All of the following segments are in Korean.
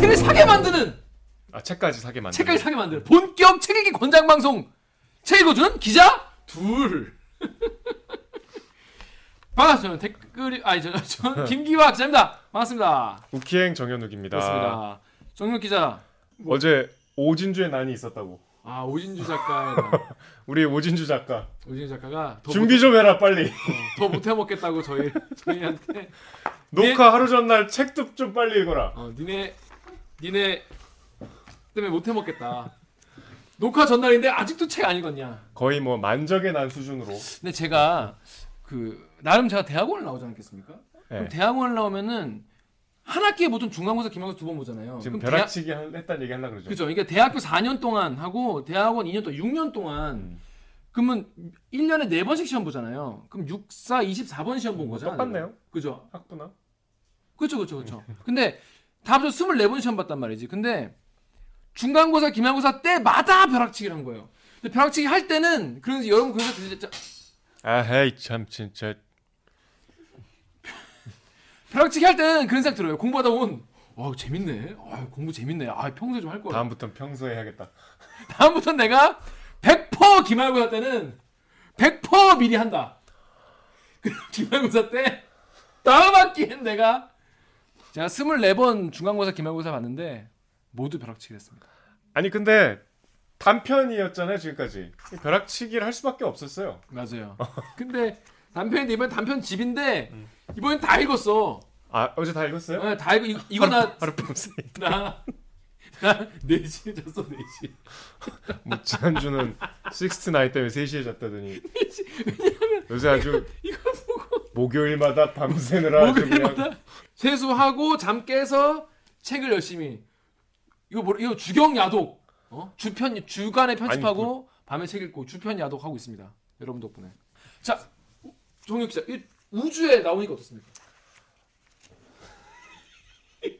책을 사게 만드는 아 책까지 사게 만드. 책까지 사게 만드는 본격 책 읽기 권장 방송 책 읽어주는 기자 둘. 반갑습니다. 댓글이 아니 저, 저 김기화 기자입니다. 반갑습니다. 우키행 정현욱입니다. 그렇습니다. 정윤 기자. 어제 오진주의 난이 있었다고. 아 오진주 작가의 우리 오진주 작가 오진주 작가가 더 준비 좀 해라 빨리. 못, 더 못해 먹겠다고 저희 저희한테 녹화 하루 전날 책도 좀 빨리 읽어라. 어 니네 니네 때문에 못 해 먹겠다. 녹화 전날인데 아직도 책 안 읽었냐? 거의 뭐 만적의 난 수준으로. 근데 제가 그 나름 제가 대학원을 나오지 않겠습니까? 그럼 네. 대학원을 나오면은 한 학기에 보통 중간고사, 기말고사 두 번 보잖아요. 지금 벼락치기 한- 했다는 얘기 하려고 그러죠. 그죠? 그러니까 대학교 4년 동안 하고 대학원 2년 동안 6년 동안 음. 그러면 1년에 4번씩 시험 보잖아요. 그럼 6, 4, 24번 시험 본 거잖아요. 똑같네요. 그죠? 학부나. 그렇죠, 그렇죠, 그렇죠. 근데 다 합쳐 24번 시험 봤단 말이지. 근데 중간고사, 기말고사 때마다 벼락치기를 한 거예요. 근데 벼락치기 할 때는 그래서 여러분 그래서 진짜 아헤이 참 진짜. 벼락치기 할 때는 그런 생각 들어요. 공부하다 보면 와 재밌네. 아 공부 재밌네. 아 평소에 좀할 걸. 다음부터는 평소에 해야겠다. 다음부터 내가 100% 기말고사 때는 100% 미리 한다. 기말고사 때 다음 학기엔 내가 제가 24번 중간고사 기말고사 봤는데 모두 벼락치기를 했습니다. 아니 근데 단편이었잖아요 지금까지. 벼락치기를 할 수밖에 없었어요. 맞아요. 근데 단편인데 이번 단편 집인데 음. 이번엔 다 읽었어. 아 어제 다 읽었어요? 네, 다 읽고 이- 이거 나 하룻밤새. 나, 나 4시에 잤어 4시. 뭐 지난주는 식스트 나이 때문에 3 시에 잤다더니 요새 아주 이거 보고 목요일마다 밤새느라 목요일마다 세수하고 잠 깨서 책을 열심히 이거 뭐 이거 주경 야독 어? 주편 주간에 편집하고 밤에 책 읽고 주편 야독 하고 있습니다. 여러분 덕분에. 자 정혁 기자 이 우주에 나오니까 어떻습니까?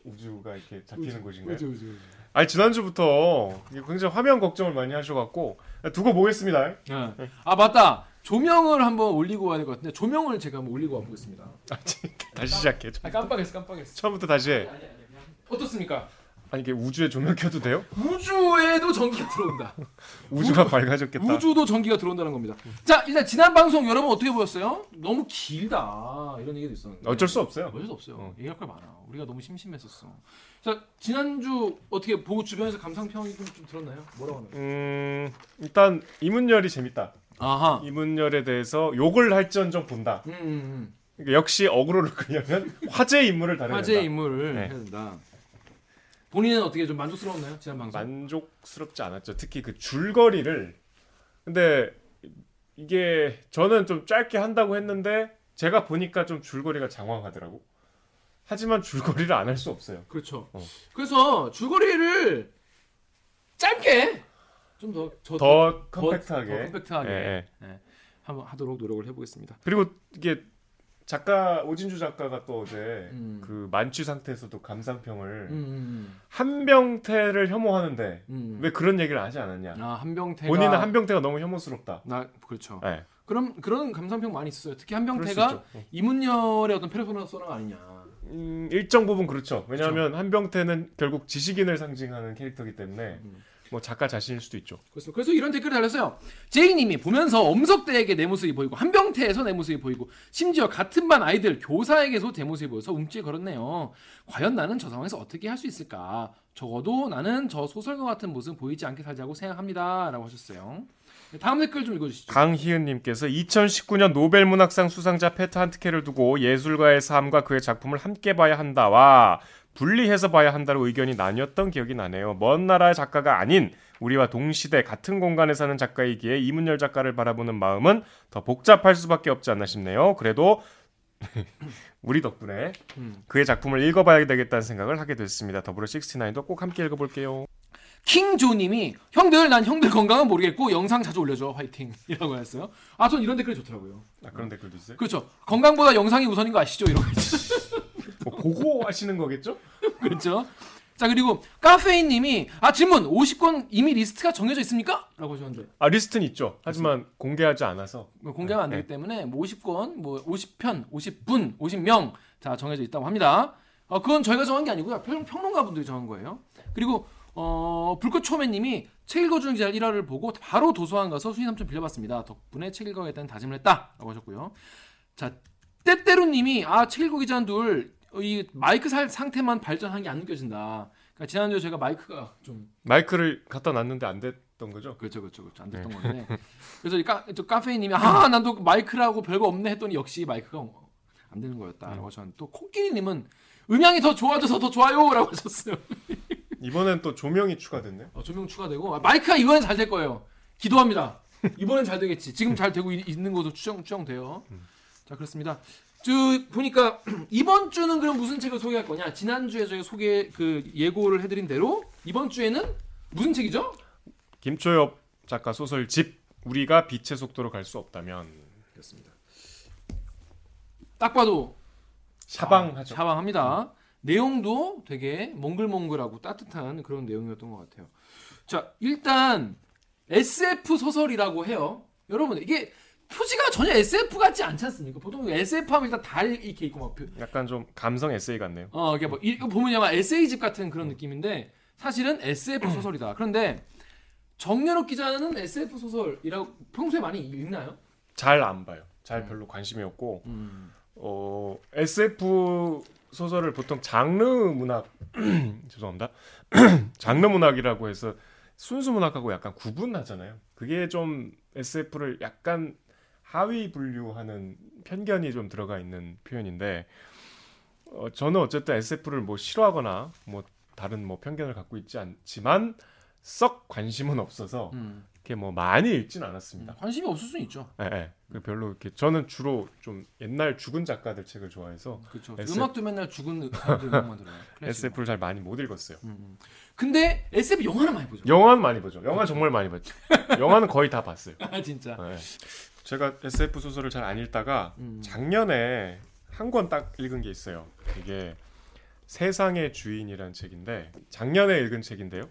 우주가 이렇게 잡히는 곳인가요? 우주 우주. 우주. 아니 지난주부터 굉장히 화면 걱정을 많이 하셔갖고 두고 보겠습니다. 네. 아 맞다 조명을 한번 올리고 와야 될 것 같은데 조명을 제가 한번 올리고 와 보겠습니다. 아, 다시 시작해. 아 깜빡했어 깜빡했어. 처음부터 다시 해. 어떻습니까? 아니 이게 우주에 조명 켜도 돼요? 우주에도 전기가 들어온다. 우주가 밝아졌겠다. 우주도 전기가 들어온다는 겁니다. 자, 일단 지난 방송 여러분 어떻게 보셨어요? 너무 길다. 이런 얘기도 있었는데. 어쩔 수 없어요. 어쩔 수 없어요. 어. 얘기할 거 많아. 우리가 너무 심심했었어. 자, 지난주 어떻게 보고 주변에서 감상평이 좀, 좀 들었나요? 뭐라고 하나요? 음 일단 이문열이 재밌다. 아하. 이문열에 대해서 욕을 할지언 정 본다. 음, 음, 그러니까 역시 어그로를 끌려면 화제 인물을 음. 다뤄야 된다. 인물을 네. 해야 된다. 본인은 어떻게 좀 만족스러웠나요? 지난 방송? 만족스럽지 않았죠. 특히 그 줄거리를 근데 이게 저는 좀 짧게 한다고 했는데 제가 보니까 좀 줄거리가 장황하더라고. 하지만 줄거리를 안 할 수 없어요. 그렇죠. 어. 그래서 줄거리를 짧게 좀 더더더 컴팩트하게. 더 컴팩트하게 예, 네, 한번 하도록 노력을 해보겠습니다. 그리고 이게 작가 오진주 작가가 또 어제 음. 그 만취 상태에서도 감상평을 음, 음, 한병태를 혐오하는데 음. 왜 그런 얘기를 하지 않았냐? 아 한병태가 본인은 한병태가 너무 혐오스럽다. 나 그렇죠. 네, 그럼 그런 감상평 많이 있었어요. 특히 한병태가. 어. 이문열의 어떤 페르소나가 아니냐. 음, 일정 부분 그렇죠. 왜냐하면 한병태는 결국 지식인을 상징하는 캐릭터이기 때문에 음. 뭐 작가 자신일 수도 있죠. 그래서, 그래서 이런 댓글을 달렸어요. 제이님이 보면서 엄석대에게 내 모습이 보이고 한병태에서 내 모습이 보이고 심지어 같은 반 아이들 교사에게도 내 모습이 보여서 움찔 걸었네요. 과연 나는 저 상황에서 어떻게 할 수 있을까? 적어도 나는 저 소설과 같은 모습 보이지 않게 살자고 생각합니다라고 하셨어요. 다음 댓글 좀 읽어주시죠. 강희은님께서 2019년 노벨문학상 수상자 페트 한트케를 두고 예술가의 삶과 그의 작품을 함께 봐야 한다와 분리해서 봐야 한다로 의견이 나뉘었던 기억이 나네요. 먼 나라의 작가가 아닌 우리와 동시대 같은 공간에 사는 작가이기에 이문열 작가를 바라보는 마음은 더 복잡할 수밖에 없지 않나 싶네요. 그래도 우리 덕분에 음. 그의 작품을 읽어봐야 되겠다는 생각을 하게 됐습니다. 더불어 69도 꼭 함께 읽어볼게요. 킹조님이 형들 난 형들 건강은 모르겠고 영상 자주 올려줘 화이팅이라고 했어요. 아 전 이런 댓글이 좋더라고요. 아, 그런 댓글도 있어요? 그렇죠. 건강보다 영상이 우선인 거 아시죠? 이런 거 있죠. 뭐 그거 하시는 거겠죠? 그렇죠. 자 그리고 카페인님이 아 질문 50권 이미 리스트가 정해져 있습니까? 라고 하셨는데 아 리스트는 있죠. 하지만 공개하지 않아서 뭐 공개가 안 되기 네. 때문에 뭐 50권, 뭐 50편, 50분, 50명 다 정해져 있다고 합니다. 어, 그건 저희가 정한 게 아니고요. 평, 평론가분들이 정한 거예요. 그리고 어, 불꽃 초매님이 책 읽어주는 기자 1화를 보고 바로 도서관 가서 수인 삼촌 빌려봤습니다. 덕분에 책 읽어야겠다는 다짐을 했다라고 하셨고요. 자 때때로님이 아 책 읽어 기자 둘 이 마이크 살 상태만 발전한 게 안 느껴진다. 그러니까 지난주에 제가 마이크가 좀 마이크를 갖다 놨는데 안 됐던 거죠? 그렇죠, 그렇죠, 그렇죠. 안 네. 됐던 건데. 그래서 이 까, 또 카페인님이 아, 난 또 마이크라고 별거 없네 했더니 역시 마이크가 안 되는 거였다라고 하셨는데 또 코끼리님은 음향이 더 좋아져서 더 좋아요라고 하셨어요. 이번엔 또 조명이 추가됐네요. 어, 조명 추가되고 아, 마이크가 이번엔 잘 될 거예요. 기도합니다. 이번엔 잘 되겠지. 지금 잘 되고 있, 는 것으로 추정 추정돼요. 자 그렇습니다. 저 보니까 이번 주는 그럼 무슨 책을 소개할 거냐? 지난 주에 저희가 소개 그 예고를 해드린 대로 이번 주에는 무슨 책이죠? 김초엽 작가 소설 집 우리가 빛의 속도로 갈 수 없다면 그렇습니다. 딱 봐도 샤방하죠. 샤방합니다. 내용도 되게 몽글몽글하고 따뜻한 그런 내용이었던 것 같아요. 자, 일단 SF 소설이라고 해요. 여러분 이게 표지가 전혀 SF 같지 않지 않습니까? 보통 SF 하면 일단 달 이렇게 있고 막 표- 약간 좀 감성 에세이 같네요. 어, 이게 뭐 이거 보면 아마 에세이집 같은 그런 느낌인데 사실은 SF 소설이다. 그런데 정연욱 기자는 SF 소설이라고 평소에 많이 읽나요? 잘 안 봐요. 잘 별로 관심이 없고 음. 어, SF 소설을 보통 장르 문학 죄송합니다. 장르 문학이라고 해서 순수 문학하고 약간 구분하잖아요. 그게 좀 SF를 약간 하위 분류하는 편견이 좀 들어가 있는 표현인데 어, 저는 어쨌든 SF를 뭐 싫어하거나 뭐 다른 뭐 편견을 갖고 있지 않지만 썩 관심은 없어서 음. 이렇게 뭐 많이 읽진 않았습니다. 관심이 없을 수는 있죠. 예, 예. 그 별로 이렇게 저는 주로 좀 옛날 죽은 작가들 책을 좋아해서 그렇죠. SF. 음악도 맨날 죽은 사람들 음악만 들어요. SF를 잘 많이 못 읽었어요. 음, 음. 근데 SF 영화는 많이 보죠. 영화는 많이 보죠. 영화 정말 많이 봤죠. 영화는 거의 다 봤어요. 아 진짜. 예. 제가 SF 소설을 잘 안 읽다가 음. 작년에 한 권 딱 읽은 게 있어요. 이게 세상의 주인이라는 책인데 작년에 읽은 책인데요.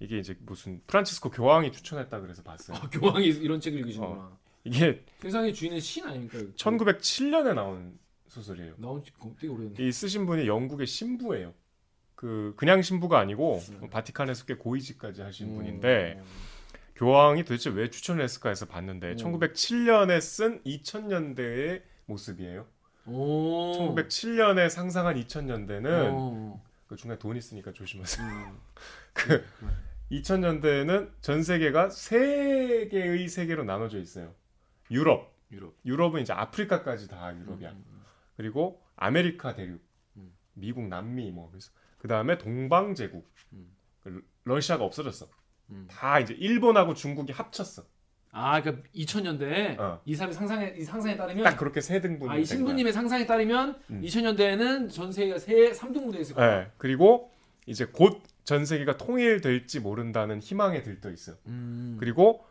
이게 이제 무슨 프란치스코 교황이 추천했다 그래서 봤어요. 아, 교황이 이런 책을 읽으시는구나. 이게 세상의 주인은 신 아닙니까? 1907년에 나온 소설이에요. 나온 지 되게 오래됐네. 이 쓰신 분이 영국의 신부예요. 그 그냥 신부가 아니고 네. 바티칸에서 꽤 고위직까지 하신 음. 분인데 교황이 도대체 왜 추천을 했을까 해서 봤는데 음. 1907년에 쓴 2000년대의 모습이에요. 오. 1907년에 상상한 2000년대는 어. 그 중간에 돈 있으니까 조심하세요. 음. 그 2000년대에는 전 세계가 세 개의 세계로 나눠져 있어요. 유럽, 유럽. 유럽은 이제 아프리카까지 다 유럽이야. 음, 음, 그리고 아메리카 대륙, 음. 미국, 남미 뭐 그래서 그 다음에 동방 제국, 음. 그 러시아가 없어졌어. 음. 다 이제 일본하고 중국이 합쳤어. 아, 그러니까 2000년대에 어. 이 사람의 상상에 이 상상에 따르면 딱 그렇게 세 등분. 아, 이 신부님의 상상에 따르면 음. 2000년대에는 전 세계가 세 3등분돼 있을 거야. 네, 그리고 이제 곧 전 세계가 통일될지 모른다는 희망에 들떠 있어요. 음. 그리고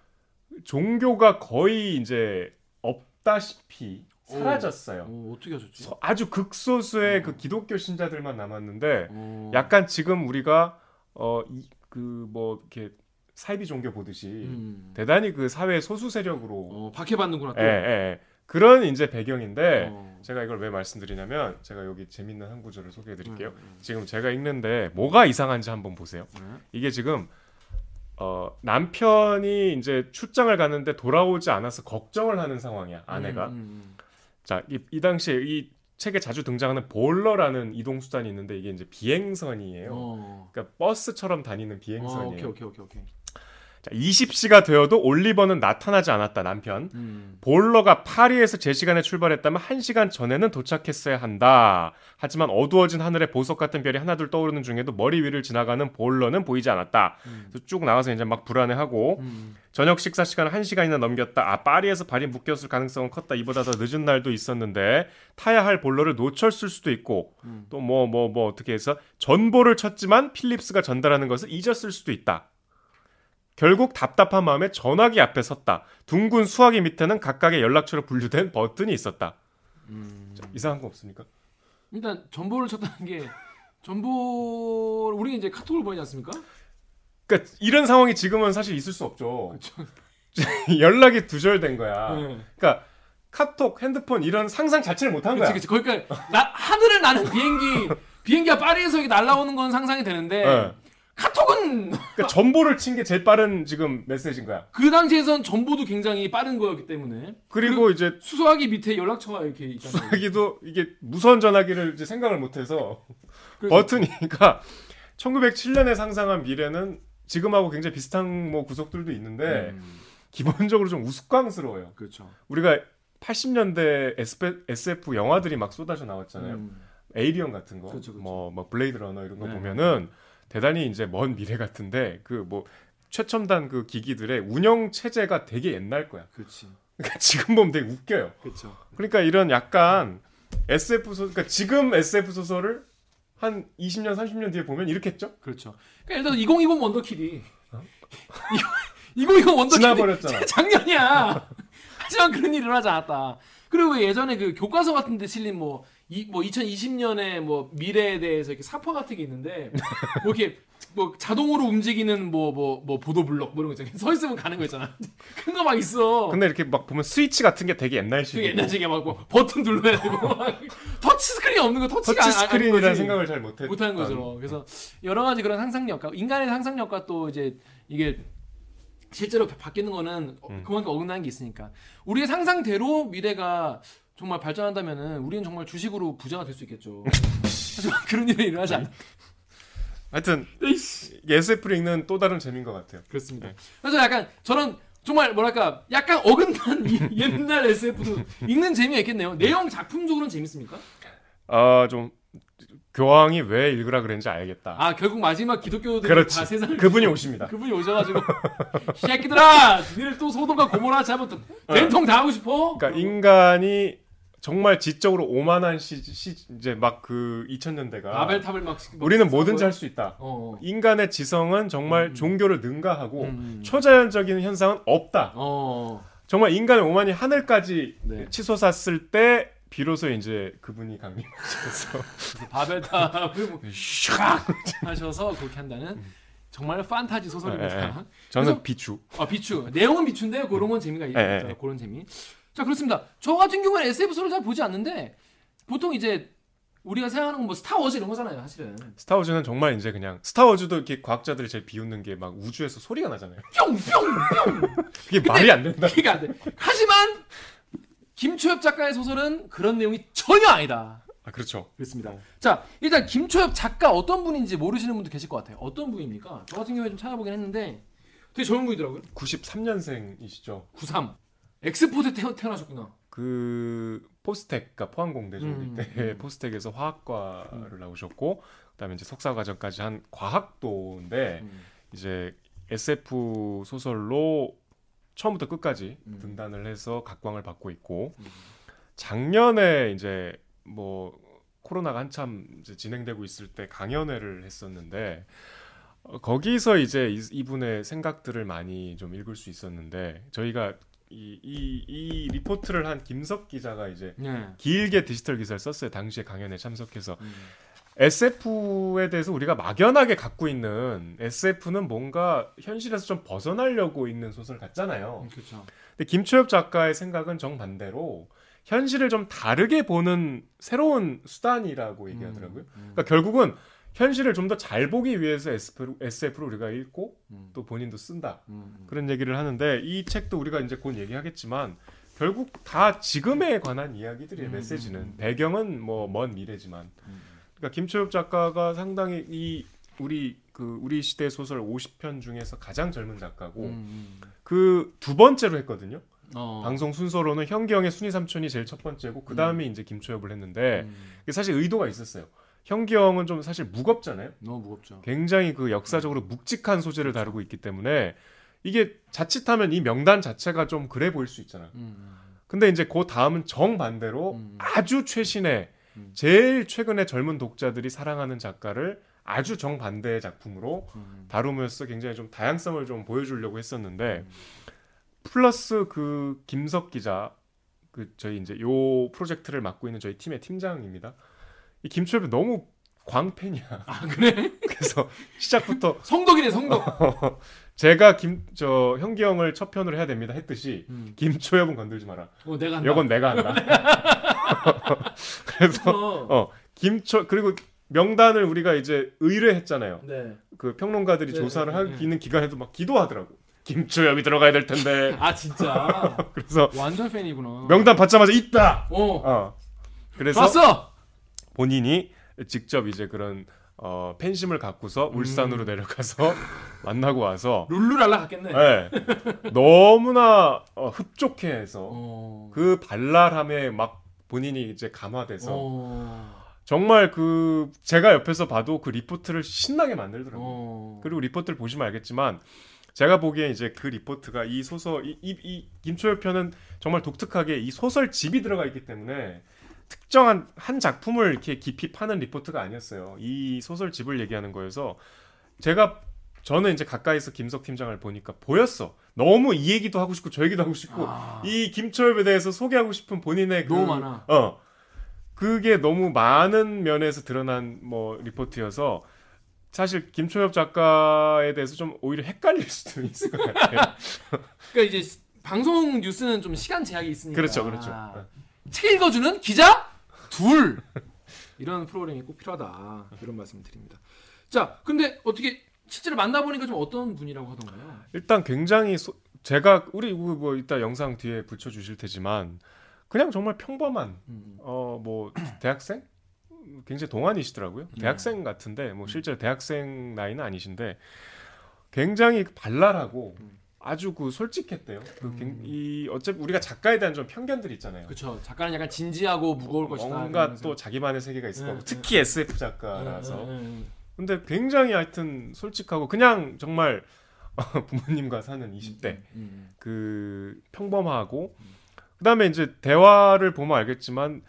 종교가 거의 이제 없다시피 사라졌어요. 어, 어떻게 하셨지? 서- 아주 극소수의 어. 그 기독교 신자들만 남았는데 어. 약간 지금 우리가 어그뭐 이렇게 사이비 종교 보듯이 음. 대단히 그 사회 소수 세력으로 어, 박해받는구나 또. 예, 예, 예. 그런 이제 배경인데 어. 제가 이걸 왜 말씀드리냐면 제가 여기 재밌는 한 구절을 소개해 드릴게요. 음, 지금 제가 읽는데 뭐가 이상한지 한번 보세요. 음. 이게 지금 어, 남편이 이제 출장을 갔는데 돌아오지 않아서 걱정을 하는 상황이야 아내가. 음, 음, 자, 이, 이 당시에 이 책에 자주 등장하는 볼러라는 이동 수단이 있는데 이게 이제 음. 비행선이에요. 어. 그러니까 버스처럼 다니는 어, 비행선이에요. 오케이 오케이 오케이 오케이. 자, 20시가 되어도 올리버는 나타나지 않았다 남편. 음. 볼러가 파리에서 제 시간에 출발했다면 1시간 전에는 도착했어야 한다. 하지만 어두워진 하늘에 보석 같은 별이 하나둘 떠오르는 중에도 머리 위를 지나가는 볼러는 보이지 않았다. 음. 그래서 쭉 나가서 이제 막 불안해하고 음. 저녁 식사 시간을 1시간이나 넘겼다. 아, 파리에서 발이 묶였을 가능성은 컸다. 이보다 더 늦은 날도 있었는데 타야 할 볼러를 놓쳤을 수도 있고 음. 또뭐뭐 뭐 어떻게 해서 전보를 쳤지만 필립스가 전달하는 것을 잊었을 수도 있다. 결국 답답한 마음에 전화기 앞에 섰다. 둥근 수화기 밑에는 각각의 연락처로 분류된 버튼이 있었다. 음. 자, 이상한 거 없습니까? 일단 전보를 쳤다는 게 전보 우리 이제 카톡을 보내지 않습니까? 그러니까 이런 상황이 지금은 사실 있을 수 없죠. 연락이 두절된 거야. 네. 그러니까 카톡, 핸드폰 이런 상상 자체를 못한 거야. 그치 그치 거기까지 나 하늘을 나는 비행기 비행기가 파리에서 이렇게 날아오는 건 상상이 되는데 예. 카톡은 그러니까 전보를 친 게 제일 빠른 지금 메시지인 거야. 그 당시에선 전보도 굉장히 빠른 거였기 때문에 그리고 이제 수소하기 밑에 연락처가 이렇게 있잖아요. 전화기도 이게 무선 전화기를 이제 생각을 못해서 그래서 버튼이니까 1907년에 상상한 미래는 지금하고 굉장히 비슷한 뭐 구석들도 있는데 음, 기본적으로 좀 우스꽝스러워요. 그렇죠. 우리가 80년대 SF 영화들이 막 쏟아져 나왔잖아요. 음, 에이리언 같은 거, 그렇죠, 그렇죠. 뭐, 뭐 블레이드 러너 이런 거 네. 보면은 대단히 이제 먼 미래 같은데 그 뭐 최첨단 그 기기들의 운영 체제가 되게 옛날 거야. 그렇지. 그러니까 지금 보면 되게 웃겨요. 그렇죠. 그러니까 이런 약간 SF 소, 그러니까 지금 SF 소설을 한 20년, 30년 뒤에 보면 이렇겠죠? 그렇죠. 그러니까 예를 들어서 2020 원더키디. 2020 원더키디. 지나버렸잖아. 작년이야. 하지만 그런 일이 일어나지 않았다. 그리고 예전에 그 교과서 같은 데 실린 뭐, 이, 뭐 2020년의 뭐 미래에 대해서 이렇게 삽화 같은 게 있는데 뭐 이렇게 뭐 자동으로 움직이는 뭐뭐 뭐 보도 블록 뭐 이런 거 있잖아. 서 있으면 가는 거 있잖아. 큰 거 막 있어. 근데 이렇게 막 보면 스위치 같은 게 되게 옛날식. 그 옛날식에 막 뭐 버튼 눌러야 되고 막 터치 스크린이 없는 거 터치가 터치 스크린이라는. 생각을 잘 못했. 못하는 거죠. 그래서 여러 가지 그런 상상력과 인간의 상상력과 또 이제 이게 실제로 바- 바뀌는 거는 어- 음. 그만큼 어긋나는 게 있으니까 우리의 상상대로 미래가 정말 발전한다면은 우리는 정말 주식으로 부자가 될 수 있겠죠. 하지만 그런 일이 일어나지 않는. 하여튼 SF를 읽는 또 다른 재미인 것 같아요. 그렇습니다. 네. 그래서 약간 저는 정말 뭐랄까 약간 어긋난 이 옛날 SF도 읽는 재미가 있겠네요. 내용 작품적으로는 재밌습니까? 아좀 교황이 왜 읽으라 그랬는지 알겠다. 아 결국 마지막 기독교들이 그렇지. 다 세상을 그분이 오십니다. 그분이 오셔가지고 새끼들아, 니들 또 소돔과 고모라 잡아 또 된통 다 하고 싶어? 그러니까 인간이 정말 지적으로 오만한 시, 시 이제 막 그 2000년대가 바벨탑을 막 우리는 뭐든지 할 수 있다. 어, 인간의 지성은 정말 음. 종교를 능가하고 음. 초자연적인 현상은 없다. 어, 정말 인간의 오만이 하늘까지 네. 치솟았을 때 비로소 이제 그분이 강림하셔서 바벨탑을 뭐샥 하셔서 그렇게 한다는 정말 판타지 소설입니다. 예, 예. 저는 그래서- 비추. 아 비추 내용은 비추인데 그런 건 재미가 있죠. 예, 예. 그런 재미. 자 그렇습니다. 저 같은 경우는 SF 소설 잘 보지 않는데 보통 이제 우리가 생각하는 건뭐 스타워즈 이런 거잖아요, 사실은. 스타워즈는 정말 이제 그냥 스타워즈도 이렇게 과학자들이 제일 비웃는 게 막 우주에서 소리가 나잖아요. 뿅 뿅 뿅 그게 말이 안 된다. 그게 안 돼. 하지만 김초엽 작가의 소설은 그런 내용이 전혀 아니다. 아 그렇죠. 그렇습니다. 자, 일단 김초엽 작가 어떤 분인지 모르시는 분도 계실 것 같아요. 어떤 분입니까? 저 같은 경우에 좀 찾아보긴 했는데 되게 젊은 분이더라고요. 93년생이시죠. 93. 엑스포 때 태어, 태어나셨구나. 그 포스텍, 그러니까 포항공대 졸업일 음, 때 음. 포스텍에서 화학과를 나오셨고 그다음에 이제 석사 과정까지 한 과학도인데 음. 이제 SF 소설로 처음부터 끝까지 음. 등단을 해서 각광을 받고 있고 음. 작년에 이제 뭐 코로나가 한참 이제 진행되고 있을 때 강연회를 했었는데 어, 거기서 이제 이, 이분의 생각들을 많이 좀 읽을 수 있었는데 저희가 이, 이, 이 리포트를 한 김석 기자가 이제 네. 길게 디지털 기사를 썼어요. 당시에 강연에 참석해서 음. SF에 대해서 우리가 막연하게 갖고 있는 SF는 뭔가 현실에서 좀 벗어나려고 읽는 소설 같잖아요. 그렇죠. 근데 김초엽 작가의 생각은 정반대로 현실을 좀 다르게 보는 새로운 수단이라고 얘기하더라고요. 음. 그러니까 결국은 현실을 좀 더 잘 보기 위해서 SF를, SF를 우리가 읽고 음. 또 본인도 쓴다. 음. 그런 얘기를 하는데 이 책도 우리가 이제 곧 얘기하겠지만 결국 다 지금에 관한 이야기들이에요. 음, 메시지는 음. 배경은 뭐 먼 미래지만 음. 그러니까 김초엽 작가가 상당히 이 우리 그 우리 시대 소설 50편 중에서 가장 젊은 작가고 음. 그두 번째로 했거든요. 어. 방송 순서로는 현기영의 순위 삼촌이 제일 첫 번째고 그 다음에 이제 김초엽을 했는데 음. 사실 의도가 있었어요. 현기영은 좀 사실 무겁잖아요. 너무 무겁죠. 굉장히 그 역사적으로 묵직한 소재를 다루고 있기 때문에 이게 자칫하면 이 명단 자체가 좀 그래 보일 수 있잖아. 음. 근데 이제 그 다음은 정반대로 음. 아주 최신의 음. 제일 최근에 젊은 독자들이 사랑하는 작가를 아주 정반대의 작품으로 음. 다룸으로써 굉장히 좀 다양성을 좀 보여주려고 했었는데 플러스 그 김석 기자 그 저희 이제 요 프로젝트를 맡고 있는 저희 팀의 팀장입니다. 이 김초엽이 너무 광팬이야. 아 그래? 그래서 시작부터 성덕이네 성덕. 제가 김저 현기영을 첫 편으로 해야 됩니다 했듯이 음. 김초엽은 건들지 마라. 어 내가 한다. 이건 내가 한다. 그래서 어 김초 그리고 명단을 우리가 이제 의뢰했잖아요. 네. 그 평론가들이 네, 조사를 네, 네. 하는 기간에도 막 기도하더라고. 김초엽이 들어가야 될 텐데. 아 진짜 그래서 완전 팬이구나. 명단 받자마자 있다. 어. 어. 그래서 봤어. 본인이 직접 이제 그런 어, 팬심을 갖고서 울산으로 내려가서 만나고 와서 룰루랄라 갔겠네. 예, 너무나 어, 흡족해해서 어. 그 발랄함에 막 본인이 이제 감화돼서 어. 정말 그 제가 옆에서 봐도 그 리포트를 신나게 만들더라고요. 어. 그리고 리포트를 보시면 알겠지만 제가 보기엔 이제 그 리포트가 이 소설 이, 이, 이 김초엽 편은 정말 독특하게 이 소설 집이 들어가 있기 때문에 특정한 한 작품을 이렇게 깊이 파는 리포트가 아니었어요. 이 소설 집을 얘기하는 거여서 제가 저는 이제 가까이서 김석 팀장을 보니까 보였어. 너무 이 얘기도 하고 싶고 저 얘기도 하고 싶고 아. 이 김초엽에 대해서 소개하고 싶은 본인의 그, 너무 많아. 어. 그게 너무 많은 면에서 드러난 뭐 리포트여서 사실 김초엽 작가에 대해서 좀 오히려 헷갈릴 수도 있을 것 같아요. 그러니까 이제 방송 뉴스는 좀 시간 제약이 있으니까. 그렇죠, 그렇죠. 책 읽어주는 기자 둘 이런 프로그램이 꼭 필요하다 이런 말씀을 드립니다. 자, 근데 어떻게 실제로 만나보니까 좀 어떤 분이라고 하던가요? 일단 굉장히 소- 제가 우리 이거 뭐 이따 영상 뒤에 붙여 주실 테지만 그냥 정말 평범한 음. 어뭐 대학생 굉장히 동안이시더라고요. 네. 대학생 같은데 뭐 실제로 대학생 나이는 아니신데 굉장히 발랄하고 음. 아주 그 솔직했대요. 그 음. 굉- 이 어차피 우리가 작가에 대한 좀 편견들이 있잖아요. 그렇죠. 작가는 약간 진지하고 무거울 것이다. 뭔가. 또 자기만의 세계가 있을 네, 거고 네. 특히 SF 작가라서 음, 음, 음. 근데 굉장히 하여튼 솔직하고 그냥 정말 부모님과 사는 20대 음, 음. 그 평범하고 그다음에 이제 대화를 보면 알겠지만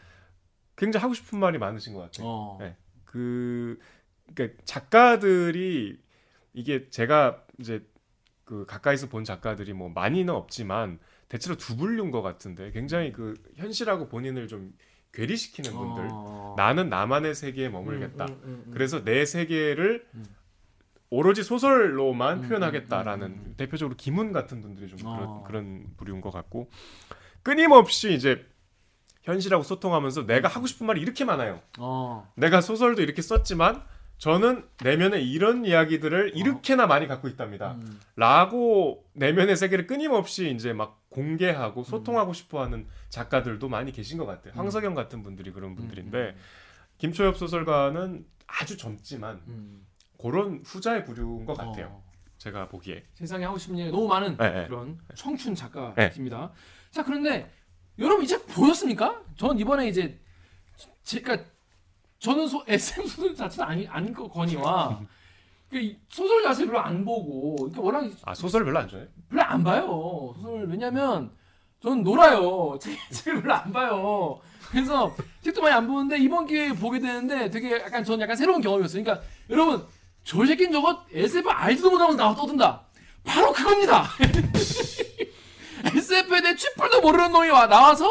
굉장히 하고 싶은 말이 많으신 것 같아요. 어. 네. 그 그러니까 작가들이 이게 제가 이제 그 가까이서 본 작가들이 뭐 많이는 없지만 대체로 두 분류인 것 같은데 굉장히 그 현실하고 본인을 좀 괴리시키는 분들 어. 나는 나만의 세계에 머물겠다. 음, 음, 음, 음. 그래서 내 세계를 음. 오로지 소설로만 음, 표현하겠다라는. 대표적으로 김훈 같은 분들이 좀 그런, 어. 그런 부류인 것 같고 끊임없이 이제 현실하고 소통하면서 내가 하고 싶은 말이 이렇게 많아요. 어. 내가 소설도 이렇게 썼지만 저는 내면에 이런 이야기들을 이렇게나 많이 갖고 있답니다. 어. 음. 라고 내면의 세계를 끊임없이 이제 막 공개하고 소통하고 싶어 하는 작가들도 많이 계신 것 같아요. 음. 황석영 같은 분들이 그런 분들인데 음, 김초엽 소설가는 아주 젊지만 음. 그런 후자의 부류인 것 같아요. 어. 제가 보기에. 세상에 하고 싶은 얘기 너무 많은 네, 네. 그런 청춘 작가입니다. 자 그런데 여러분 이책 보셨습니까? 전 이번에 이제 제가 저는 소, SM 소설 자체는 아니 아닌 거 거니와 그이 소설 자체를 별로 안 보고 그러니까 워낙 아 소설 별로 안 좋아해? 별로 안 봐요. 소설 왜냐면 저는 놀아요. 책, 책을 별로 안 봐요. 그래서 책도 많이 안 보는데 이번 기회에 보게 되는데 되게 약간 전 약간 새로운 경험이었어요. 그러니까 여러분 저 새끼는 저거 SF 알지도 못하면서 나와 떠든다. 바로 그겁니다. SF에 대해 취뿔도 모르는 놈이 와 나와서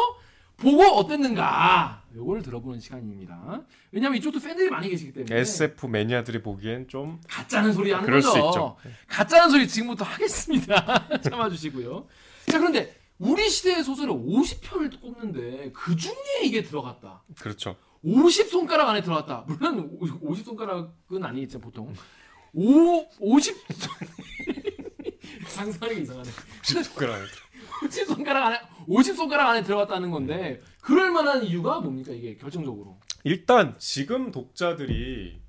보고 어땠는가 요걸 들어보는 시간입니다 왜냐면 이쪽도 팬들이 많이 계시기 때문에 SF 매니아들이 보기엔 좀 가짜는 소리 하는 그럴 거죠. 수 있죠. 가짜는 소리 지금부터 하겠습니다. 참아주시고요. 자 그런데 우리 시대의 소설을 50편을 꼽는데 그 중에 이게 들어갔다. 그렇죠. 50 손가락 안에 들어갔다. 물론 50 손가락은 아니겠죠 보통. 5 50 상상이 이상하네. 손가락 50 손가락 안에 50 손가락 안에 들어갔다는 건데 그럴 만한 이유가 뭡니까 이게 결정적으로? 일단 지금 독자들이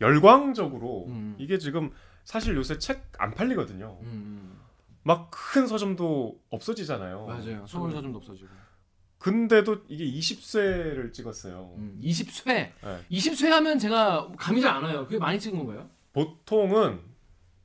열광적으로 음. 이게 지금 사실 요새 책 안 팔리거든요. 음, 막큰 서점도 없어지잖아요. 맞아요. 소설 서점도 없어지고. 근데도 이게 20쇄를 찍었어요. 음, 20쇄. 네. 20쇄 하면 제가 감이 잘 안 와요. 그게 많이 찍은 건가요? 보통은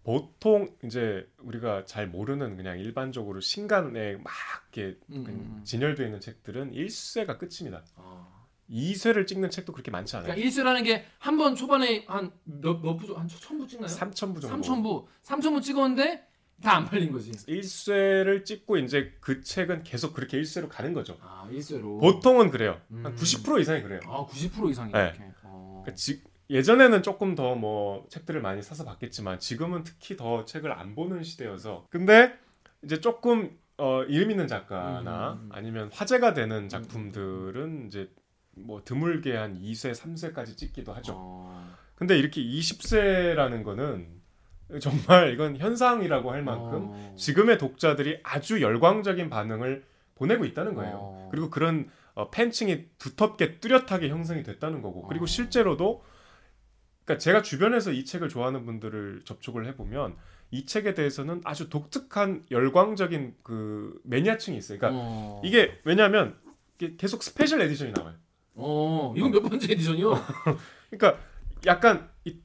보통 이제 우리가 잘 모르는 그냥 일반적으로 신간에 막 이렇게 음, 음, 음. 진열되어 있는 책들은 1쇄가 끝입니다. 아. 2쇄를 찍는 책도 그렇게 많지 않아요. 그러니까 1쇄라는 게 한 번 초반에 한몇몇 부, 한 1000부 찍나요? 3,000부 정도. 3000부. 3000부 찍었는데 다 안 팔린 거지. 1쇄를 찍고 이제 그 책은 계속 그렇게 1쇄로 가는 거죠. 아, 1쇄로. 보통은 그래요. 한 음. 90% 이상이 그래요. 아, 90% 이상이 네. 이렇게. 어. 그러니까 지- 예전에는 조금 더 뭐 책들을 많이 사서 봤겠지만 지금은 특히 더 책을 안 보는 시대여서 근데 이제 조금 어, 이름 있는 작가나 음, 음, 음. 아니면 화제가 되는 작품들은 이제 뭐 드물게 한 2세, 3세까지 찍기도 하죠. 어. 근데 이렇게 20세라는 거는 정말 이건 현상이라고 할 만큼 어. 지금의 독자들이 아주 열광적인 반응을 보내고 있다는 거예요. 어. 그리고 그런 어, 팬층이 두텁게 뚜렷하게 형성이 됐다는 거고 그리고 어. 실제로도 그러니까 제가 주변에서 이 책을 좋아하는 분들을 접촉을 해보면 이 책에 대해서는 아주 독특한 열광적인 그 매니아층이 있어요. 그러니까 어. 이게 왜냐하면 계속 special edition이 나와요. 어. 이건 몇 번째 edition이요? 그러니까 약간 이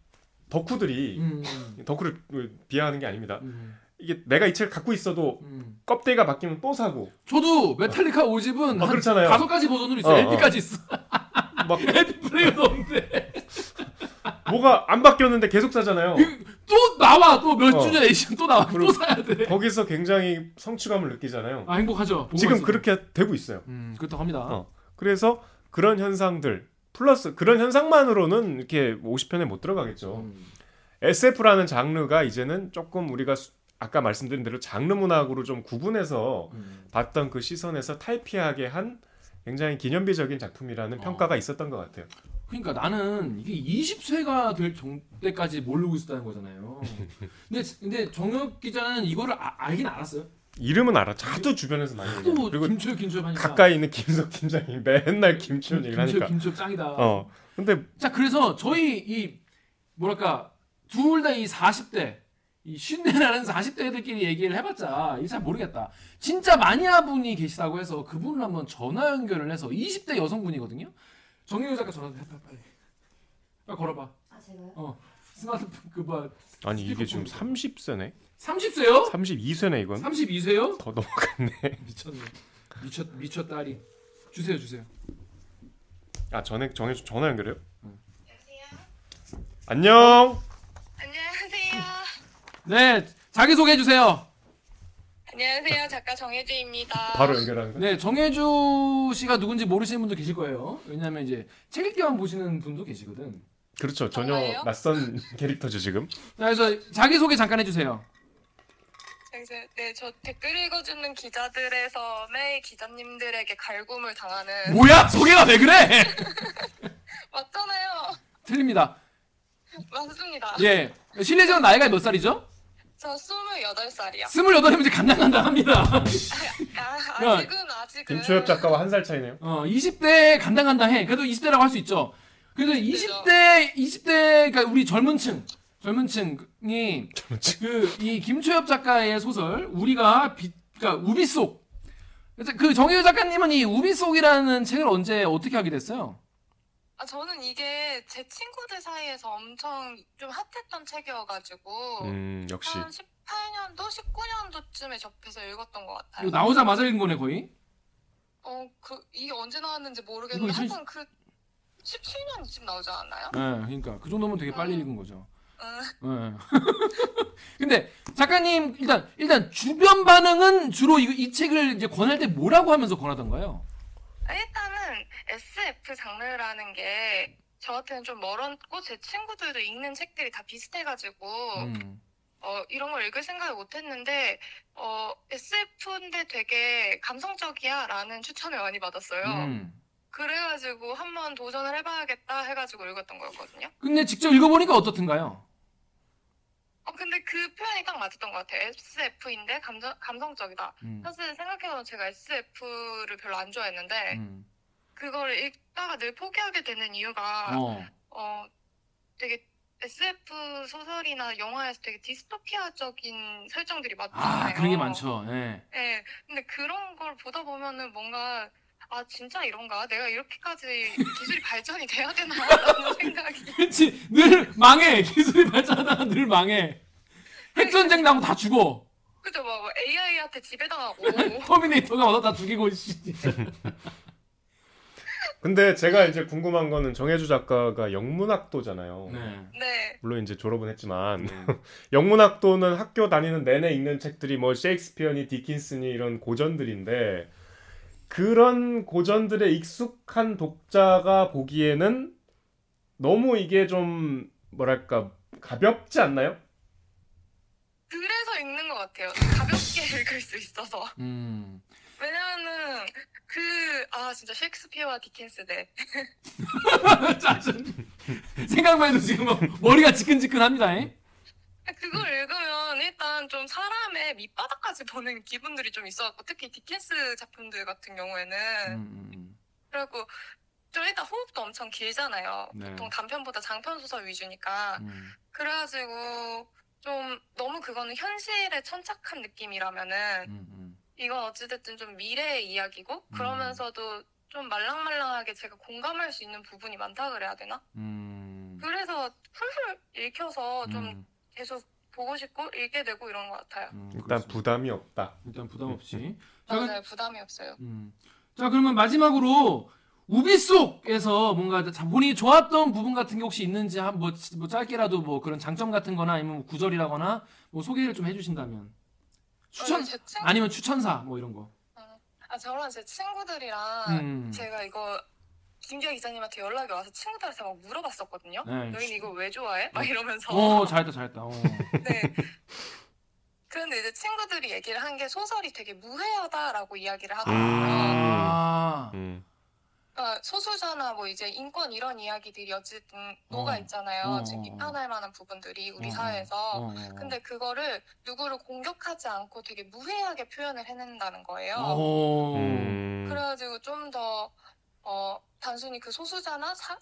덕후들이 음. 덕후를 비하하는 게 아닙니다. 음. 이게 내가 이 책을 갖고 있어도 음. 껍데기가 바뀌면 또 사고 저도 메탈리카 5집은 어, 한 그렇잖아요. 다섯 가지 버전으로 있어요. 어, 어. LP까지 있어. 막 LP 플레이어도 없는데 뭐가 안 바뀌었는데 계속 사잖아요. 또 나와 또 몇 어. 주년 에디션 또 나와 또 사야 돼. 거기서 굉장히 성취감을 느끼잖아요. 아 행복하죠. 지금. 그렇게 되고 있어요. 음 그렇다고 합니다. 어. 그래서 그런 현상들 플러스 그런 현상만으로는 이렇게 50편에 못 들어가겠죠. 음. SF라는 장르가 이제는 조금 우리가 수- 아까 말씀드린 대로 장르 문학으로 좀 구분해서 음. 봤던 그 시선에서 탈피하게 한 굉장히 기념비적인 작품이라는 어. 평가가 있었던 것 같아요. 그러니까 나는 이게 20세가 될 정- 때까지 모르고 있었다는 거잖아요. 근데 근데 정혁 기자는 이거를 아, 알긴 알았어요. 이름은 알아. 자도 주변에서 많이 또 얘기해요. 그리고 김초엽 김초엽 하니까 가까이 있는 김석 팀장이 맨날 김치훈 얘기를 하니까. 김초엽 짱이다. 어. 근데 자 그래서 저희 이 뭐랄까 둘 다 이 40대 이 쉰내나는 40대들끼리 얘기를 해봤자 이게 잘 모르겠다. 진짜 마니아 분이 계시다고 해서 그분을 한번 전화 연결을 해서 20대 여성분이거든요. 정혜우 작가 전화 해 빨리 빨리. 빨리 걸어봐. 아 제가요? 스마트폰 그뭐 아니 이게 지금 스피커폰. 30세네. 30세요? 32세네 이건. 32세요? 더 넘어갔네. 미쳤네. 미쳤 미쳤다리. 주세요 주세요. 아 전에 정해 전화 연결해요? 안녕. 안녕하세요. 네 자기 소개해 주세요. 안녕하세요. 작가 정혜주입니다. 바로 연결하는 거야? 네, 정혜주 씨가 누군지 모르시는 분도 계실 거예요. 왜냐하면 이제 책 읽기만 보시는 분도 계시거든. 그렇죠. 전혀 정말요? 낯선 캐릭터죠 지금. 자, 그래서 자기 소개 잠깐 해주세요. 그래서 네, 저 댓글 읽어주는 기자들에서 매일 기자님들에게 갈굼을 당하는 뭐야? 소개가 왜 그래? 맞잖아요. 틀립니다. 맞습니다. 예, 실례지만 나이가 몇 살이죠? 저 28살이요. 스물여덟이면 이제 간당간당합니다. 아, 야, 아직은 아직은 김초엽 작가와 한 살 차이네요. 어, 20대 간당간당해. 그래도 20대라고 할 수 있죠. 그래도 20대, 20대, 그러니까 우리 젊은 층, 젊은 층이 그이 김초엽 작가의 소설 우리가 비, 그러니까 우비 속. 그래서 그 정혜유 작가님은 이 우비 속이라는 책을 언제 어떻게 하게 됐어요? 아, 저는 이게 제 친구들 사이에서 엄청 좀 핫했던 책이어가지고 음 역시. 한 18년도, 19년도쯤에 접해서 읽었던 것 같아요. 이거 나오자마자 읽은 거네 거의. 어, 그, 이게 언제 나왔는지 모르겠는데, 이거 하여튼 그, 17년쯤 나오지 않았나요? 네, 그러니까 그 정도면 되게 빨리 음. 읽은 거죠. 응. 네. 근데 작가님 일단 일단 주변 반응은 주로 이, 이 책을 이제 권할 때 뭐라고 하면서 권하던가요? 아, 일단은 SF 장르라는 게 저한테는 좀 멀었고, 제 친구들도 읽는 책들이 다 비슷해가지고, 음. 어, 이런 걸 읽을 생각을 못 했는데, 어, SF인데 되게 감성적이야 라는 추천을 많이 받았어요. 음. 그래가지고 한번 도전을 해봐야겠다 해가지고 읽었던 거였거든요. 근데 직접 읽어보니까 어떻든가요? 어, 근데 그 표현이 딱 맞았던 것 같아요. SF인데 감정, 감성적이다. 음. 사실 생각해보면 제가 SF를 별로 안 좋아했는데, 음. 그거를 읽다가 늘 포기하게 되는 이유가, 어. 어, 되게 SF 소설이나 영화에서 되게 디스토피아적인 설정들이 많잖아요. 아 그런 게 많죠. 예. 네, 근데 그런 걸 보다 보면은 뭔가 아 진짜 이런가? 내가 이렇게까지 기술이 발전이 돼야 되나라는 생각이 그렇지. 늘 망해. 기술이 발전하다가 늘 망해. 핵 전쟁 나고 다 죽어. 그죠? 막 AI한테 지배당하고 터미네이터가 와서 다 죽이고 씨. 근데 제가 이제 궁금한 거는 정혜주 작가가 영문학도잖아요. 네. 네, 물론 이제 졸업은 했지만 영문학도는 학교 다니는 내내 읽는 책들이 뭐 셰익스피어니 디킨스니 이런 고전들인데 그런 고전들에 익숙한 독자가 보기에는 너무 이게 좀 뭐랄까 가볍지 않나요? 그래서 읽는 것 같아요. 가볍게 읽을 수 있어서 음. 왜냐면은 그아아 진짜 셰익스피어와 디켄스 대 짜증. 생각만 해도 지금 막 머리가 지끈지끈합니다. 에? 그걸 읽으면 일단 좀 사람의 밑바닥까지 보는 기분들이 좀 있어갖고 특히 디켄스 작품들 같은 경우에는 음, 음, 그리고 좀 일단 호흡도 엄청 길잖아요. 네. 보통 단편보다 장편 소설 위주니까 음. 그래가지고 좀 너무 그거는 현실에 천착한 느낌이라면은 음, 음. 이건 어찌됐든 좀 미래의 이야기고 그러면서도 좀 말랑말랑하게 제가 공감할 수 있는 부분이 많다 그래야 되나? 음. 그래서 풀풀 읽혀서 좀 음, 계속 보고 싶고 읽게 되고 이런 것 같아요. 음, 일단 그렇습니다. 부담이 없다. 일단 부담 없이. 자, 그- 맞아요. 부담이 없어요. 음. 자 그러면 마지막으로 우비 속에서 뭔가 자- 본인이 좋았던 부분 같은 게 혹시 있는지 한뭐 뭐 짧게라도 뭐 그런 장점 같은 거나 아니면 뭐 구절이라거나 뭐 소개를 좀 해주신다면 추천 어, 제 친, 아니면 추천사 뭐 이런 거 아, 저랑 제 친구들이랑 음. 제가 이거 김기아 기자님한테 연락이 와서 친구들한테 막 물어봤었거든요. 네. 너희는 이거 왜 좋아해? 막 이러면서. 어 잘했다 잘했다 어. 네. 그런데 이제 친구들이 얘기를 한 게 소설이 되게 무해하다라고 이야기를 하더라고요. 아 음. 그러니까 소수자나 뭐 이제 인권 이런 이야기들이 어쨌든 녹아 어. 있잖아요. 어, 지금 어, 비판할 만한 부분들이 우리 어, 사회에서. 어, 어. 근데 그거를 누구를 공격하지 않고 되게 무해하게 표현을 해낸다는 거예요. 어. 음. 그래가지고 좀더 어, 단순히 그 소수자나 사,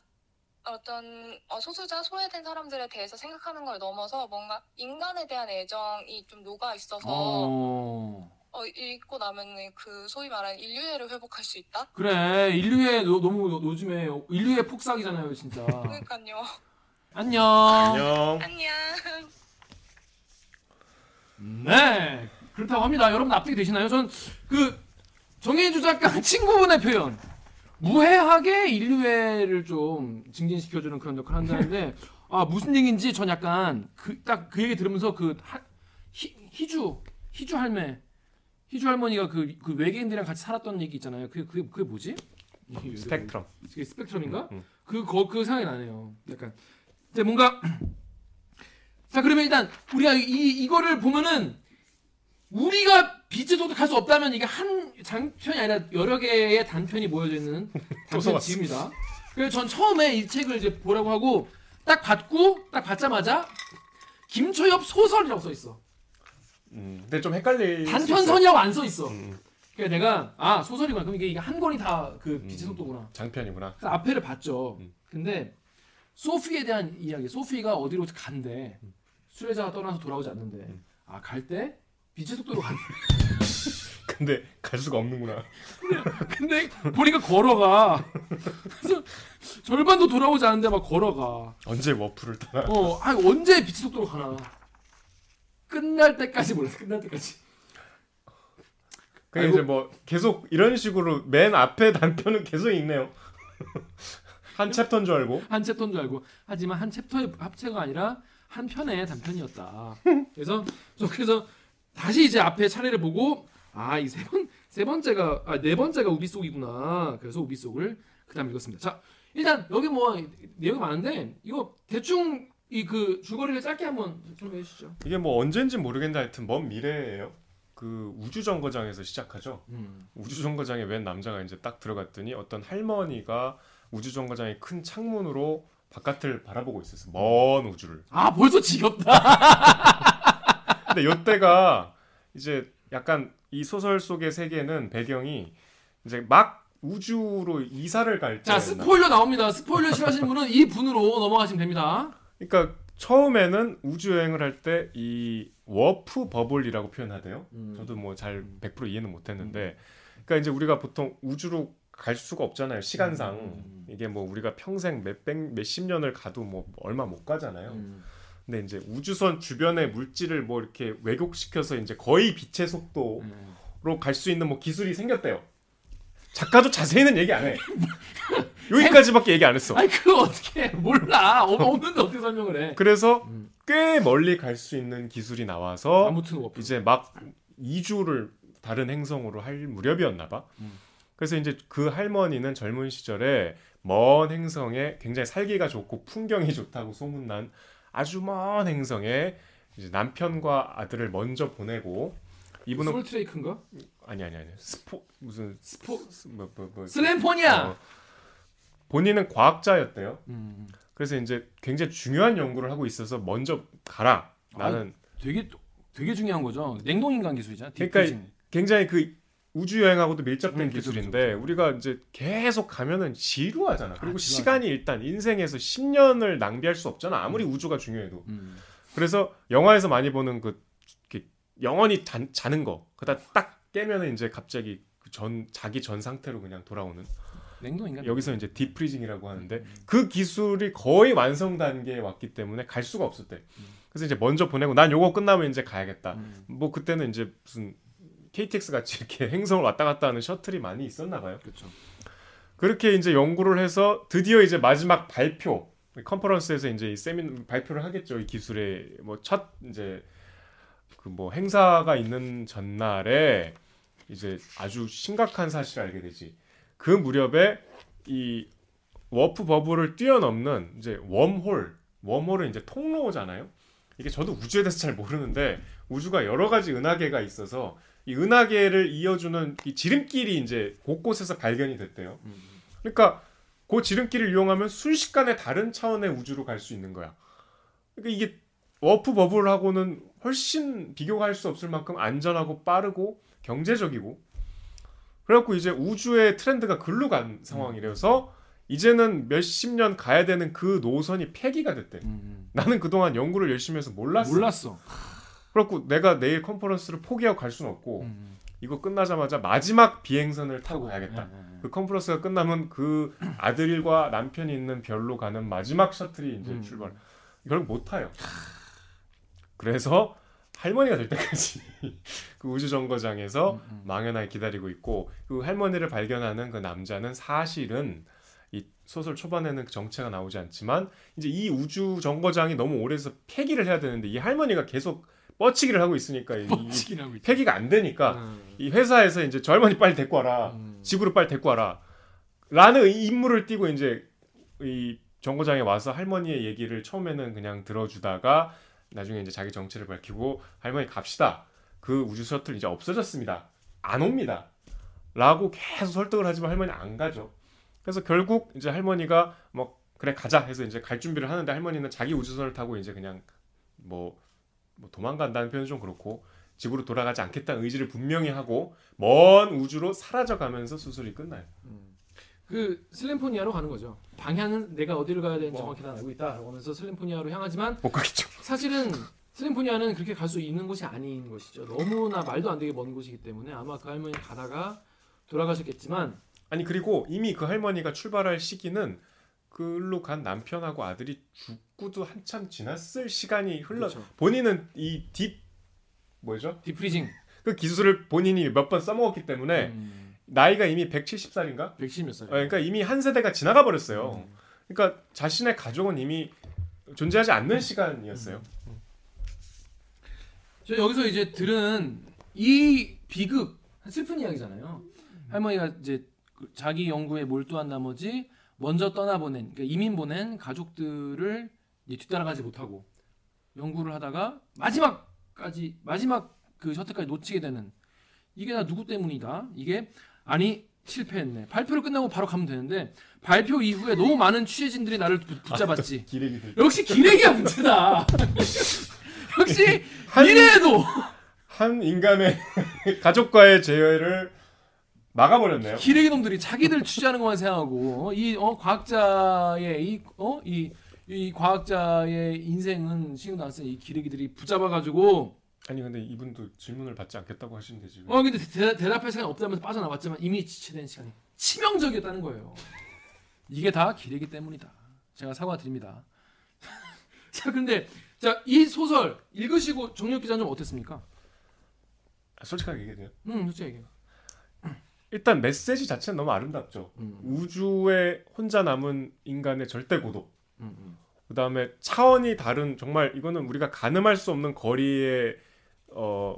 어떤 어, 소수자 소외된 사람들에 대해서 생각하는 걸 넘어서 뭔가 인간에 대한 애정이 좀 녹아 있어서 어. 어. 읽고 나면은 그 소위 말하는 인류애를 회복할 수 있다. 그래 인류의 노, 너무 요- 요즘에 인류의 폭삭이잖아요 진짜 그러니까요. 안녕 안녕. 안녕. 네 그렇다고 합니다 여러분 납득이 되시나요? 전 그 정혜주 작가 친구분의 표현 무해하게 인류애를 좀 증진시켜주는 그런 역할을 한다는데 아 무슨 얘기인지 전 약간 그 딱 그 얘기 들으면서 그 하, 희, 희주 희주 할매 희주 할머니가 그, 그 외계인들이랑 같이 살았던 얘기 있잖아요 그게 그게, 그게 뭐지? 스펙트럼. 그게 스펙트럼인가? 음. 그, 거, 그 생각이 나네요. 약간. 이제 뭔가. 자, 그러면 일단, 우리가 이, 이거를 보면은, 우리가 빛을 소득할 수 없다면 이게 한 장편이 아니라 여러 개의 단편이 모여져 있는 단편 써봤어. 집입니다. 그래서 전 처음에 이 책을 이제 보라고 하고, 딱 받고, 딱 받자마자, 김초엽 소설이라고 써 있어. 음. 근데 좀 헷갈릴. 단편선이라고 안 써 있어. 음. 그래서 내가, 아, 소설이구나. 그럼 이게, 한 권이 다 그 빛의 음. 속도구나. 장편이구나. 그래서 앞에를 봤죠. 음. 근데 소피에 대한 이야기. 소피가 어디로 간대. 수레자가 떠나서 돌아오지 않는데. 음. 아갈 때 빛의 속도로 간. 근데 갈 수가 없는구나. 근데 보니까 걸어가. 그래서 절반도 돌아오지 않는데 막 걸어가. 언제 워프를 타나? 어, 아 언제 빛의 속도로 가나. 끝날 때까지 몰랐어. 끝날 때까지. 그 아이고. 이제 뭐 계속 이런 식으로 맨 앞에 단편은 계속 읽네요. 한 챕터인 줄 알고. 한 챕터인 줄 알고 하지만 한 챕터의 합체가 아니라 한 편의 단편이었다. 그래서 저 그래서 다시 이제 앞에 차례를 보고 아 이 세 번 세 번째가 아 네 번째가 우빛속이구나. 그래서 우빛속을 그다음 읽었습니다. 자 일단 여기 뭐 내용이 많은데 이거 대충 이 그 줄거리를 짧게 한번 좀 해주시죠. 이게 뭐 언젠지 모르겠는데 하여튼 먼 미래예요. 그 우주 정거장에서 시작하죠. 음. 우주 정거장에 웬 남자가 이제 딱 들어갔더니 어떤 할머니가 우주 정거장의 큰 창문으로 바깥을 바라보고 있었어. 먼 우주를. 아 벌써 지겹다. 근데 요때가 이제 약간 이 소설 속의 세계는 배경이 이제 막 우주로 이사를 갈 때. 자 스포일러 나옵니다. 스포일러 싫어하시는 분은 이 분으로 넘어가시면 됩니다. 그러니까 처음에는 우주 여행을 할 때 이 warp bubble이라고 표현하대요. 음. 저도 뭐 잘 100% 이해는 못 했는데, 그러니까 이제 우리가 보통 우주로 갈 수가 없잖아요. 시간상 음. 이게 뭐 우리가 평생 몇백 몇십 년을 가도 뭐 얼마 못 가잖아요. 음. 근데 이제 우주선 주변의 물질을 뭐 이렇게 왜곡시켜서 이제 거의 빛의 속도로 음. 갈수 있는 뭐 기술이 생겼대요. 작가도 자세히는 얘기 안 해. 여기까지밖에 얘기 안 했어. 아니 그거 어떻게 몰라 없- 없는데 어떻게 설명을 해 그래서 음. 꽤 멀리 갈 수 있는 기술이 나와서 아무튼 워프 이제 막 이주를 다른 행성으로 할 무렵이었나 봐. 음. 그래서 이제 그 할머니는 젊은 시절에 먼 행성에 굉장히 살기가 좋고 풍경이 좋다고 소문난 아주 먼 행성에 이제 남편과 아들을 먼저 보내고 이분은 솔트레이크인가? 아니 아니 아니 스포 무슨 스포 뭐, 뭐, 뭐, 슬램포니아. 어, 본인은 과학자였대요. 음, 그래서 이제 굉장히 중요한 연구를 하고 있어서 먼저 가라. 나는 되게 되게 중요한 거죠. 냉동 인간 기술이잖아. 그러니까. 굉장히 그 우주 여행하고도 밀접된 음, 기술인데 그죠, 그죠. 우리가 이제 계속 가면은 지루하잖아. 그리고 아. 시간이 일단 인생에서 10년을 낭비할 수 없잖아. 아무리 우주가 중요해도. 음. 그래서 영화에서 많이 보는 그 이렇게 영원히 잔, 자는 거. 그다 딱 깨면은 이제 갑자기 그 전 자기 전 상태로 그냥 돌아오는. 냉동 인간. 여기서 이제 디프리징이라고 하는데 음. 그 기술이 거의 완성 단계에 왔기 때문에 갈 수가 없었대. 음. 그래서 이제 먼저 보내고 난 요거 끝나면 이제 가야겠다. 음, 뭐 그때는 이제 무슨 KTX 같이 이렇게 행성을 왔다 갔다 하는 셔틀이 많이 있었나 봐요. 그렇죠. 그렇게 이제 연구를 해서 드디어 이제 마지막 발표 컨퍼런스에서 이제 이 세미 발표를 하겠죠. 이 기술의 뭐 첫 이제 그 뭐 행사가 있는 전날에 이제 아주 심각한 사실을 알게 되지. 그 무렵에 이 warp bubble을 뛰어넘는 이제 웜홀, 웜홀은 이제 통로잖아요. 이게 저도 우주에 대해서 잘 모르는데 우주가 여러 가지 은하계가 있어서 이 은하계를 이어주는 이 지름길이 이제 곳곳에서 발견이 됐대요. 음. 그러니까 그 지름길을 이용하면 순식간에 다른 차원의 우주로 갈 수 있는 거야. 그러니까 이게 warp bubble하고는 훨씬 비교할 수 없을 만큼 안전하고 빠르고 경제적이고 그래갖고 이제 우주의 트렌드가 글로 간 상황이라서 이제는 몇십 년 가야 되는 그 노선이 폐기가 됐대. 음. 나는 그동안 연구를 열심히 해서 몰랐어. 몰랐어. 그래갖고 내가 내일 컨퍼런스를 포기하고 갈 수는 없고 음. 이거 끝나자마자 마지막 비행선을 타고 가야겠다. 예, 예, 예. 그 컨퍼런스가 끝나면 그 아들과 남편이 있는 별로 가는 마지막 셔틀이 이제 음. 출발. 결국 못 타요. 그래서 할머니가 될 때까지 그 우주 정거장에서 음. 망연하게 기다리고 있고 그 할머니를 발견하는 그 남자는 사실은 이 소설 초반에는 그 정체가 나오지 않지만 이제 이 우주 정거장이 너무 오래돼서 폐기를 해야 되는데 이 할머니가 계속 뻗치기를 하고 있으니까 뻥치기라고 있지. 폐기가 안 되니까 음. 이 회사에서 이제 저 할머니 빨리 데리고 와라. 음. 집으로 빨리 데리고 와라. 라는 이 임무를 띠고 이제 이 정거장에 와서 할머니의 얘기를 처음에는 그냥 들어주다가 나중에 이제 자기 정체를 밝히고 할머니 갑시다. 그 우주 셔틀 이제 없어졌습니다. 안 옵니다. 라고 계속 설득을 하지만 할머니 안 가죠. 그래서 결국 이제 할머니가 뭐 그래 가자 해서 이제 갈 준비를 하는데 할머니는 자기 우주선을 타고 이제 그냥 뭐, 뭐 도망간다는 표현은 좀 그렇고 집으로 돌아가지 않겠다는 의지를 분명히 하고 먼 우주로 사라져 가면서 수술이 끝나요. 그 슬램포니아로 가는 거죠. 방향은 내가 어디로 가야 되는지 뭐. 정확히 다 알고 있다. 하면서 슬램포니아로 향하지만 못 가겠죠. 사실은 슬램포니아는 그렇게 갈 수 있는 곳이 아닌 것이죠. 너무나 말도 안 되게 먼 곳이기 때문에 아마 그 할머니 가다가 돌아가셨겠지만 아니 그리고 이미 그 할머니가 출발할 시기는 그로 간 남편하고 아들이 죽고도 한참 지났을 시간이 흘러 그렇죠. 본인은 이 딥 뭐죠? 디프리징 그 기술을 본인이 몇 번 써먹었기 때문에 음, 나이가 이미 170살인가? 110몇 살. 그러니까 이미 한 세대가 지나가 버렸어요. 음. 그러니까 자신의 가족은 이미 존재하지 않는 시간이었어요. 저 여기서 이제 들은 이 비극 슬픈 이야기잖아요. 할머니가 이제 그 자기 연구에 몰두한 나머지 먼저 떠나보낸 그러니까 이민 보낸 가족들을 뒤따라가지 못하고 연구를 하다가 마지막까지 마지막 그 셔틀까지 놓치게 되는 이게 다 누구 때문이다. 이게 아니 실패했네. 발표를 끝나고 바로 가면 되는데 발표 이후에 너무 많은 취재진들이 나를 붙- 붙잡았지. 기레기 들. 역시 기레기가 문제다. 역시 한- 이래도 한 인간의 가족과의 재회를 막아버렸네요. 기레기 놈들이 자기들 취재하는 것만 생각하고 이 어, 과학자의 이 어 이 이 과학자의 인생은 안 쓰는 이 기레기들이 붙잡아가지고 아니 근데 이분도 질문을 받지 않겠다고 하시는데 지금. 어 근데 대, 대답할 시간이 없다면서 빠져나왔지만 이미 지체된 시간이 치명적이었다는 거예요. 이게 다 기레기 때문이다. 제가 사과드립니다. 자 근데 자 이 소설 읽으시고 정력 기자는 좀 어땠습니까? 아, 솔직하게 얘기해요. 음 솔직히 얘기해. 일단 메시지 자체는 너무 아름답죠. 음, 우주에 혼자 남은 인간의 절대 고독. 음, 음. 그 다음에 차원이 다른 정말 이거는 우리가 가늠할 수 없는 거리에 어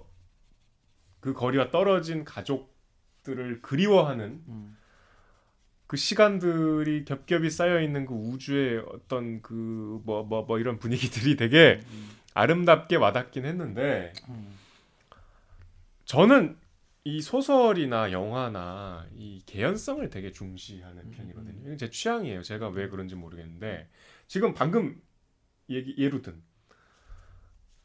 그 거리와 떨어진 가족들을 그리워하는 음. 그 시간들이 겹겹이 쌓여 있는 그 우주의 어떤 그 뭐 뭐뭐 이런 분위기들이 되게 음. 아름답게 와닿긴 했는데 음. 저는 이 소설이나 영화나 이 개연성을 되게 중시하는 음, 편이거든요. 이건 제 취향이에요. 제가 왜 그런지 모르겠는데 지금 방금 얘기 예로 든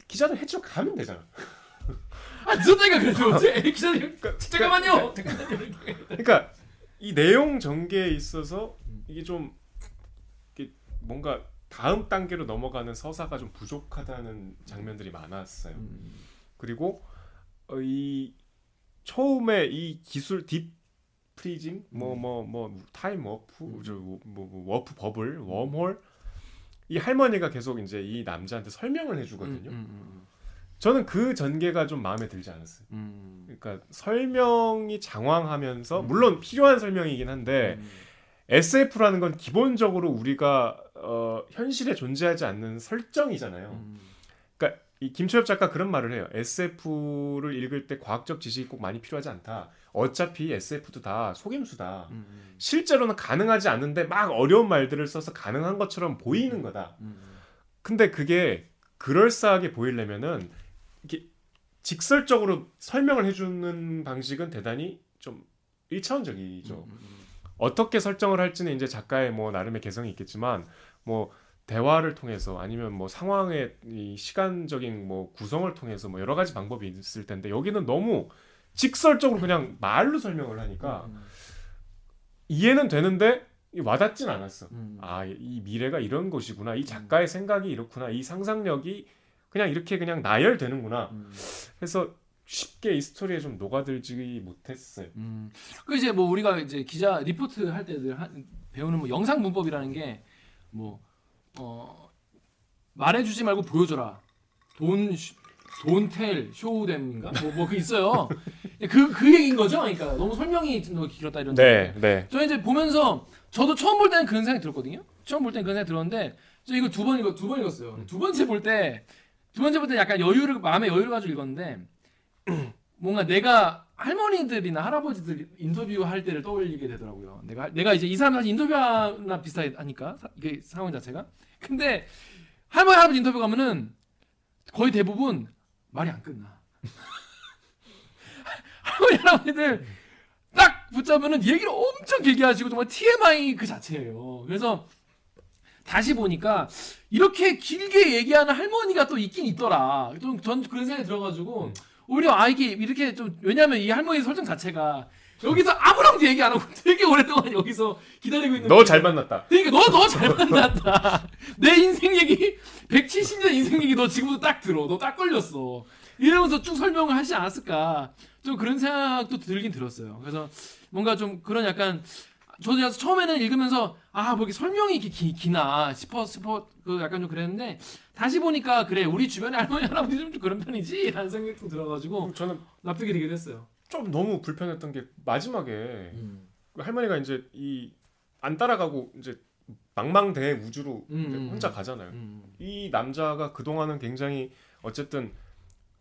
기자들 해치고 가면 되잖아. 아 늦었다니까 그래도 제 기자님 그러니까, 잠깐만요. 그러니까 이 내용 전개에 있어서 음. 이게 좀 이게 뭔가 다음 단계로 넘어가는 서사가 좀 부족하다는 장면들이 많았어요. 음. 그리고 어, 이 처음에 이 기술 deep freezing 뭐 뭐뭐 time warp 음. 저뭐 뭐, warp bubble 웜홀 이 할머니가 계속 이제 이 남자한테 설명을 해주거든요. 음, 음, 저는 그 전개가 좀 마음에 들지 않았어요. 음, 음. 그러니까 설명이 장황하면서 음. 물론 필요한 설명이긴 한데 음. SF라는 건 기본적으로 우리가 어, 현실에 존재하지 않는 설정이잖아요. 음. 이 김철엽 작가 그런 말을 해요. SF를 읽을 때 과학적 지식이 꼭 많이 필요하지 않다. 어차피 SF도 다 속임수다. 음, 음. 실제로는 가능하지 않은데 막 어려운 말들을 써서 가능한 것처럼 보이는 거다. 음. 근데 그게 그럴싸하게 보이려면은 이렇게 직설적으로 설명을 해주는 방식은 대단히 좀 1차원적이죠. 음, 음, 어떻게 설정을 할지는 이제 작가의 뭐 나름의 개성이 있겠지만 뭐 대화를 통해서 아니면 뭐 상황의 이 시간적인 뭐 구성을 통해서 뭐 여러 가지 방법이 있을 텐데 여기는 너무 직설적으로 그냥 말로 설명을 하니까 음, 이해는 되는데 와닿진 않았어. 음. 아, 이 미래가 이런 것이구나. 이 작가의 생각이 이렇구나. 이 상상력이 그냥 이렇게 그냥 나열되는구나. 음. 해서 쉽게 이 스토리에 좀 녹아들지 못했어요. 음. 그 이제 뭐 우리가 이제 기자 리포트 할 때들 한- 배우는 뭐 영상 문법이라는 게 뭐 어, 말해주지 말고 보여줘라. 돈 돈텔 쇼우댐인가 뭐 뭐 그 있어요. 그 그 얘기인 거죠. 그러니까 너무 설명이 너무 길었다 이런. 네, 네. 저 이제 보면서 저도 처음 볼 때는 그런 생각이 들었거든요. 처음 볼 때는 그런 생각이 들었는데 저 이거 두 번 읽어 두 번 읽었어요. 두 번째 볼 때 두 번째 볼 때 약간 여유를 마음에 여유를 가지고 읽었는데 뭔가 내가 할머니들이나 할아버지들 인터뷰할 때를 떠올리게 되더라고요. 내가 내가 이제 이 사람 사실 인터뷰나 비슷하니까 사- 이게 상황 자체가. 근데 할머니 할아버지 인터뷰 가면은 거의 대부분 말이 안 끝나. 할머니 할아버지들 딱 붙잡으면 얘기를 엄청 길게 하시고 정말 TMI 그 자체예요. 그래서 다시 보니까 이렇게 길게 얘기하는 할머니가 또 있긴 있더라. 좀 전 그런 생각이 들어가지고 오히려 아 이게 이렇게 좀 왜냐하면 이 할머니 설정 자체가 여기서 아무랑도 얘기 안 하고 되게 오랫동안 여기서 기다리고 있는 너 잘 만났다. 그러니까 너 너 잘 만났다. 내 인생 얘기 170년 인생 얘기 너 지금부터 딱 들어. 너 딱 걸렸어. 이러면서 쭉 설명을 하지 않았을까. 좀 그런 생각도 들긴 들었어요. 그래서 뭔가 좀 그런 약간 저도 그래서 처음에는 읽으면서 아, 뭐 이렇게 설명이 이렇게 기, 기나 싶어 싶어 그 약간 좀 그랬는데 다시 보니까 그래 우리 주변에 할머니 할아버지 좀 그런 편이지라는 생각이 좀 들어가지고 저는 납득이 되게 됐어요. 좀 너무 불편했던 게 마지막에 음. 할머니가 이제 이 안 따라가고 이제 망망대해 우주로 음, 이제 음, 혼자 음. 가잖아요. 음. 이 남자가 그동안은 굉장히 어쨌든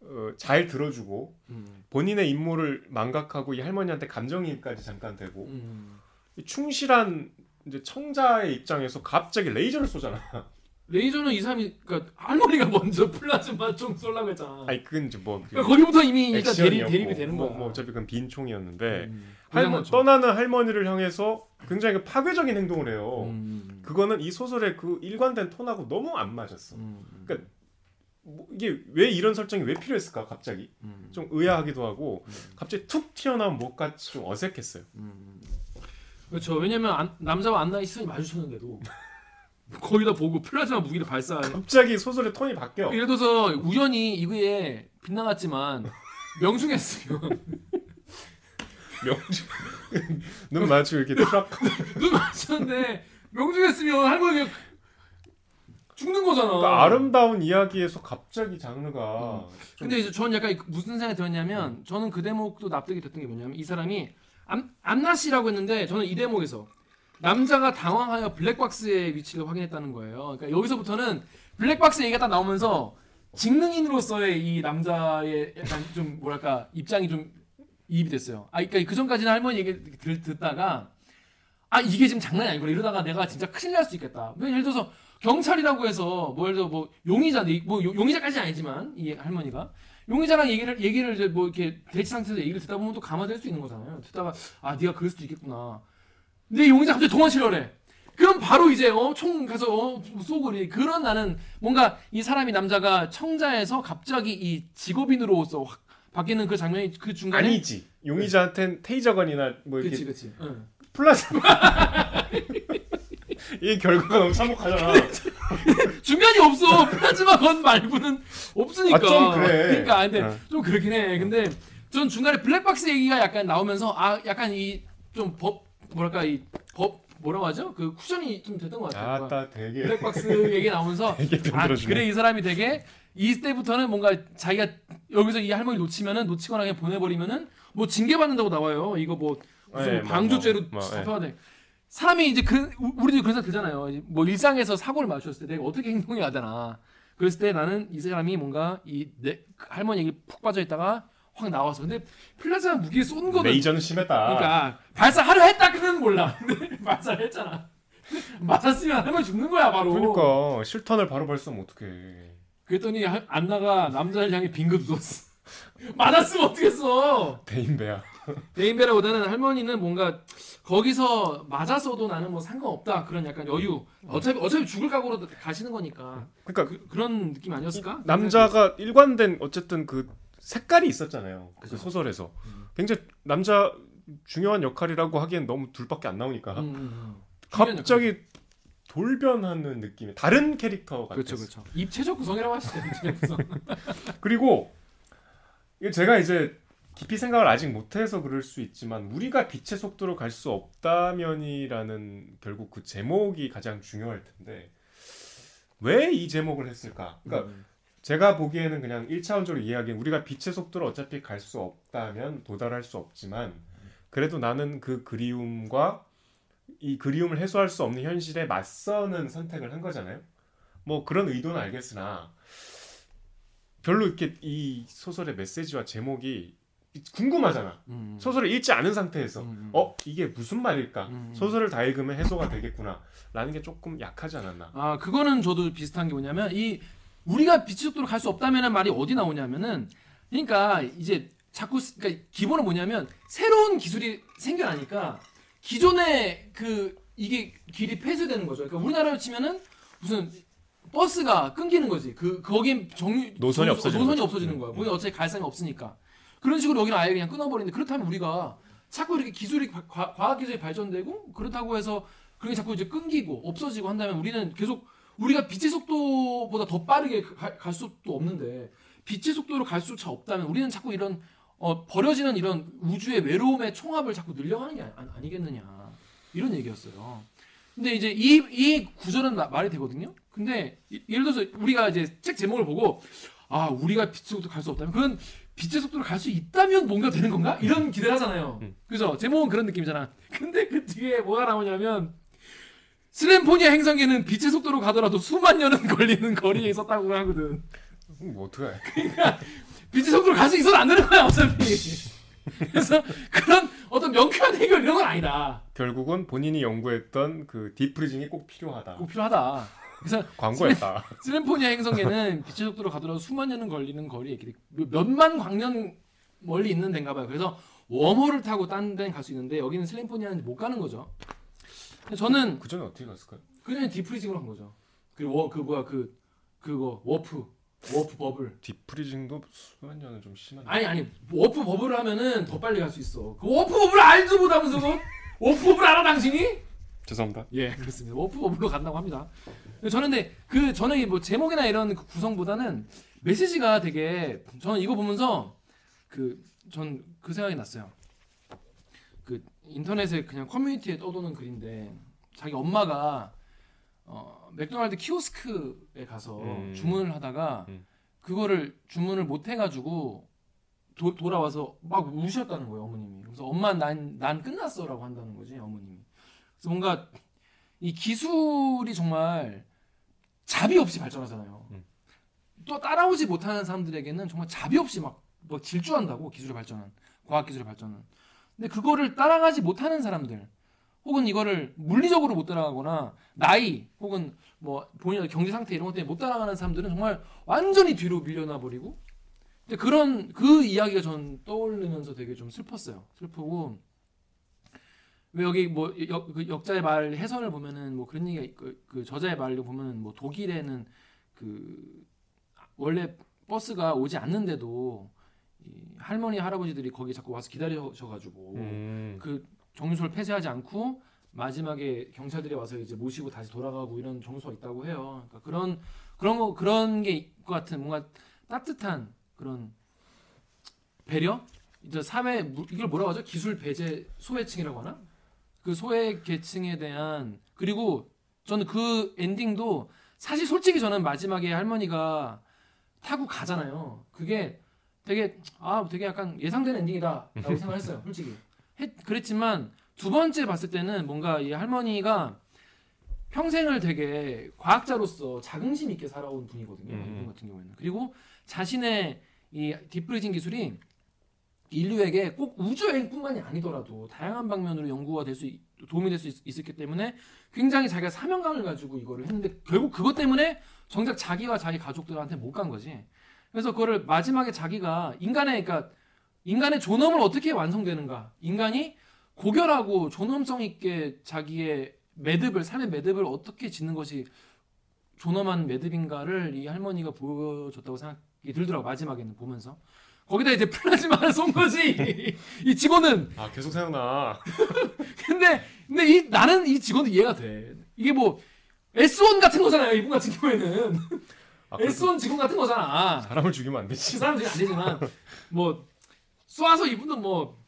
어, 잘 들어주고 음. 본인의 임무를 망각하고 이 할머니한테 감정이입까지 잠깐 되고 음. 이 충실한 이제 청자의 입장에서 갑자기 레이저를 쏘잖아. 레이저는 이 사람이 그러니까 할머니가 먼저 플라즈마 총 쏠라고 했잖아. 아니 그건 이제 뭐 그러니까 거기부터 이미 일단 대립 대립이 되는 뭐, 거야. 뭐 어차피 그건 빈 총이었는데 음. 할머, 고장났죠. 떠나는 할머니를 향해서 굉장히 그 파괴적인 행동을 해요. 음. 그거는 이 소설의 그 일관된 톤하고 너무 안 맞았어. 음. 그러니까 뭐 이게 왜 이런 설정이 왜 필요했을까 갑자기 음. 좀 의아하기도 하고 음. 갑자기 툭 튀어나온 목같이 좀 어색했어요. 음. 그렇죠. 왜냐면 안- 남자와 안나의 시선이 마주쳤는데도 거기다 보고 플라즈마 무기를 발사해. 갑자기 소설의 톤이 바뀌어. 예를 들어서 우연히 이거에 빗나갔지만 명중했으면 명중 눈 마주치고 이렇게 트럭 눈 맞췄는데 명중했으면 할머니가 죽는 거잖아. 그러니까 아름다운 이야기에서 갑자기 장르가 좀 근데 이제 저는 약간 무슨 생각이 들었냐면 저는 그 대목도 납득이 됐던 게 뭐냐면 이 사람이 씨라고 했는데 저는 이 대목에서 남자가 당황하여 블랙박스의 위치를 확인했다는 거예요. 그러니까 여기서부터는 블랙박스 얘기가 딱 나오면서 직능인으로서의 이 남자의 약간 좀 뭐랄까 입장이 좀 이입이 됐어요. 아, 그러니까 그 전까지는 할머니 얘기 들, 듣다가 아 이게 지금 장난이 아니구나 이러다가 내가 진짜 큰일 날 수 있겠다. 뭐 예를 들어서 경찰이라고 해서 뭐 예를 들어 뭐 용의자 뭐 용- 용의자까지는 아니지만 이 할머니가 용의자랑 얘기를 얘기를 이제 뭐 이렇게 대치 상태에서 얘기를 듣다 보면 또 감화될 수 있는 거잖아요. 듣다가 아 네가 그럴 수도 있겠구나. 근데 용의자 갑자기 도망치려래. 그럼 바로 이제 어, 총 가서 어, 쏘고 그래. 그런 나는 뭔가 이 사람이 남자가 청자에서 갑자기 이 직업인으로서 확 바뀌는 그 장면이 그 중간에 아니지. 용의자한텐 테이저건이나 뭐 이렇게 그치 그치. 응. 플라즈마 이 결과가 너무 참혹하잖아. 중간이 없어. 플라즈마 건 말고는 없으니까. 아, 좀 그래. 그러니까 근데 어. 좀 그렇긴 해. 근데 전 중간에 블랙박스 얘기가 약간 나오면서 아 약간 이 좀 법 뭐랄까 이 법 뭐라고 하죠? 그 쿠션이 좀 됐던 것 같아요. 아따 되게 블랙박스 얘기 나오면서 아. 그래 이 사람이 되게 이때부터는 뭔가 자기가 여기서 이 할머니 놓치면은 놓치거나 그냥 보내버리면은 뭐 징계 받는다고 나와요. 이거 뭐 무슨 네, 뭐, 방조죄로 뭐, 뭐, 잡혀야 돼. 사람이 이제 그 우- 우리도 그런 생각 들잖아요. 뭐 일상에서 사고를 마주쳤을 때 내가 어떻게 행동해야 되나. 그랬을 때 나는 이 사람이 뭔가 이 내 할머니 얘기 푹 빠져 있다가 확 나와서 근데 플라즈마 무기에 쏜 거는 레이저는 심했다. 그러니까 발사하려 했다 그는 몰라. 근데 발사를 했잖아. 맞았으면 할머니 죽는 거야 바로. 그러니까 실턴을 바로 발사하면 어떡해. 그랬더니 하- 안나가 남자를 향해 빙긋 웃었어. 맞았으면 어떻겠어. 대인배야. 데인베라보다는 할머니는 뭔가 거기서 맞았어도 나는 뭐 상관없다 그런 약간 여유. 어차피 어차피 죽을 각오로 가시는 거니까 그러니까 그, 그런 느낌 아니었을까? 남자가 일관된 어쨌든 그 색깔이 있었잖아요. 그 그죠. 소설에서 음. 굉장히 남자 중요한 역할이라고 하기엔 너무 둘밖에 안 나오니까 음, 음, 음. 갑자기 돌변하는 느낌의 다른 캐릭터 같았어. 그렇죠 그렇죠. 입체적 구성이라고 하시죠. 입체적 구성. 그리고 이게 제가 이제 깊이 생각을 아직 못해서 그럴 수 있지만 우리가 빛의 속도로 갈 수 없다면이라는 결국 그 제목이 가장 중요할 텐데 왜 이 제목을 했을까? 그러니까 음. 제가 보기에는 그냥 1차원적으로 이야기는 우리가 빛의 속도로 어차피 갈 수 없다면 도달할 수 없지만 그래도 나는 그 그리움과 이 그리움을 해소할 수 없는 현실에 맞서는 선택을 한 거잖아요. 뭐 그런 의도는 알겠으나 별로 이렇게 이 소설의 메시지와 제목이 궁금하잖아. 음. 소설을 읽지 않은 상태에서 음. 어 이게 무슨 말일까? 음. 소설을 다 읽으면 해소가 되겠구나라는 게 조금 약하지 않았나? 아 그거는 저도 비슷한 게 뭐냐면 이 우리가 빛의 속도로 갈 수 없다면은 말이 어디 나오냐면은 그러니까 이제 자꾸 쓰- 그러니까 기본은 뭐냐면 새로운 기술이 생겨나니까 기존의 그 이게 길이 폐쇄되는 거죠. 그러니까 우리나라로 치면은 무슨 버스가 끊기는 거지. 그 거긴 정유 노선이 정- 없어지는 노선이. 없어지는 음. 거야. 거기 어차피 갈 사람이 없으니까. 그런 식으로 여기는 아예 그냥 끊어버리는데 그렇다면 우리가 자꾸 이렇게 기술이 과학 기술이 발전되고 그렇다고 해서 그게 자꾸 이제 끊기고 없어지고 한다면 우리는 계속 우리가 빛의 속도보다 더 빠르게 가- 갈 수도 없는데 빛의 속도로 갈 수차 없다면 우리는 자꾸 이런 어, 버려지는 이런 우주의 외로움의 총합을 자꾸 늘려가는 게 아, 니 겠느냐 이런 얘기였어요. 근데 이제 이, 이 구절은 마- 말이 되거든요. 근데 이- 예를 들어서 우리가 이제 책 제목을 보고 아 우리가 빛의 속도로 갈수 없다면 그건 빛의 속도로 갈 수 있다면 뭔가 되는 건가? 이런 기대를 하잖아요. 음. 그죠? 제목은 그런 느낌이잖아. 근데 그 뒤에 뭐가 나오냐면 슬램포니아 행성에는 빛의 속도로 가더라도 수만 년은 걸리는 거리에 있었다고 하거든. 음, 뭐 어떡해? 빛의 속도로 갈 수 있어도 안 되는 거야 어차피. 그래서 그런 어떤 명쾌한 해결 이런 건 아니다. 결국은 본인이 연구했던 그 디프리징이 꼭 필요하다. 꼭 필요하다. 그래서 광고였다. 슬램포니아 행성에는 빛의 속도로 가더라도 수만 년은 걸리는 거리에 몇만 광년 멀리 있는 데인가 봐요. 그래서 웜홀을 타고 딴 데는 갈 수 있는데 여기는 슬램포니아는 못 가는 거죠. 저는 그 전에 어떻게 갔을까요? 그 전에 deep freezing으로 한 거죠. 그리고 워, 그 뭐야 그 그거 warp warp bubble deep freezing도 수만 년은 좀 심한. 아니 아니 warp bubble을 하면은 더 빨리 갈 수 있어. 그 warp bubble 알지 못하면서 그 warp bubble 알아 당신이? 죄송합니다. 예 그렇습니다. warp bubble로 간다고 합니다. 저는 근데 그 저는 이뭐 제목이나 이런 그 구성보다는 메시지가 되게 저는 이거 보면서 그 전 그 생각이 났어요. 그 인터넷에 그냥 커뮤니티에 떠도는 글인데 자기 엄마가 어, 맥도날드 키오스크에 가서 음. 주문을 하다가 음. 그거를 주문을 못 해가지고 도, 돌아와서 막 우셨다는 거예요 어머님이. 그래서 엄마 난, 난 끝났어라고 한다는 거지 어머님이. 그래서 뭔가 이 기술이 정말 자비 없이 발전하잖아요. 음. 또 따라오지 못하는 사람들에게는 정말 자비 없이 막, 막 질주한다고 기술의 발전은 과학 기술의 발전은. 근데 그거를 따라가지 못하는 사람들 혹은 이거를 물리적으로 못 따라가거나 나이 혹은 뭐 본인의 경제 상태 이런 것 때문에 못 따라가는 사람들은 정말 완전히 뒤로 밀려나 버리고 근데 그런 그 이야기가 전 떠오르면서 되게 좀 슬펐어요. 슬프고 왜 여기 뭐 역, 그 역자의 말 해설을 보면은 뭐 그런 얘기가 그, 그 저자의 말을 보면은 뭐 독일에는 그 원래 버스가 오지 않는데도 이 할머니 할아버지들이 거기 자꾸 와서 기다려셔가지고 음. 그 정류소를 폐쇄하지 않고 마지막에 경찰들이 와서 이제 모시고 다시 돌아가고 이런 정서가 있다고 해요. 그러니까 그런 그런 거 그런 게 같은 뭔가 따뜻한 그런 배려 이제 사회 무- 이걸 뭐라고 하죠? 기술 배제 소외층이라고 하나? 그 소외 계층에 대한 그리고 저는 그 엔딩도 사실 솔직히 저는 마지막에 할머니가 타고 가잖아요. 그게 되게 아 되게 약간 예상되는 엔딩이다라고 생각했어요. 솔직히 했, 그랬지만 두 번째 봤을 때는 뭔가 이 할머니가 평생을 되게 과학자로서 자긍심 있게 살아온 분이거든요. 음. 이분 같은 경우에는 그리고 자신의 이 딥브리징 기술이 인류에게 꼭 우주 여행뿐만이 아니더라도 다양한 방면으로 연구가 될 수 도움이 될 수 있었기 때문에 굉장히 자기가 사명감을 가지고 이거를 했는데 결국 그것 때문에 정작 자기와 자기 가족들한테 못 간 거지. 그래서 그거를 마지막에 자기가 인간의 그러니까 인간의 존엄을 어떻게 완성되는가? 인간이 고결하고 존엄성 있게 자기의 매듭을 삶의 매듭을 어떻게 짓는 것이 존엄한 매듭인가를 이 할머니가 보여줬다고 생각이 들더라고 마지막에는 보면서 거기다 이제 플라즈마를 쏜 거지 이 직원은 아 계속 생각나. 근데 근데 이 나는 이 직원도 이해가 돼 이게 뭐 S1 같은 거잖아요 이분 같은 경우에는 아, 그래도 S1 직원 같은 거잖아 사람을 죽이면 안그 되지. 사람들이 안 되지만 뭐 쏴서 이분도 뭐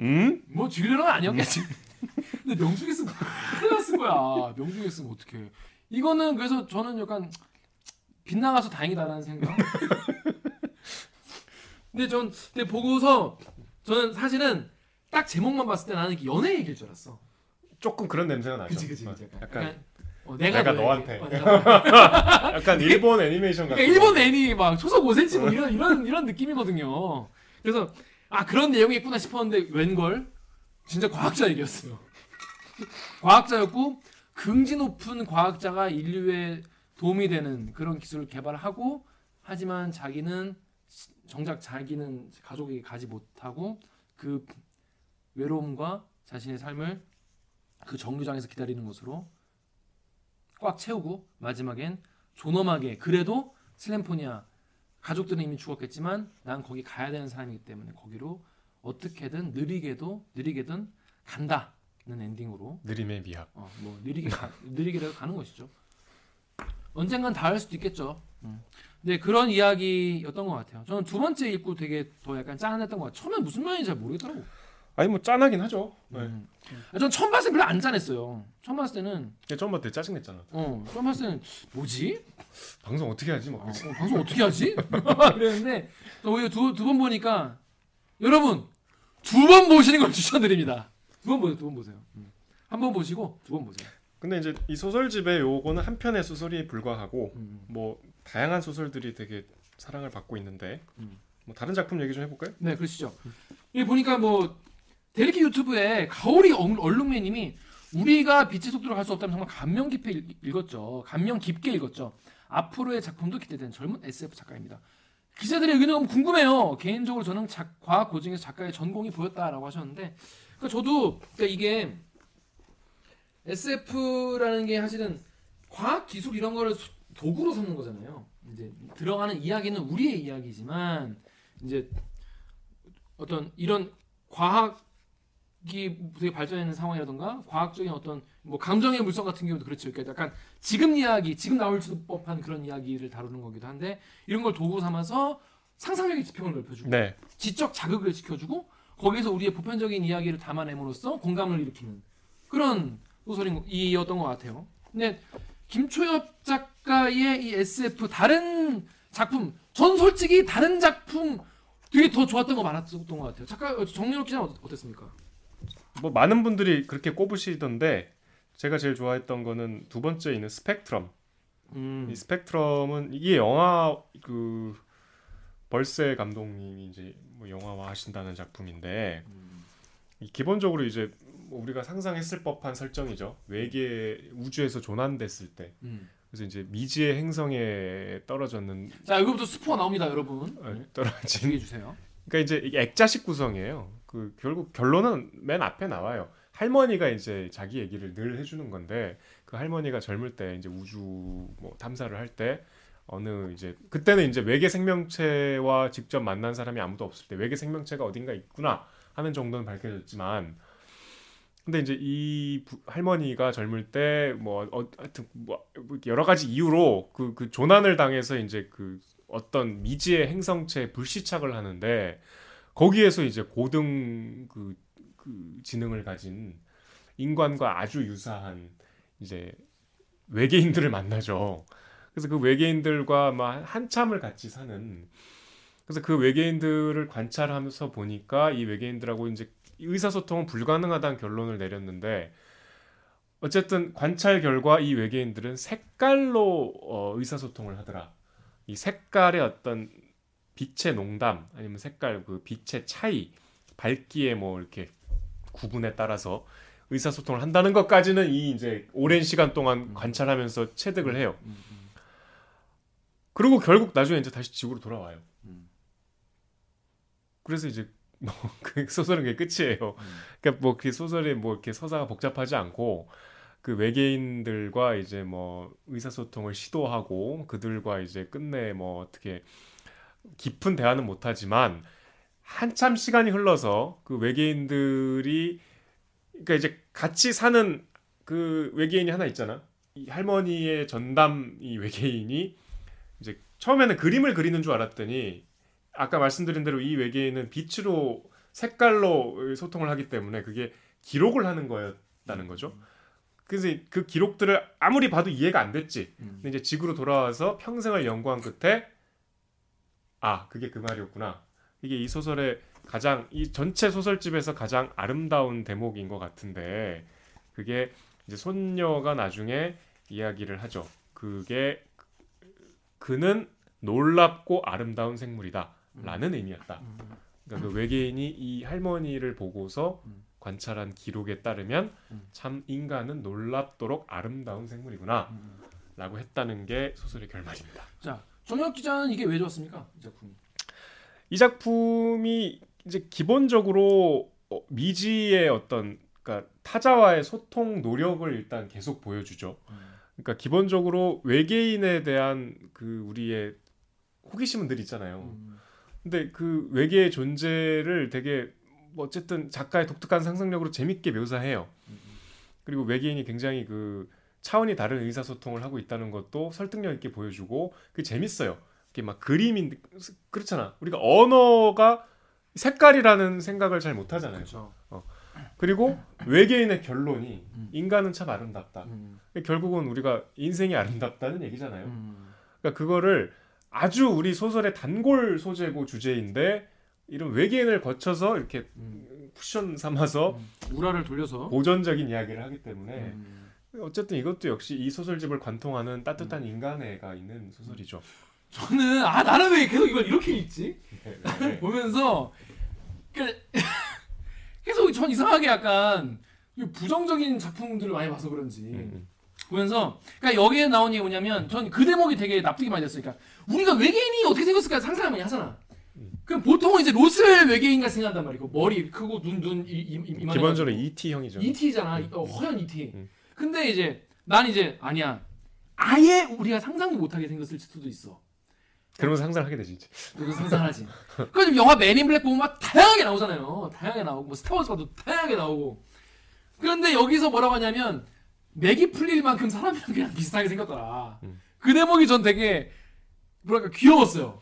음? 뭐 죽이려는 건 아니었겠지. 근데 명중했으면 큰일 났을 거야. 명중했으면 어떡해. 이거는 그래서 저는 약간 빗나가서 다행이다라는 생각. 근데 전 근데 보고서 저는 사실은 딱 제목만 봤을 때 나는 이게 연애 얘기일 줄 알았어. 조금 그런 냄새가 나죠. 그치 그치 그치. 어, 약간 어, 내가, 내가. 너한테. 어, 약간 일본 애니메이션 같은. 그러니까 일본 애니 막 초속 5cm 뭐 이런 이런 이런 느낌이거든요. 그래서 아 그런 내용이 있구나 싶었는데 웬걸 진짜 과학자 얘기였어요. 과학자였고 긍지 높은 과학자가 인류에 도움이 되는 그런 기술을 개발하고 하지만 자기는 정작 자기는 가족에게 가지 못하고 그 외로움과 자신의 삶을 그 정류장에서 기다리는 것으로 꽉 채우고 마지막엔 존엄하게 그래도 슬램포니아 가족들은 이미 죽었겠지만 난 거기 가야 되는 사람이기 때문에 거기로 어떻게든 느리게도 느리게든 간다는 엔딩으로 느림의 미학. 어, 뭐 느리게 가, 느리게라도 가는 것이죠. 언젠간 닿을 수도 있겠죠. 음. 근데 그런 이야기였던 것 같아요. 저는 두 번째 읽고 되게 더 약간 짠했던 것 같아요. 처음에 무슨 말인지 잘 모르겠더라고. 아니 뭐 짠하긴 하죠. 네. 음. 아, 전 처음 봤을 때 별로 안 짠했어요. 처음 봤을 때는 네. 처음 봤을 때 짜증냈잖아. 어 처음 봤을 때는 뭐지? 방송 어떻게 하지? 막 어? 어, 방송 어떻게 하지? 그랬는데 또 오히려 두두 번 보니까 여러분 두 번 보시는 걸 추천드립니다. 두 번 보세요. 두 번 보세요. 음. 한번 보시고 두 번 보세요. 근데 이제 이 소설집에 요거는 한 편의 소설이 불과하고 음. 뭐 다양한 소설들이 되게 사랑을 받고 있는데 음. 뭐 다른 작품 얘기 좀 해볼까요? 네, 그러시죠. 여기 보니까 뭐 데리키 유튜브에 가오리 얼- 얼룩매님이 우리가 빛의 속도로 갈 수 없다면 정말 감명 깊게 읽- 읽었죠. 감명 깊게 읽었죠. 앞으로의 작품도 기대되는 젊은 SF 작가입니다. 기자들의 의견이 너무 궁금해요. 개인적으로 저는 작, 과학 고증에서 작가의 전공이 보였다라고 하셨는데, 그러니까 저도 그러니까 이게 SF라는 게 사실은 과학 기술 이런 거를 소- 도구로 삼는 거잖아요. 이제 들어가는 이야기는 우리의 이야기지만 이제 어떤 이런 과학이 되게 발전하는 상황이라던가 과학적인 어떤 뭐 감정의 물성 같은 경우도 그렇죠. 그러니까 약간 지금 이야기, 지금 나올 수 법한 그런 이야기를 다루는 거기도 한데 이런 걸 도구 삼아서 상상력의 지평을 넓혀주고 네. 지적 자극을 시켜주고 거기에서 우리의 보편적인 이야기를 담아냄으로써 공감을 일으키는 그런 소설이었던 것 같아요. 근데 김초엽 작 가의 이 SF 다른 작품 전 솔직히 다른 작품 되게 더 좋았던 거 많았던 것 같아요. 작가 정유럽 기자 는 어땠습니까? 뭐 많은 분들이 그렇게 꼽으시던데 제가 제일 좋아했던 거는 두 번째 있는 스펙트럼. 음, 이 스펙트럼은 이게 영화 그 벌새 감독님이 이제 뭐 영화화 하신다는 작품인데 이 기본적으로 이제 뭐 우리가 상상했을 법한 설정이죠. 외계 우주에서 조난됐을 때 음, 그래서 이제 미지의 행성에 떨어졌는 자 여기부터 스포가 나옵니다, 여러분. 어, 네. 떨어진 주세요. 그러니까 이제 액자식 구성이에요. 그 결국 결론은 맨 앞에 나와요. 할머니가 이제 자기 얘기를 늘 해주는 건데 그 할머니가 젊을 때 이제 우주 뭐 탐사를 할 때 어느 이제 그때는 이제 외계 생명체와 직접 만난 사람이 아무도 없을 때 외계 생명체가 어딘가 있구나 하는 정도는 밝혀졌지만 근데 이제 이 부- 할머니가 젊을 때뭐 어, 하여튼 뭐 여러 가지 이유로 그그 조난을 당해서 이제 그 어떤 미지의 행성체에 불시착을 하는데 거기에서 이제 고등 그, 그 지능을 가진 인간과 아주 유사한 이제 외계인들을 만나죠. 그래서 그 외계인들과 막 한참을 같이 사는 그래서 그 외계인들을 관찰하면서 보니까 이 외계인들하고 이제 의사소통은 불가능하다는 결론을 내렸는데 어쨌든 관찰 결과 이 외계인들은 색깔로 어, 의사소통을 하더라. 이 색깔의 어떤 빛의 농담 아니면 색깔 그 빛의 차이 밝기의 뭐 이렇게 구분에 따라서 의사소통을 한다는 것까지는 이 이제 오랜 시간 동안 관찰하면서 체득을 해요. 음, 음. 그리고 결국 나중에 이제 다시 지구로 돌아와요. 음. 그래서 이제 뭐 그 소설은 그게 끝이에요. 음. 그러니까 뭐 그 소설이 뭐 이렇게 서사가 복잡하지 않고 그 외계인들과 이제 뭐 의사소통을 시도하고 그들과 이제 끝내 뭐 어떻게 깊은 대화는 못하지만 한참 시간이 흘러서 그 외계인들이 그러니까 이제 같이 사는 그 외계인이 하나 있잖아. 이 할머니의 전담 이 외계인이 이제 처음에는 그림을 그리는 줄 알았더니 아까 말씀드린 대로 이 외계인은 빛으로 색깔로 소통을 하기 때문에 그게 기록을 하는 거였다는 거죠. 그래서 그 기록들을 아무리 봐도 이해가 안 됐지. 음. 근데 이제 지구로 돌아와서 평생을 연구한 끝에 아 그게 그 말이었구나. 이게 이 소설의 가장 이 전체 소설집에서 가장 아름다운 대목인 것 같은데 그게 이제 손녀가 나중에 이야기를 하죠. 그게 그는 놀랍고 아름다운 생물이다 라는 의미였다. 음. 그러니까 그 외계인이 이 할머니를 보고서 음. 관찰한 기록에 따르면 음. 참 인간은 놀랍도록 아름다운 생물이구나 라고 음. 했다는 게 소설의 결말입니다. 자 정혁 기자는 이게 왜 좋았습니까? 이 작품이. 이 작품이 이제 기본적으로 어, 미지의 어떤 그러니까 타자와의 소통 노력을 일단 계속 보여주죠. 그러니까 기본적으로 외계인에 대한 그 우리의 호기심은 늘 있잖아요. 음. 근데 그 외계의 존재를 되게 뭐 어쨌든 작가의 독특한 상상력으로 재밌게 묘사해요. 그리고 외계인이 굉장히 그 차원이 다른 의사소통을 하고 있다는 것도 설득력 있게 보여주고 그 재밌어요. 이게 막 그림인 그렇잖아. 우리가 언어가 색깔이라는 생각을 잘 못하잖아요. 그렇죠. 그리고 외계인의 결론이 음. 인간은 참 아름답다. 음. 결국은 우리가 인생이 아름답다는 얘기잖아요. 음. 그러니까 그거를 아주 우리 소설의 단골 소재고 주제인데 이런 외계인을 거쳐서 이렇게 음. 쿠션 삼아서 우라를 돌려서. 고전적인 이야기를 하기 때문에 음. 어쨌든 이것도 역시 이 소설집을 관통하는 따뜻한 인간애가 있는 소설이죠. 저는 아 나는 왜 계속 이걸 이렇게 읽지? 네, 네. 보면서 그 계속 전 이상하게 약간 이 부정적인 작품들을 많이 봐서 그런지 음, 보면서 그러니까 여기에 나온 게 뭐냐면 전 그 대목이 되게 납득이 많이 됐으니까 우리가 외계인이 어떻게 생겼을까 상상을 많이 하잖아. 음. 그럼 보통은 이제 로스웰 외계인 같이 생각한단 말이고 머리 크고 눈눈 기본적으로 ET 형이죠. ET잖아. 음. 어, 허연 ET. 음. 근데 이제 난 이제 아니야. 아예 우리가 상상도 못하게 생겼을 수도 있어. 그러면서 상상을 하게 되지. 이제. 그거 상상하지. 그래서 영화 맨인 블랙 보면 막 다양하게 나오잖아요. 다양하게 나오고 뭐 스타워즈 봐도 다양하게 나오고. 그런데 여기서 뭐라고 하냐면 맥이 풀릴 만큼 사람이랑 그냥 비슷하게 생겼더라. 음. 그 대목이 전 되게 뭐랄까 귀여웠어요.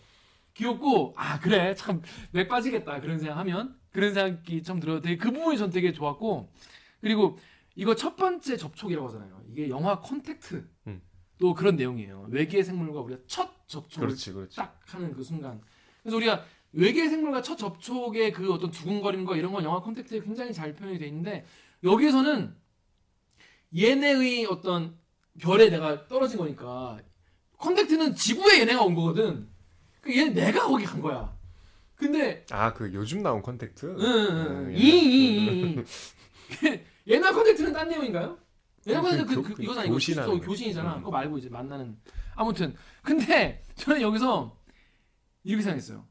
귀엽고 아 그래 참 맥 빠지겠다 그런 생각하면 그런 생각이 좀 들어요. 되게 그 부분이 전 되게 좋았고 그리고 이거 첫 번째 접촉이라고 하잖아요. 이게 영화 컨택트 음. 또 그런 내용이에요. 외계 생물과 우리가 첫 접촉을 그렇지, 그렇지. 딱 하는 그 순간. 그래서 우리가 외계 생물과 첫 접촉의 그 어떤 두근거림과 이런 건 영화 콘택트에 굉장히 잘 표현이 돼 있는데 여기에서는 얘네의 어떤 별에 내가 떨어진 거니까 콘택트는 지구에 얘네가 온 거거든. 그 얘는 내가 거기 간 거야. 근데 아 그 요즘 나온 컨택트. 응, 응, 응. 음, 이, 이, 이, 이. 옛날 콘택트는 딴 내용인가요? 왜냐면 그 그, 교- 그, 그 이거잖아 이거 교신하는. 교신이잖아. 음. 그거 말고 이제 만나는 아무튼 근데 저는 여기서 이렇게 생각했어요.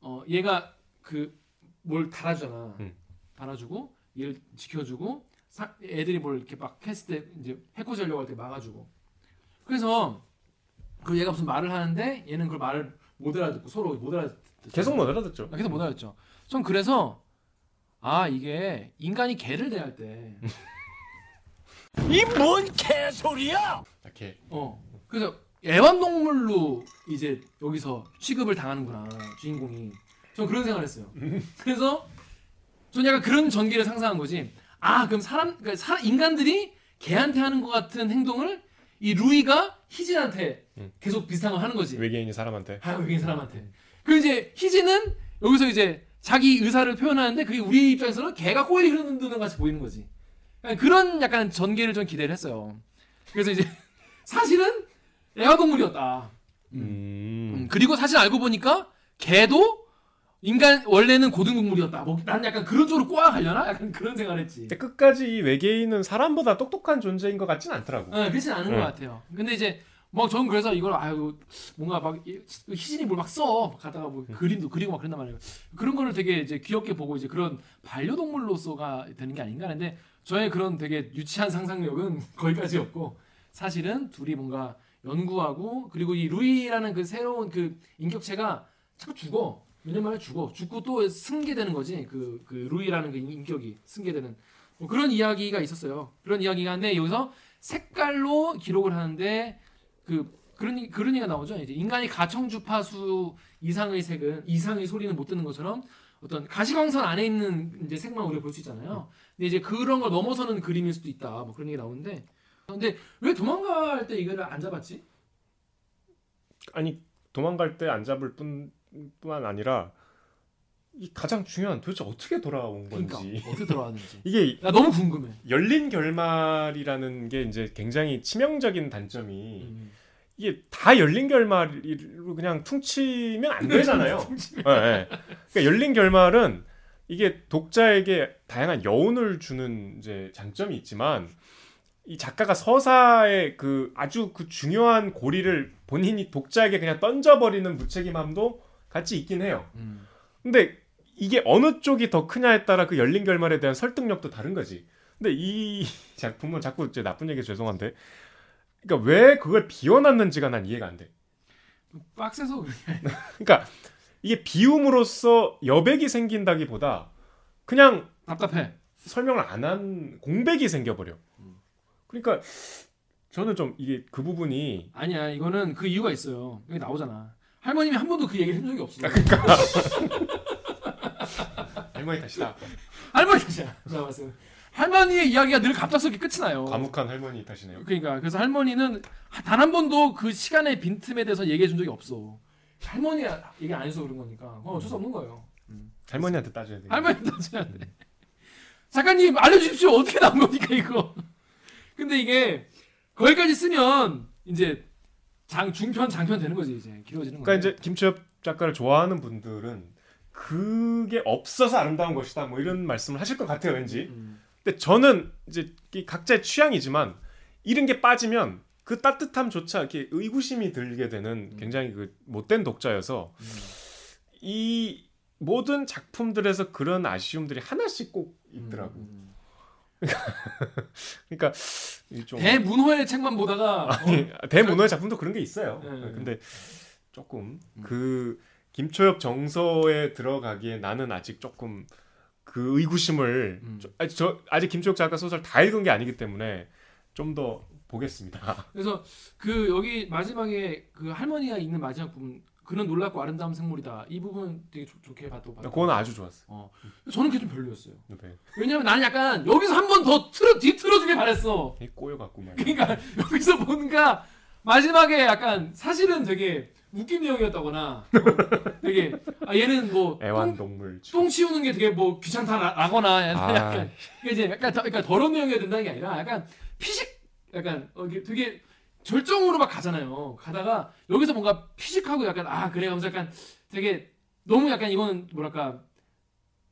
어 얘가 그 뭘 달아주잖아. 음. 달아주고 얘를 지켜주고 사- 애들이 뭘 이렇게 막 했을 때 이제 해코지 하려고 할 때 막아주고 그래서 그 얘가 무슨 말을 하는데 얘는 그 말을 못 알아듣고 서로 못 알아듣 계속 못 알아듣죠. 계속 못 알아듣죠. 전 그래서 아 이게 인간이 개를 대할 때 이 뭔 개소리야! 이렇게 어. 그래서 애완동물로 이제 여기서 취급을 당하는구나 주인공이. 전 그런 생각을 했어요. 그래서 전 약간 그런 전개를 상상한 거지. 아 그럼 사람, 그러니까 사, 인간들이 개한테 하는 것 같은 행동을 이 루이가 희진한테 음. 계속 비슷한 걸 하는 거지. 외계인이 사람한테 아 외계인 사람한테. 그리고 이제 희진은 여기서 이제 자기 의사를 표현하는데 그게 우리 입장에서는 개가 꼬리 흐르는 듯 같이 보이는 거지. 약간 그런 약간 전개를 좀 기대를 했어요. 그래서 이제 사실은 애완동물이었다. 음, 음. 그리고 사실 알고 보니까 개도 인간 원래는 고등동물이었다. 뭐, 난 약간 그런 쪽으로 꼬아가려나? 약간 그런 생각을 했지. 근데 끝까지 이 외계인은 사람보다 똑똑한 존재인 것 같진 않더라고. 어, 그렇진 않은 네. 것 같아요. 근데 이제 뭐 저는 그래서 이걸 아유 뭔가 막 이- 희진이 뭘 막 써 가다가 뭐 그림도 그리고 막 그런단 말이에요. 그런 거를 되게 이제 귀엽게 보고 이제 그런 반려동물로서가 되는 게 아닌가 하는데 저의 그런 되게 유치한 상상력은 거기까지였고 사실은 둘이 뭔가 연구하고 그리고 이 루이라는 그 새로운 그 인격체가 자꾸 죽어. 만에 죽어. 죽고 또 승계되는 거지. 그, 그 루이라는 그 인격이 승계되는 뭐 그런 이야기가 있었어요. 그런 이야기가 한데 여기서 색깔로 기록을 하는데 그 그런 그런 얘기가 나오죠. 이제 인간이 가청 주파수 이상의 색은 이상의 소리는 못 듣는 것처럼 어떤 가시광선 안에 있는 이제 색만 우리가 볼 수 있잖아요. 근데 이제 그런 걸 넘어서는 그림일 수도 있다. 뭐 그런 얘기 나오는데 근데 왜 도망갈 때 이거를 안 잡았지? 아니 도망갈 때 안 잡을 뿐, 뿐만 아니라 이 가장 중요한 도대체 어떻게 돌아온 그러니까 건지 어떻게 돌아왔는지. 이게 나 너무 궁금해. 열린 결말이라는 게 이제 굉장히 치명적인 단점이 음. 이게 다 열린 결말로 그냥 퉁치면 안 되잖아요. 예, 예. 그러니까 열린 결말은 이게 독자에게 다양한 여운을 주는 이제 장점이 있지만 이 작가가 서사의 그 아주 그 중요한 고리를 본인이 독자에게 그냥 던져버리는 무책임함도 같이 있긴 해요. 음. 근데 이게 어느 쪽이 더 크냐에 따라 그 열린 결말에 대한 설득력도 다른 거지. 근데 이 작품은 자꾸 이제 나쁜 얘기 죄송한데, 그러니까 왜 그걸 비워놨는지가 난 이해가 안 돼. 빡세서 그래. 그러니까 이게 비움으로써 여백이 생긴다기보다 그냥 답답해. 설명을 안 한 공백이 생겨버려. 그러니까 저는 좀 이게 그 부분이 아니야 이거는 그 이유가 있어요. 여기 나오잖아. 할머님이 한 번도 그 얘기를 한 적이 없어. 할머니 탓이다. 할머니 탓이야. 내가 봤을 때. 할머니의 이야기가 늘 갑작스럽게 끝이 나요. 과묵한 할머니 탓이네요. 그러니까 그래서 할머니는 단 한 번도 그 시간의 빈틈에 대해서 얘기해 준 적이 없어. 할머니가 얘기 안 해서 그런 거니까 어, 어쩔 수 없는 거예요. 할머니한테 따져야 돼. 할머니 따져야 돼. 작가님 알려주십시오. 어떻게 나온 겁니까 이거? 근데 이게 거기까지 쓰면 이제 장 중편 장편 되는 거지 이제 길어지는 거. 그러니까 이제 김치엽 작가를 좋아하는 분들은 그게 없어서 아름다운 것이다 뭐 이런 말씀을 하실 것 같아요 왠지 음. 근데 저는 이제 이 각자의 취향이지만 이런 게 빠지면 그 따뜻함조차 이렇게 의구심이 들게 되는 굉장히 그 못된 독자여서 음. 이 모든 작품들에서 그런 아쉬움들이 하나씩 꼭 있더라고 음. 그러니까 이좀 대문호의 책만 보다가 어, 대문호의 작품도 그런 게 있어요. 네. 근데 조금 음. 그 김초엽 정서에 들어가기에 나는 아직 조금 그 의구심을 음. 좀- 아직 저 아직 김초엽 작가 소설 다 읽은 게 아니기 때문에 좀 더 보겠습니다. 그래서 그 여기 마지막에 그 할머니가 있는 마지막 부분 그는 놀랍고 아름다운 생물이다 이 부분 되게 좋- 좋게 봤고 그건 아주 좋았어. 어 저는 그게 좀 별로였어요. 네. 왜냐면 나는 약간 여기서 한 번 더 틀어 뒤틀어주길 바랬어. 꼬여갖고 말. 그러니까 여기서 뭔가 마지막에 약간 사실은 되게 웃긴 내용이었다거나 어, 되게 아 얘는 뭐 똥, 애완동물. 똥 치우는 게 되게 뭐 귀찮다라거나 아. 약간 이게 이제 약간 더, 그러니까 더러운 내용이 된다는 게 아니라 약간 피식 약간 어, 되게 절정으로 막 가잖아요. 가다가 여기서 뭔가 피식하고 약간 아 그래 하면서 약간 되게 너무 약간 이거는 뭐랄까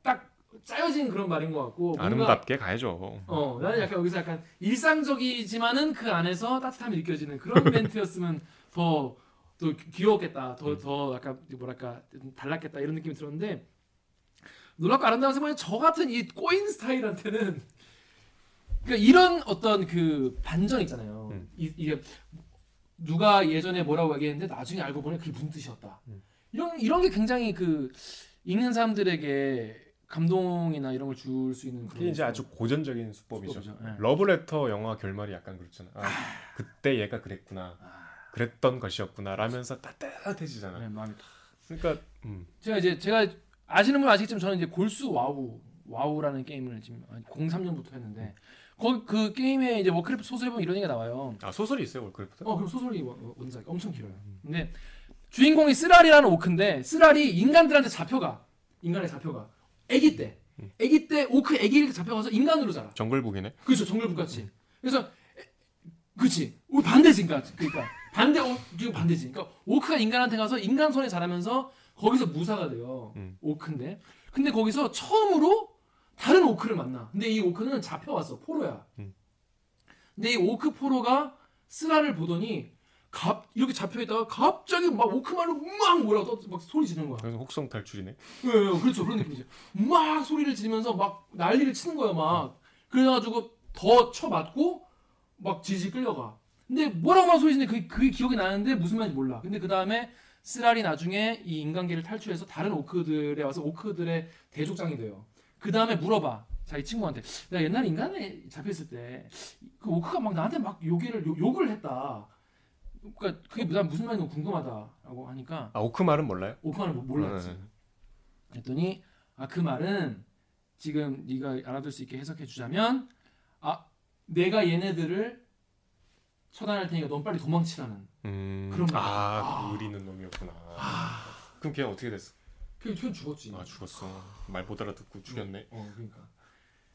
딱 짜여진 그런 말인 것 같고 뭔가 아름답게 가야죠. 어 나는 약간 여기서 약간 일상적이지만은 그 안에서 따뜻함이 느껴지는 그런 멘트였으면 더더 귀여웠겠다 더더 약간 뭐랄까 달랐겠다 이런 느낌이 들었는데 놀랍고 아름다운 세모의 저 같은 이 꼬인 스타일한테는 그러니까 이런 어떤 그 반전 있잖아요 음. 이, 이게 누가 예전에 뭐라고 얘기했는데 나중에 알고 보니 그게 무슨 뜻이었다 음. 이런 이런 게 굉장히 그 읽는 사람들에게 감동이나 이런 걸 줄 수 있는 그게 이제 아주 고전적인 수법이죠. 수법이죠. 예. 러브레터 영화 결말이 약간 그렇잖아. 아, 그때 얘가 그랬구나. 아, 그랬던 것이었구나. 라면서 따뜻해지잖아. 네, 마음이 탁. 그러니까 음. 제가 이제 제가 아시는 분 아시겠지만 저는 이제 골수 와우 와우라는 게임을 지금 03년부터 했는데 거기 그 게임에 이제 워크래프트 소설에 보면 이런 얘기가 나와요. 아 소설이 있어요 워크래프트? 어 그럼 소설이 원- 원작 엄청 길어요. 근데 주인공이 스랄이라는 오크인데 스랄이 인간들한테 잡혀가 인간에 잡혀가 아기 때 아기 때 오크 아기를 잡혀가서 인간으로 자라. 정글북이네. 그렇죠 정글북 같이. 그래서 에, 그렇지 우리 반대지 그러니까 그러니까 반대 어, 지금 반대지. 그러니까 오크가 인간한테 가서 인간 손에 자라면서 거기서 무사가 돼요. 음. 오크인데 근데 거기서 처음으로 다른 오크를 만나. 근데 이 오크는 잡혀왔어 포로야. 음. 근데 이 오크 포로가 쓰라를 보더니 갑 이렇게 잡혀 있다가 갑자기 막 오크말로 막 뭐라고 떠- 막 소리 지르는 거야. 그래서 혹성 탈출이네. 예, 예, 그렇죠. 그런 느낌이죠. 막 소리를 지르면서 막 난리를 치는 거야, 막. 그래가지고 더 쳐맞고 막 지지 끌려가. 근데 뭐라고 막 소리 지르는데 그게, 그게 기억이 나는데 무슨 말인지 몰라. 근데 그 다음에 쓰라리 나중에 이 인간계를 탈출해서 다른 오크들에 와서 오크들의 대족장이 돼요. 그 다음에 물어봐. 자기 친구한테. 내가 옛날에 인간에 잡혔을 때 그 오크가 막 나한테 막 욕을, 욕- 욕을 했다. 그러니까 그게 난 무슨 말인지 궁금하다라고 하니까 아 오크 말은 몰라요? 오크는 뭐 몰랐지. 네. 그랬더니 아 그 말은 지금 네가 알아들 수 있게 해석해 주자면 아 내가 얘네들을 처단할 테니까 넌 빨리 도망치라는 음. 그런 거. 아, 아. 그 의리는 놈이었구나. 그럼 걔 어떻게 됐어? 그걔 죽었지. 아 죽었어. 말 못 알아듣고 죽였네. 어 그러니까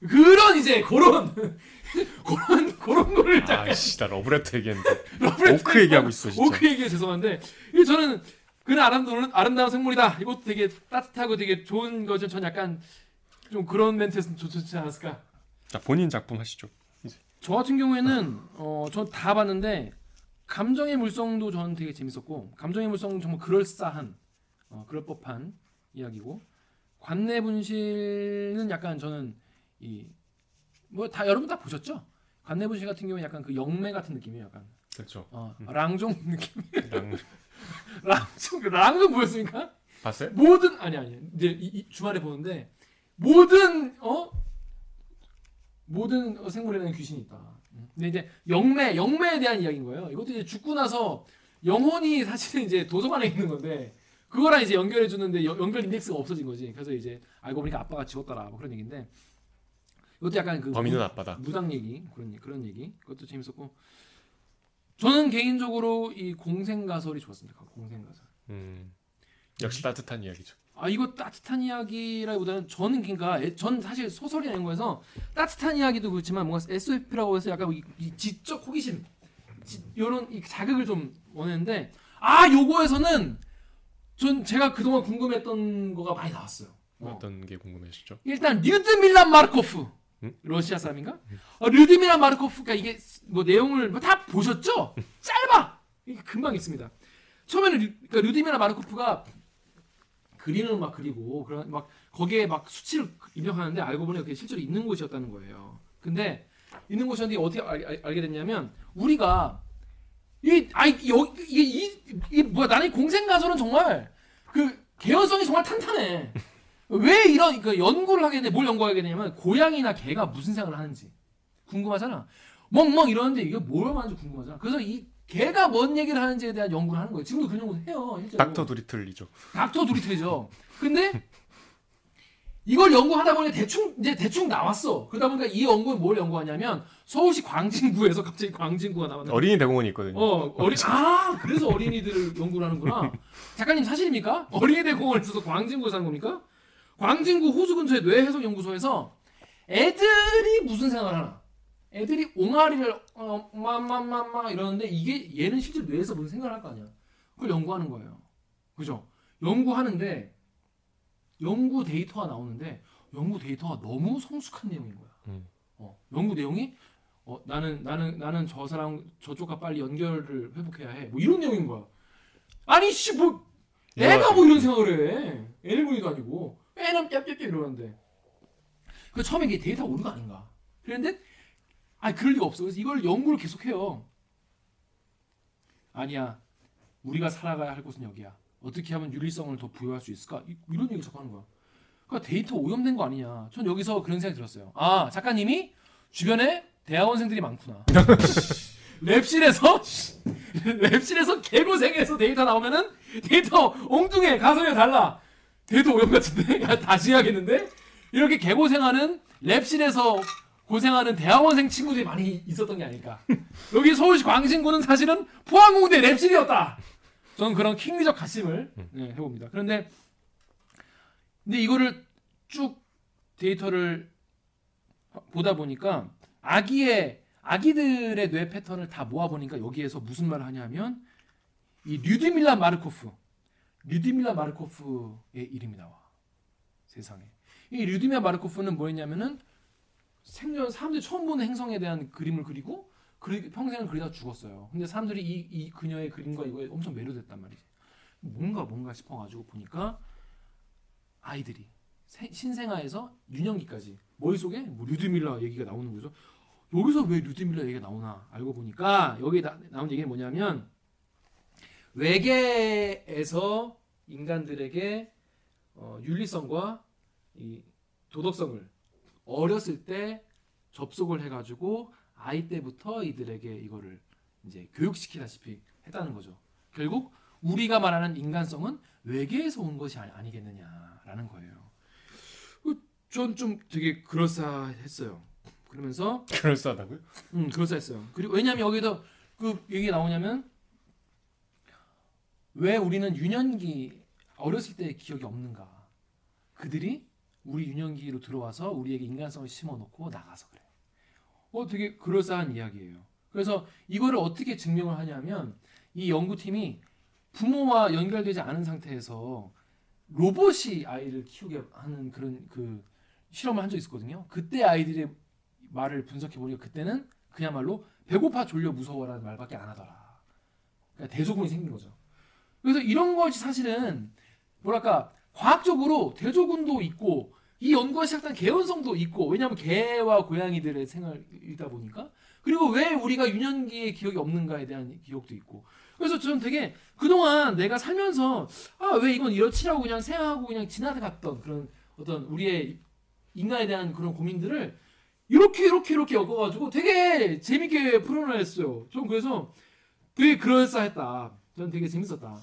그런 이제 그런 그런 그런 거를 아씨 나 러브레터 얘기했는데 러브레터 오크 얘기하고 있어 진짜. 오크 얘기 죄송한데 이게 저는 그는 아름다운 아름다운 생물이다. 이것도 되게 따뜻하고 되게 좋은 거죠. 전 약간 좀 그런 멘트였으면 좋- 좋지 않았을까. 자 본인 작품 하시죠. 저 같은 경우에는 어저다 봤는데 감정의 물성도 저는 되게 재밌었고 감정의 물성 정말 그럴싸한 어, 그럴 법한 이야기고 관내 분실은 약간 저는 이 뭐 다 여러분 다 보셨죠? 관내 분실 같은 경우에 약간 그 영매 같은 느낌이에요. 약간 그렇죠. 어, 랑종 느낌. 랑 랑종 랑종 보였습니까? 봤어요? 모든 아니 아니 이제 이, 이 주말에 보는데 모든 어 모든 어, 생물에는 귀신이 있다. 음. 근데 이제 영매 영매에 대한 이야기인 거예요. 이것도 이제 죽고 나서 영혼이 사실은 이제 도서관에 있는 건데 그거랑 이제 연결해 주는데 여- 연결 인덱스가 없어진 거지. 그래서 이제 알고 보니까 아빠가 지웠더라 뭐 그런 얘기인데 이것도 약간 그 범인은 아빠다. 무당 얘기 그런 그런 얘기 그것도 재밌었고 저는 개인적으로 이 공생 가설이 좋았습니다. 공생 가설. 음. 역시 따뜻한 이야기죠. 아 이거 따뜻한 이야기라기보다는 저는 그러니까 애- 전 사실 소설이나 이런 거에서 따뜻한 이야기도 그렇지만 뭔가 SF라고 해서 약간 이, 이 지적 호기심 지, 이런 이 자극을 좀 원했는데 아 요거에서는 전 제가 그동안 궁금했던 거가 많이 나왔어요. 어. 어떤 게 궁금해지죠? 일단 류드밀라 마르코프 음? 러시아 사람인가? 어, 류드밀라 마르코프가 이게 뭐 내용을 뭐 다 보셨죠? 짧아 이게 금방 있습니다. 처음에는 류, 그러니까 류드밀라 마르코프가 그림을 막 그리고 그런 막 거기에 막 수치를 입력하는데 알고 보니 그게 실제로 있는 곳이었다는 거예요. 근데 있는 곳이었는데 어떻게 알, 알, 알게 됐냐면 우리가 이 아이 여 이게 이, 이 뭐야 나는 이 공생 가설은 정말 그 개연성이 정말 탄탄해. 왜 이런 그 연구를 하게 돼? 뭘 연구하게 되냐면 고양이나 개가 무슨 생각을 하는지 궁금하잖아. 멍멍 이러는데 이게 뭘 하는지 궁금하잖아. 그래서 이 개가 뭔 얘기를 하는지에 대한 연구를 하는 거예요. 지금도 그런 연구 해요. 실제로. 닥터 두리틀이죠. 닥터 두리틀이죠. 근데 이걸 연구하다 보니 대충 이제 대충 나왔어. 그러다 보니까 이 연구는 뭘 연구하냐면 서울시 광진구에서 갑자기 광진구가 나왔는데 어린이 대공원이 있거든요. 어, 어린 아 그래서 어린이들을 연구를 하는구나. 작가님 사실입니까? 어린이 대 공원에서 광진구에 사는 겁니까? 광진구 호수 근처의 뇌해석 연구소에서 애들이 무슨 생각을 하나? 애들이 옹알이를 어, 마마마마 이러는데 이게 얘는 실제 뇌에서 무슨 생각을 할 거 아니야? 그걸 연구하는 거예요. 그죠? 연구하는데 연구 데이터가 나오는데 연구 데이터가 너무 성숙한 내용인 거야. 음. 어, 연구 내용이 어, 나는 나는 나는 저 사람 저쪽과 빨리 연결을 회복해야 해. 뭐 이런 내용인 거야. 아니 씨 뭐 애가 뭐 이런 생각을 해. 애들분이도 아니고 애는 짭짭짭 이러는데. 그 처음에 이게 데이터 오류가 아닌가. 그런데 아 그럴 리가 없어. 그래서 이걸 연구를 계속해요. 아니야. 우리가 살아가야 할 곳은 여기야. 어떻게 하면 윤리성을 더 부여할 수 있을까? 이- 이런 얘기 자꾸 하는 거야. 그러니까 데이터 오염된 거 아니냐. 전 여기서 그런 생각이 들었어요. 아 작가님이 주변에 대학원생들이 많구나. lab실에서 lab실에서 개고생해서 데이터 나오면은 데이터 엉뚱해 가설이 달라. 데이터 오염 같은데 야, 다시 해야겠는데 이렇게 개고생하는 lab실에서 고생하는 대학원생 친구들이 많이 있었던 게 아닐까. 여기 서울시 광진구는 사실은 포항공대 lab실이었다. 저는 그런 킹리적 갓심을 네, 해봅니다. 그런데 근데 이거를 쭉 데이터를 보다 보니까 아기의 아기들의 뇌 패턴을 다 모아 보니까 여기에서 무슨 말을 하냐면 이 류드밀라 마르코프, 류드밀라 마르코프의 이름이 나와 세상에. 이 류드밀라 마르코프는 뭐였냐면은 생전 사람들이 처음 보는 행성에 대한 그림을 그리고 그리, 평생을 그리다 죽었어요. 근데 사람들이 이, 이 그녀의 그림과 이거에 엄청 매료됐단 말이지. 뭔가 뭔가 싶어가지고 보니까 아이들이 세- 신생아에서 유년기까지 머릿속에 뭐 류드밀라 얘기가 나오는 거죠. 여기서 왜 류드밀라 얘기가 나오나 알고 보니까 여기 나, 나온 얘기는 뭐냐면 외계에서 인간들에게 어, 윤리성과 이 도덕성을 어렸을 때 접속을 해가지고 아이 때부터 이들에게 이거를 이제 교육시키다시피 했다는 거죠. 결국 우리가 말하는 인간성은 외계에서 온 것이 아니, 아니 겠느냐라는 거예요. 전 좀 되게 그럴싸했어요. 그러면서 그럴싸하다고요? 음, 그럴싸했어요. 그리고 왜냐하면 여기서 그 얘기 가 나오냐면 왜 우리는 유년기 어렸을 때 기억이 없는가? 그들이 우리 유년기로 들어와서 우리에게 인간성을 심어놓고 나가서. 어, 되게 그럴싸한 이야기예요. 그래서 이거를 어떻게 증명을 하냐면 이 연구팀이 부모와 연결되지 않은 상태에서 로봇이 아이를 키우게 하는 그런 그 실험을 한 적이 있었거든요. 그때 아이들의 말을 분석해 보니까 그때는 그야말로 배고파 졸려 무서워라는 말밖에 안 하더라. 그러니까 대조군이 생긴 거죠. 그래서 이런 것이 사실은 뭐랄까 과학적으로 대조군도 있고 이 연구가 시작된 개연성도 있고 왜냐하면 개와 고양이들의 생활이다 보니까 그리고 왜 우리가 유년기의 기억이 없는가에 대한 기억도 있고 그래서 저는 되게 그동안 내가 살면서 아 왜 이건 이렇지라고 그냥 생각하고 그냥 지나갔던 그런 어떤 우리의 인간에 대한 그런 고민들을 이렇게 이렇게 이렇게 엮어가지고 되게 재밌게 풀어냈어요. 좀 그래서 되게 그럴싸했다. 저는 되게 재밌었다.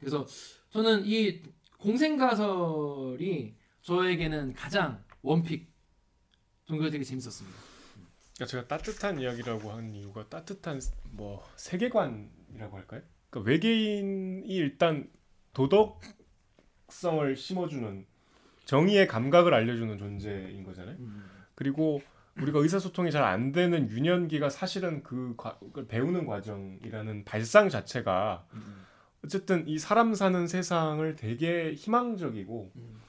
그래서 저는 이 공생가설이 저에게는 가장 원픽. 그게 되게 재밌었습니다. 그러니까 제가 따뜻한 이야기라고 한 이유가 따뜻한 뭐 세계관이라고 할까요? 그러니까 외계인이 일단 도덕성을 심어주는 정의의 감각을 알려주는 존재인 거잖아요. 그리고 우리가 의사소통이 잘 안 되는 유년기가 사실은 그 과, 배우는 과정이라는 발상 자체가 어쨌든 이 사람 사는 세상을 되게 희망적이고 음.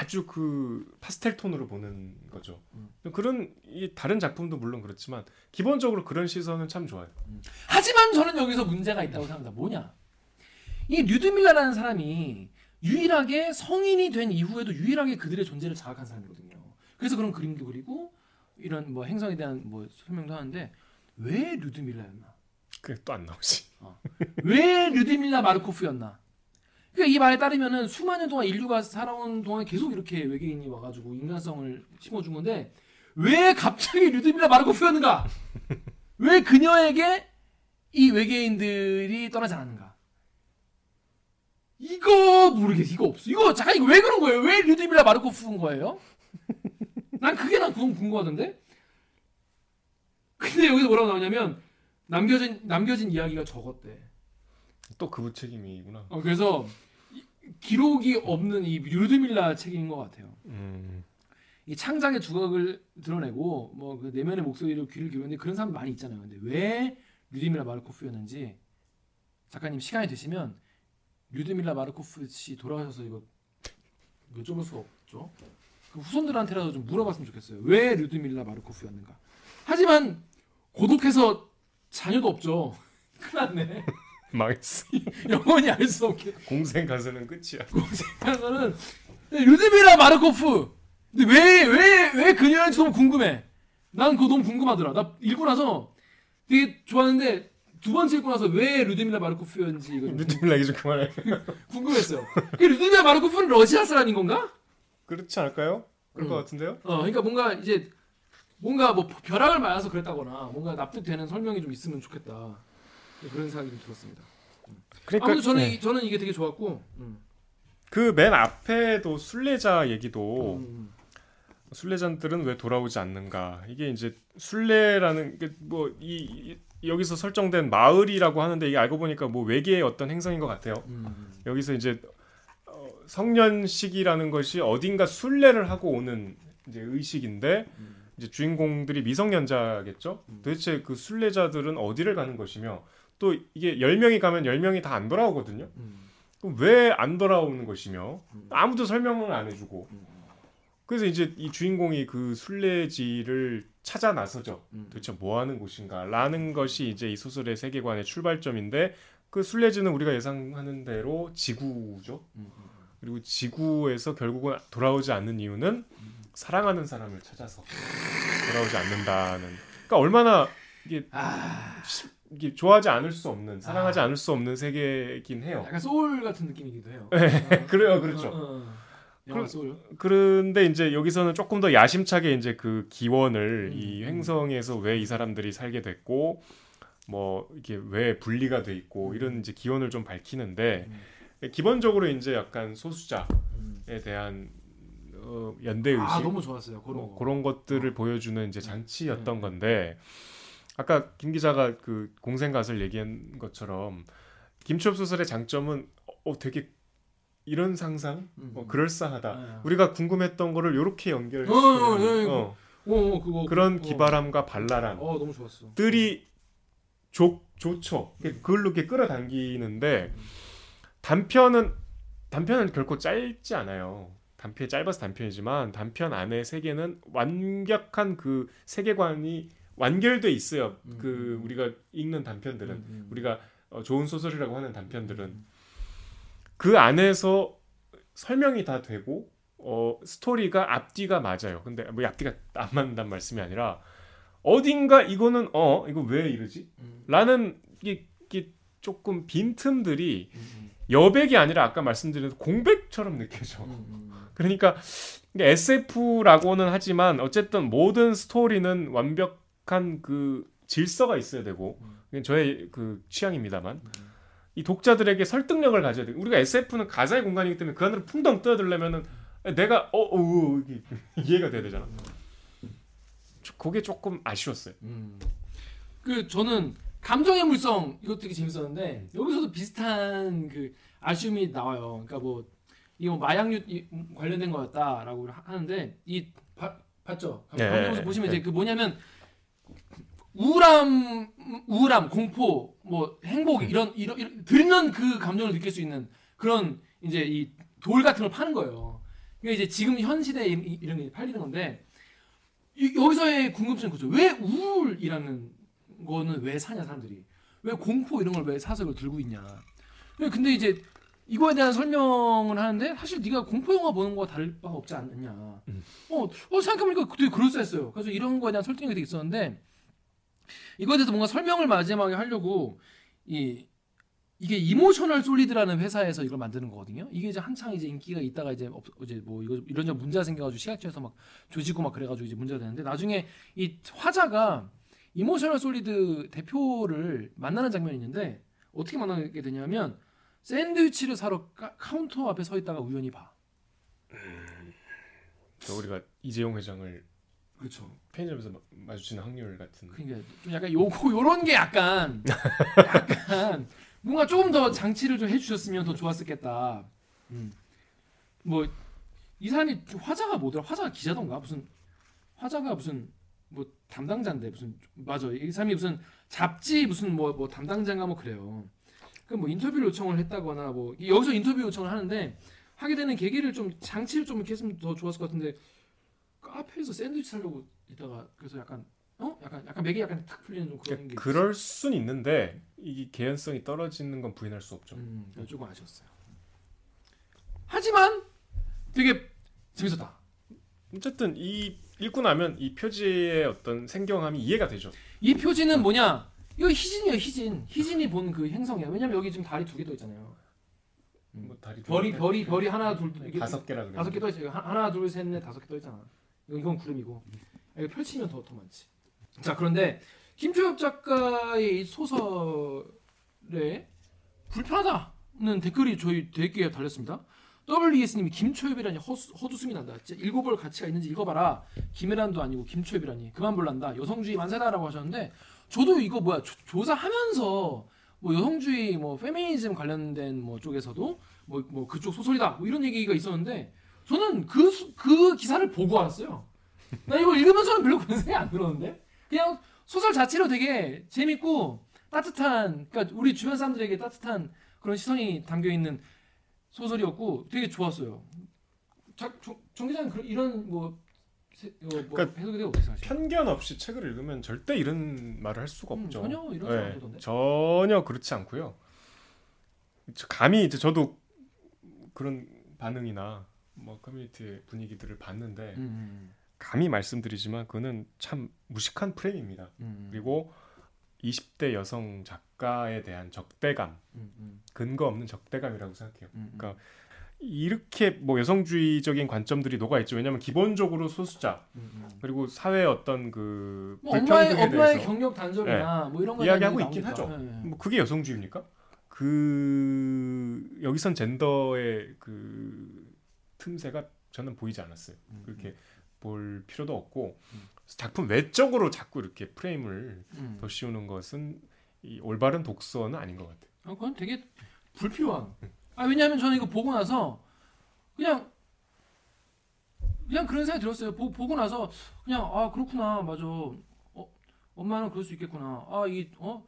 아주 그 파스텔 톤으로 보는 거죠. 음. 그런 이 다른 작품도 물론 그렇지만 기본적으로 그런 시선은 참 좋아요. 하지만 저는 여기서 문제가 있다고 생각합니다. 뭐냐? 이 류드밀라라는 사람이 유일하게 성인이 된 이후에도 유일하게 그들의 존재를 자각한 사람이거든요. 그래서 그런 그림도 그리고 이런 뭐 행성에 대한 뭐 설명도 하는데 왜 류드밀라였나? 그게 또 안 나오지. 왜 류드밀라 마르코프였나? 그러니까 이 말에 따르면은 수많은 동안 인류가 살아온 동안 계속 이렇게 외계인이 와가지고 인간성을 심어준 건데 왜 갑자기 류드밀라 마르코프였는가? 왜 그녀에게 이 외계인들이 떠나지 않았는가? 이거 모르겠어. 이거 없어. 이거 잠깐 이거 왜 그런 거예요? 왜 류드밀라 마르코프인 거예요? 난 그게 난 그건 궁금하던데. 근데 여기서 뭐라고 나오냐면 남겨진 남겨진 이야기가 적었대. 또 그부 책임이구나. 어, 그래서 이- 기록이 없는 이 류드밀라 책인 것 같아요. 음. 이 창작의 두각을 드러내고 뭐 그 내면의 목소리로 귀를 기울이는데 그런 사람 많이 있잖아요. 근데 왜 류드밀라 마르코프였는지 작가님 시간이 되시면 류드밀라 마르코프 씨 돌아가셔서 이거 여쭤볼 수가 없죠. 그 후손들한테라도 좀 물어봤으면 좋겠어요. 왜 류드밀라 마르코프였는가? 하지만 고독해서 자녀도 없죠. 큰일 났네. 망했어. 영원히 알 수 없게. 공생 가서는 끝이야. 그래서는 류드밀라 마르코프. 근데 왜 왜 왜 그녀인지 너무 궁금해. 난 그거 너무 궁금하더라. 나 읽고 나서 되게 좋았는데 두 번째 읽고 나서 왜 류드밀라 마르코프였는지 이거 좀 루틴 얘기 좀 그만해. 궁금했어요. 그 류드밀라 마르코프는 러시아 사람인 건가? 그렇지 않을까요? 그럴 음. 것 같은데요? 어, 그러니까 뭔가 이제 뭔가 뭐 벼락을 맞아서 그랬다거나 뭔가 납득되는 설명이 좀 있으면 좋겠다. 그런 생각이 좀 들었습니다. 그러니까 아무튼 저는 네. 이, 저는 이게 되게 좋았고. 음. 그맨 앞에도 순례자 얘기도 음. 순례자들은 왜 돌아오지 않는가? 이게 이제 순례라는 뭐이 여기서 설정된 마을이라고 하는데 이게 알고 보니까 뭐 외계의 어떤 행성인 것 같아요. 음. 여기서 이제 어, 성년 식이라는 것이 어딘가 순례를 하고 오는 이제 의식인데 음. 이제 주인공들이 미성년자겠죠. 음. 도대체 그 순례자들은 어디를 가는 것이며 또 이게 10명이 가면 10명이 다 안 돌아오거든요. 음. 그럼 왜 안 돌아오는 것이며 음. 아무도 설명을 안 해주고 음. 그래서 이제 이 주인공이 그 순례지를 찾아 나서죠. 음. 도대체 뭐 하는 곳인가라는 것이 이제 이 소설의 세계관의 출발점인데 그 순례지는 우리가 예상하는 대로 지구죠. 음. 그리고 지구에서 결국은 돌아오지 않는 이유는 사랑하는 사람을 찾아서 돌아오지 않는다는. 그러니까 얼마나 이게, 아, 이게 좋아하지 않을 수 없는, 사랑하지 아. 않을 수 없는 세계이긴 해요. 약간 소울 같은 느낌이기도 해요. 네, 그래요, 그렇죠. 어, 어, 어. 소울. 그런데 이제 여기서는 조금 더 야심차게 이제 그 기원을 음, 이 음. 행성에서 왜 이 사람들이 살게 됐고 뭐 이게 왜 분리가 돼 있고 음. 이런 이제 기원을 좀 밝히는데 음. 기본적으로 이제 약간 소수자에 음. 대한 어, 연대 의식 아 너무 좋았어요. 그런 뭐 거. 그런 것들을 어. 보여주는 이제 장치였던 음. 건데 아까 김 기자가 그 공생갓을 얘기한 것처럼 김치엽 소설의 장점은 어, 되게 이런 상상 음. 어, 그럴싸하다. 아. 우리가 궁금했던 거를 이렇게 연결해 어, 어, 예, 어, 어, 어, 그거 그런 어. 기발함과 발랄함들이 어 너무 좋았어. 좋 좋죠. 이게 그걸로 이렇게 끌어당기는데 단편은 단편은 결코 짧지 않아요. 단편이 짧아서 단편이지만 단편 안에 세계는 완벽한 그 세계관이 완결돼 있어요. 음. 그 우리가 읽는 단편들은 음, 음. 우리가 어, 좋은 소설이라고 하는 단편들은 그 안에서 설명이 다 되고 어, 스토리가 앞뒤가 맞아요. 근데 뭐 앞뒤가 안 맞는다는 말씀이 아니라 어딘가 이거는 어 이거 왜 이러지? 음, 라는 이게, 이게 조금 빈틈들이 음, 여백이 아니라 아까 말씀드린 공백처럼 느껴져. 음, 음, 그러니까 SF라고는 하지만 어쨌든 모든 스토리는 완벽 한 그 질서가 있어야 되고 이건 저의 그 취향입니다만 음. 이 독자들에게 설득력을 가져야 돼. 우리가 SF는 가사의 공간이기 때문에 그 안으로 풍덩 뛰어들려면은 내가 어, 어, 어 이게 이해가 돼야 되잖아. 저- 그게 조금 아쉬웠어요. 음. 그 저는 감정의 물성 이것도 되게 재밌었는데 여기서도 비슷한 그 아쉬움이 나와요. 그러니까 뭐 이게 뭐 마약류 이- 관련된 거였다라고 하- 하는데 이 바, 봤죠? 네, 방송에서 보시면 네. 이제 그 뭐냐면 우울함, 우울함, 공포, 뭐 행복 이런 이런, 이런 들면 그 감정을 느낄 수 있는 그런 이제 이 돌 같은 걸 파는 거예요. 그러니까 이제 지금 현 시대에 이- 이런 게 팔리는 건데 이- 여기서의 궁금증은 그죠. 왜 우울이라는 거는 왜 사냐 사람들이 왜 공포 이런 걸 왜 사서 이걸 들고 있냐. 근데 이제 이거에 대한 설명을 하는데 사실 네가 공포 영화 보는 거와 다를 바가 없지 않느냐. 음. 어, 어 생각해보니까 되게 그럴싸했어요. 그래서 이런 거에 대한 설득력이 되게 있었는데 이거에 대해서 뭔가 설명을 마지막에 하려고 이 이게 이모셔널 솔리드라는 회사에서 이걸 만드는 거거든요. 이게 이제 한창 이제 인기가 있다가 이제 없, 이제 뭐 이거 이런저런 문제가 생겨가지고 식약처에서 막 조지고 막 그래가지고 이제 문제가 되는데 나중에 이 화자가 이모셔널 솔리드 대표를 만나는 장면이 있는데 어떻게 만나게 되냐면 샌드위치를 사러 카, 카운터 앞에 서 있다가 우연히 봐. 저 우리가 이재용 회장을 그렇죠. 편의점에서 마- 마주치는 확률 같은. 그러니까 좀 약간 요거 요런 게 약간 약간 뭔가 조금 더 장치를 좀 해주셨으면 더 좋았었겠다. 음. 뭐 이 사람이 화자가 뭐더라? 화자가 기자던가 무슨 화자가 무슨 뭐 담당자인데 무슨 맞아 이 사람이 무슨 잡지 무슨 뭐뭐 담당자인가 뭐 그래요. 그뭐 인터뷰를 요청을 했다거나 뭐 여기서 인터뷰 요청을 하는데 하게 되는 계기를 좀 장치를 좀 이렇게 했으면 더 좋았을 것 같은데 카페에서 샌드위치 사려고 이따가 그래서 약간 어 약간 약간 맥이 약간 탁 풀리는 좀 그런 게 그러니까 그럴 순 있는데 이 개연성이 떨어지는 건 부인할 수 없죠. 음, 조금 아쉬웠어요. 하지만 되게 재밌었다. 어쨌든 이 읽고 나면 이 표지의 어떤 생경함이 이해가 되죠. 이 표지는 뭐냐? 이거 희진이에요, 희진. 희진이 본 그 행성이야. 왜냐면 여기 지금 달이 두개 떠 있잖아요. 뭐 다리 별이 둘, 별이 별이 하나 둘 다섯 개라 그래. 다섯 개떠 있어요. 하- 하나 둘 셋 넷 다섯 개 떠 있잖아. 이건 구름이고. 이거 펼치면 더 더 많지. 자 그런데 김초엽 작가의 이 소설에 불편하다는 댓글이 저희 되게 달렸습니다. WES님이 김초엽이라니 허수, 헛웃음이 난다. 읽어볼 가치가 있는지 읽어봐라. 김혜란도 아니고 김초엽이라니 그만 볼란다. 여성주의 만세다라고 하셨는데 저도 이거 뭐야 조, 조사하면서 뭐 여성주의 뭐 페미니즘 관련된 뭐 쪽에서도 뭐, 뭐 그쪽 소설이다 뭐 이런 얘기가 있었는데 저는 그, 수- 그 기사를 보고 알았어요. 나 이거 읽으면서는 별로 그런 생각이 안 들었는데 그냥 소설 자체로 되게 재밌고 따뜻한 그러니까 우리 주변 사람들에게 따뜻한 그런 시선이 담겨 있는 소설이었고 되게 좋았어요. 자, 정, 정 기자는 그런 이런 뭐, 세, 어, 뭐 그러니까 해석에 대해 어떻게 생각하세요? 편견 없이 책을 읽으면 절대 이런 말을 할 수가 음, 없죠. 전혀 이런 네, 생각 안 들던데. 전혀 그렇지 않고요. 저- 감히 이제 저도 그런 반응이나 뭐 커뮤니티 분위기들을 봤는데 음, 감히 말씀드리지만 그거는 참 무식한 프레임입니다. 음, 그리고 20대 여성 작가에 대한 적대감, 음, 음, 근거 없는 적대감이라고 생각해요. 음, 음. 그러니까 이렇게 뭐 여성주의적인 관점들이 녹아 있죠. 왜냐하면 기본적으로 소수자 음, 음. 그리고 사회 어떤 그뭐 엄마의 불평등에 엄마의 대해서 경력 단절이나 뭐 이런 거 이야기하고 나오니까. 있긴 하죠. 네, 네. 뭐 그게 여성주의입니까? 그 여기선 젠더의 그 틈새가 저는 보이지 않았어요. 음, 그렇게 볼 필요도 없고 음. 작품 외적으로 자꾸 이렇게 프레임을 음. 더 씌우는 것은 이 올바른 독서는 아닌 것 같아요. 아, 그건 되게 불필요한. 아 왜냐하면 저는 이거 보고 나서 그냥 그냥 그런 생각이 들었어요. 보, 보고 나서 그냥 아 그렇구나 맞아. 어, 엄마는 그럴 수 있겠구나. 아이어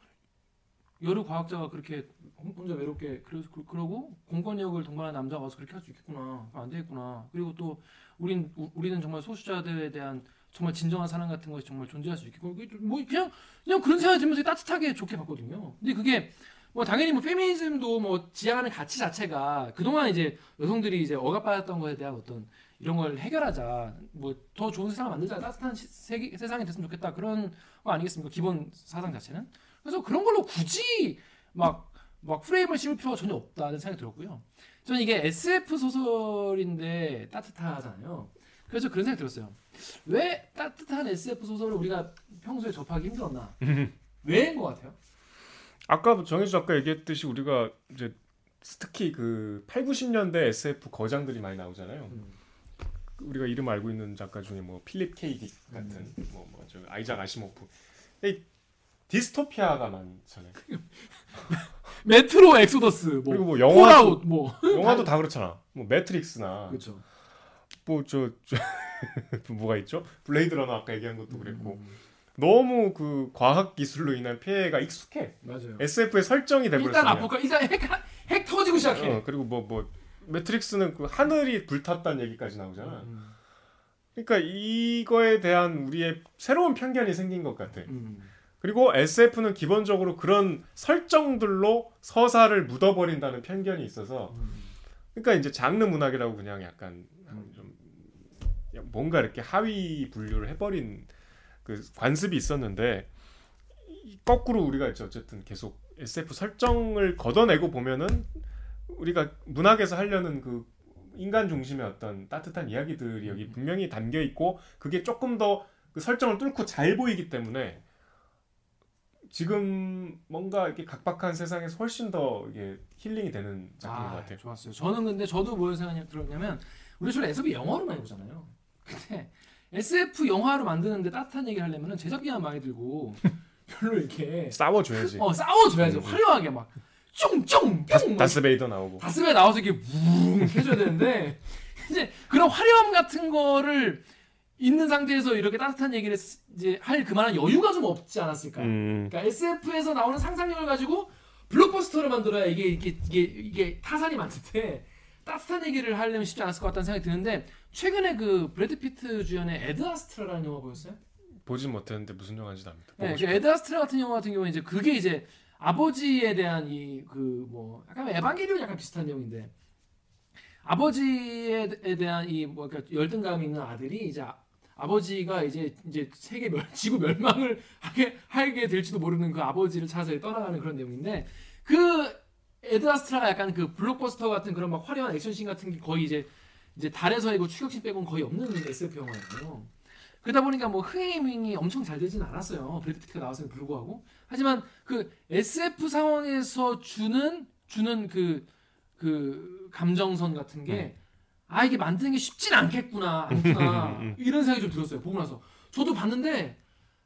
여러 과학자가 그렇게 혼- 혼자 외롭게 그래서 그, 그러고 공권력을 동반한 남자가 와서 그렇게 할 수 있겠구나. 안 되겠구나. 그리고 또 우린 우, 우리는 정말 소수자들에 대한 정말 진정한 사랑 같은 것이 정말 존재할 수 있겠고 뭐 그냥 그냥 그런 생각이 들면서 따뜻하게 좋게 봤거든요. 근데 그게 뭐 당연히 뭐 페미니즘도 뭐 지향하는 가치 자체가 그동안 이제 여성들이 이제 억압받았던 것에 대한 어떤 이런 걸 해결하자 뭐 더 좋은 세상을 만들자 따뜻한 시- 세계, 세상이 됐으면 좋겠다 그런 거 아니겠습니까 기본 사상 자체는 그래서 그런 걸로 굳이 막 막 프레임을 씌울 필요가 전혀 없다는 생각이 들었고요. 저는 이게 SF 소설인데 따뜻하잖아요. 그래서 그런 생각이 들었어요. 왜 따뜻한 SF 소설을 우리가 평소에 접하기 힘들었나? 왜인 것 같아요? 아까 정혜주 작가 얘기했듯이 우리가 이제 특히 그 8, 90년대 SF 거장들이 많이 나오잖아요. 음. 우리가 이름 알고 있는 작가 중에 뭐 필립 케이 딕 같은 뭐 뭐저 아이작 아시모프. 이 디스토피아가 많잖아요. 메트로 엑소더스 뭐 그리고 뭐 영화도 뭐 영화도 다 그렇잖아. 뭐 매트릭스나 그렇죠. 뭐저저 뭐가 있죠? 블레이드 러너 아까 얘기한 것도 그랬고 음, 너무 그 과학 기술로 인한 피해가 익숙해. 맞아요. SF의 설정이 일단 돼버렸어요. 아포카 일단 핵, 핵 터지고 시작해. 어, 그리고 뭐뭐 매트릭스는 그 하늘이 불탔다는 얘기까지 나오잖아. 음, 그러니까 이거에 대한 우리의 새로운 편견이 생긴 것 같아. 음, 그리고 SF는 기본적으로 그런 설정들로 서사를 묻어버린다는 편견이 있어서 음. 그러니까 이제 장르 문학이라고 그냥 약간 좀 뭔가 이렇게 하위 분류를 해버린 그 관습이 있었는데 이- 거꾸로 우리가 이제 어쨌든 계속 SF 설정을 걷어내고 보면은 우리가 문학에서 하려는 그 인간 중심의 어떤 따뜻한 이야기들이 여기 분명히 담겨 있고 그게 조금 더 그 설정을 뚫고 잘 보이기 때문에 지금 뭔가 이렇게 각박한 세상에서 훨씬 더 이게 힐링이 되는 작품인 것 아, 같아요. 좋았어요. 저는 근데 저도 뭘 생각이 들었냐면 우리 주로 SF 영화로 많이 보잖아요. 근데 SF 영화로 만드는데 따뜻한 얘기를 하려면은 제작비만 많이 들고 별로 이렇게 싸워줘야지. 어 싸워줘야지 음, 음. 화려하게 막 쫑쫑 뿅 다스베이더 나오고. 가슴에 나와서 이렇게 뭉 해줘야 되는데 이제 그런 화려함 같은 거를 있는 상태에서 이렇게 따뜻한 얘기를 쓰- 이제 할 그만한 여유가 좀 없지 않았을까. 음. 그러니까 SF에서 나오는 상상력을 가지고 블록버스터를 만들어야 이게 이게 이게 이게 타산이 많을 때 따뜻한 얘기를 하려면 쉽지 않았을 것 같다는 생각이 드는데 최근에 그 브래드 피트 주연의 애드 아스트라라는 영화 보셨어요? 보진 못했는데 무슨 영화인지 압니다. 네, 그. 애드 아스트라 같은 영화 같은 경우는 이제 그게 이제 아버지에 대한 이 그 뭐 약간 에반게리온 약간 비슷한 내용인데 아버지에 대한 이뭐 그러니까 열등감 있는 아들이 이제 아, 아버지가 이제 이제 세계 멸 지구 멸망을 하게 하게 될지도 모르는 그 아버지를 찾아서 떠나가는 그런 내용인데 그 애드 아스트라가 약간 그 블록버스터 같은 그런 막 화려한 액션씬 같은 게 거의 이제 이제 달에서의 그 추격신 빼고는 거의 없는 SF 영화예요. 그러다 보니까 뭐 흥행이 엄청 잘 되진 않았어요. 브래드 피트가 나왔음에도 불구하고. 하지만 그 SF 상황에서 주는 주는 그그 감정선 같은 게 아 이게 만드는 게 쉽진 않겠구나 않구나 이런 생각이 좀 들었어요. 보고 나서 저도 봤는데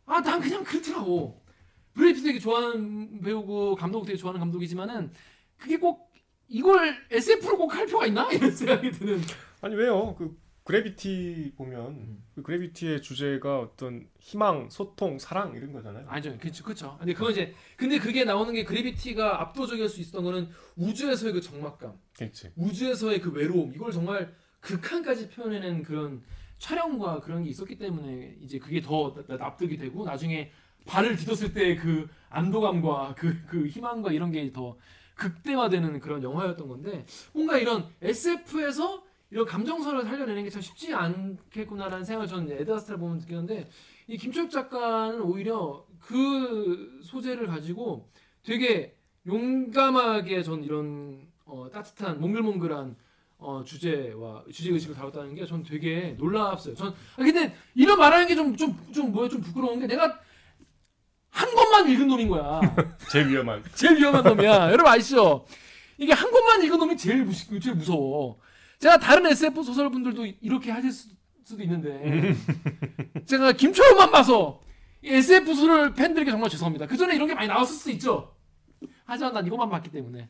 아 난 그냥 그렇더라고. 브래드 피트 되게 좋아하는 배우고 감독 되게 좋아하는 감독이지만은 그게 꼭 이걸 SF로 꼭 할 필요가 있나 이런 생각이 드는. 아니 왜요? 그 그래비티 보면 음. 그 그래비티의 주제가 어떤 희망, 소통, 사랑 이런 거잖아요. 아니죠, 그렇죠, 그렇죠. 근데 그건 이제 근데 그게 나오는 게 그래비티가 압도적일 수 있었던 거는 우주에서의 그 적막감, 그렇지. 우주에서의 그 외로움, 이걸 정말 극한까지 표현해낸 그런 촬영과 그런 게 있었기 때문에 이제 그게 더 납득이 되고 나중에 발을 디뎠을 때 그 안도감과 그, 그 희망과 이런 게 더 극대화되는 그런 영화였던 건데 뭔가 이런 SF에서 이런 감정선을 살려내는 게 참 쉽지 않겠구나라는 생각을 저는 에드아스트라 보면 느끼는데 이 김철욱 작가는 오히려 그 소재를 가지고 되게 용감하게 전 이런 어, 따뜻한 몽글몽글한 어, 주제와 주제 의식을 다뤘다는 게 전 되게 놀랍어요. 전 아, 근데 이런 말하는 게 좀 좀 좀 뭐야 좀 부끄러운 게 내가 한 권만 읽은 놈인 거야. 제일 위험한. 제일 위험한 놈이야. 여러분 아시죠? 이게 한 권만 읽은 놈이 제일 무 제일 무서워. 제가 다른 SF 소설 분들도 이렇게 하실 수- 수도 있는데 제가 김초롱만 봐서 이 SF 소설 팬들에게 정말 죄송합니다. 그 전에 이런 게 많이 나왔을 수 있죠. 하지만 난 이것만 봤기 때문에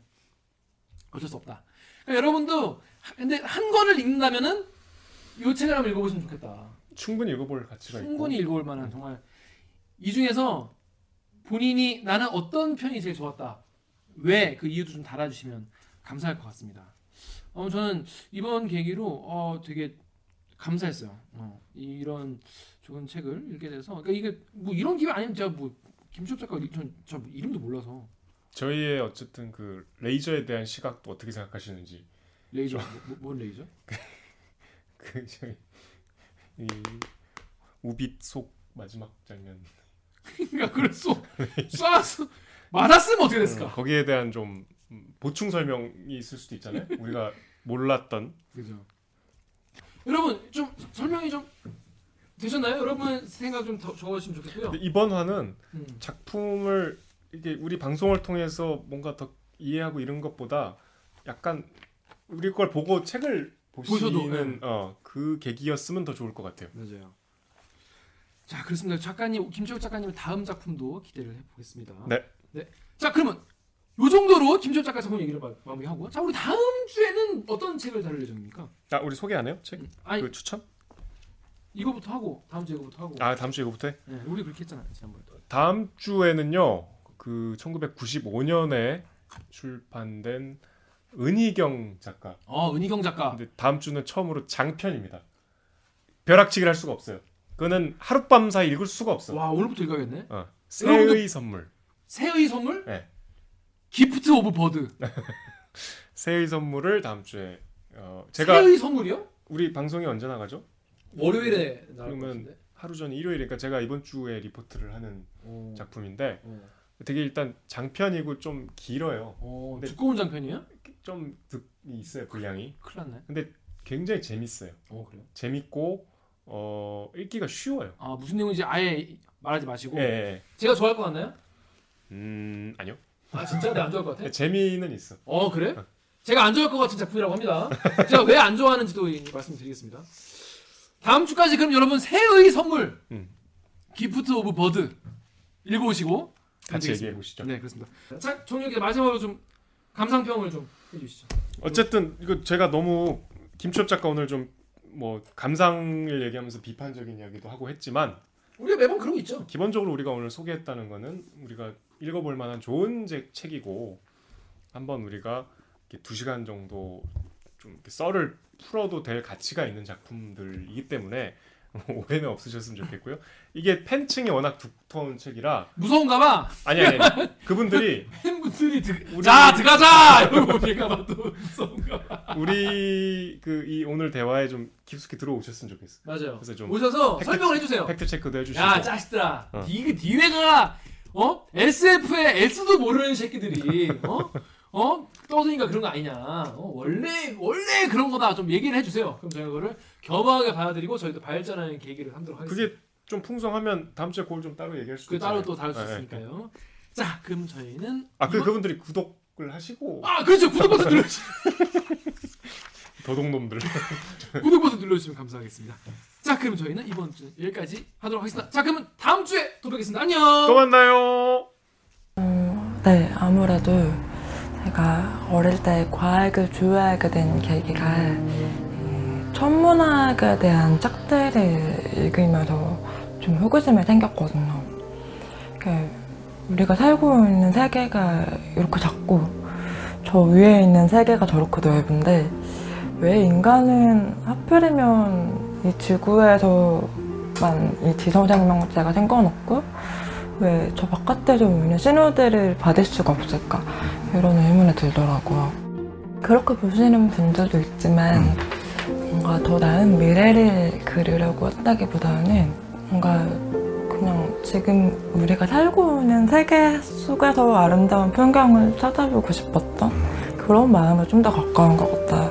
어쩔 수 없다. 그러니까 여러분도 하- 근데 한 권을 읽는다면은 이 책을 한번 읽어보시면 좋겠다. 충분히 읽어볼 가치가 충분히 있고. 읽어볼 만한 정말 이 중에서 본인이 나는 어떤 편이 제일 좋았다. 왜 그 이유도 좀 달아주시면 감사할 것 같습니다. 어, 저는 이번 계기로 어, 되게 감사했어요. 어, 이런 좋은 책을 읽게 돼서 그러니까 이게 뭐 이런 기회 아니면 제가 뭐 김시업 작가 전, 저 이름도 몰라서 저희의 어쨌든 그 레이저에 대한 시각도 어떻게 생각하시는지 레이저 뭐, 뭐, 뭔 레이저? 그 저희 이 우빛 속 마지막 장면 그러니까 쏘 쏴서 맞았으면 어떻게 됐을까? 어, 거기에 대한 좀 음, 보충 설명이 있을 수도 있잖아요. 우리가 몰랐던 그죠. 여러분 좀 설명이 좀 되셨나요? 여러분 생각 좀 더 적어주시면 좋겠고요. 이번 화는 음. 작품을 이게 우리 방송을 통해서 뭔가 더 이해하고 이런 것보다 약간 우리 걸 보고 책을 보시는 어, 그 계기였으면 더 좋을 것 같아요. 맞아요. 자 그렇습니다. 작가님 김철욱 작가님의 다음 작품도 기대를 해보겠습니다. 네. 자 그러면 요 정도로 김철욱 작가 작품 얘기를 마- 마무리하고 자 우리 다음 주에는 어떤 책을 다룰 예정입니까? 아 우리 소개 안 해요? 책? 아니 그 추천? 이거부터 하고 다음 주 이거부터 하고. 아 다음 주 이거부터 해? 네, 우리 그렇게 했잖아요 지난번에. 다음 주에는요. 그 1995년에 출판된 은희경 작가. 어 은희경 작가. 근데 다음 주는 처음으로 장편입니다. 벼락치기를 할 수가 없어요. 그거는 하룻밤 사이 읽을 수가 없어. 와 오늘부터 읽어야겠네. 어. 새의 선물. 새의 선물? 네. Gift of Bird. 새의 선물을 다음 주에 어, 제가 새의 선물이요? 우리 방송이 언제 나가죠? 월요일에 그러면. 하루 전 일요일이니까 제가 이번 주에 리포트를 하는 오. 작품인데 어. 되게 일단 장편이고 좀 길어요. 어, 근데- 두꺼운 장편이야? 좀 득이 있어요 분량이. 큰일 났네. 근데 굉장히 재밌어요. 어 그래요? 재밌고 어 읽기가 쉬워요. 아 무슨 내용인지 아예 말하지 마시고 예, 예. 제가 좋아할 것 같나요? 음 아니요. 아 진짜 내가 안 좋아할 것 같아? 재미는 있어. 어 그래? 제가 안 좋아할 것 같은 작품이라고 합니다. 제가 왜 안 좋아하는지도 말씀드리겠습니다. 다음 주까지 그럼 여러분 새의 선물 음. Gift of Bird 읽어오시고 같이. 얘기해 보시죠. 네 그렇습니다. 자 정혁이 마지막으로 좀 감상평을 좀 해주시죠. 어쨌든 이거 제가 너무 김초엽 작가 오늘 좀 뭐 감상을 얘기하면서 비판적인 이야기도 하고 했지만 우리가 매번 그런 거 있죠. 기본적으로 우리가 오늘 소개했다는 거는 우리가 읽어볼 만한 좋은 제- 책이고 한번 우리가 이렇게 두 시간 정도 좀 썰을 풀어도 될 가치가 있는 작품들이기 때문에 오해는 없으셨으면 좋겠고요. 이게 팬층이 워낙 두터운 책이라 무서운가 봐. 아니 아니, 아니. 그분들이 팬분들이 드... 자 들어가자 이러고 제가 봐도 무서운가 봐. 우리 그 이 오늘 대화에 좀 깊숙이 들어오셨으면 좋겠어. 맞아요. 그래서 좀 오셔서 팩트- 설명을 해주세요. 팩트 체크도 해주시고. 야 짜식들아, 어. 니 니네가 어 SF의 S도 모르는 새끼들이 어? 어? 떠드니까 그런 거 아니냐. 어? 원래 원래 그런 거다. 좀 얘기를 해 주세요. 그럼 저희가 그거를 겸허하게 받아들이고 저희도 발전하는 계기를 하도록 하겠습니다. 그게 좀 풍성하면 다음 주에 그걸 좀 따로 얘기할 수도 그 따로. 또 다룰 수 네, 네. 있으니까요. 자, 그럼 저희는 아, 그 이번- 그분들이 구독을 하시고 아 그렇죠 구독 버튼 눌러주시 도둑놈들. 구독 버튼 눌러주시면 감사하겠습니다. 자, 그럼 저희는 이번 주 여기까지 하도록 하겠습니다. 자, 그러면 다음 주에 또 뵙겠습니다. 안녕. 또 만나요. 네, 아무래도 제가 어릴 때 과학을 좋아하게 된 계기가 이 천문학에 대한 짝들을 읽으면서 좀 호기심이 생겼거든요. 그 우리가 살고 있는 세계가 이렇게 작고 저 위에 있는 세계가 저렇게 넓은데 왜 인간은 하필이면 이 지구에서만 이 지성생명체가 생겨났고 왜 저 바깥에서 오는 신호들을 받을 수가 없을까 이런 의문이 들더라고요. 그렇게 보시는 분들도 있지만 뭔가 더 나은 미래를 그리려고 했다기보다는 뭔가 그냥 지금 우리가 살고 있는 세계 속에서 아름다운 풍경을 찾아보고 싶었던 그런 마음에 좀더 가까운 것. 그러니까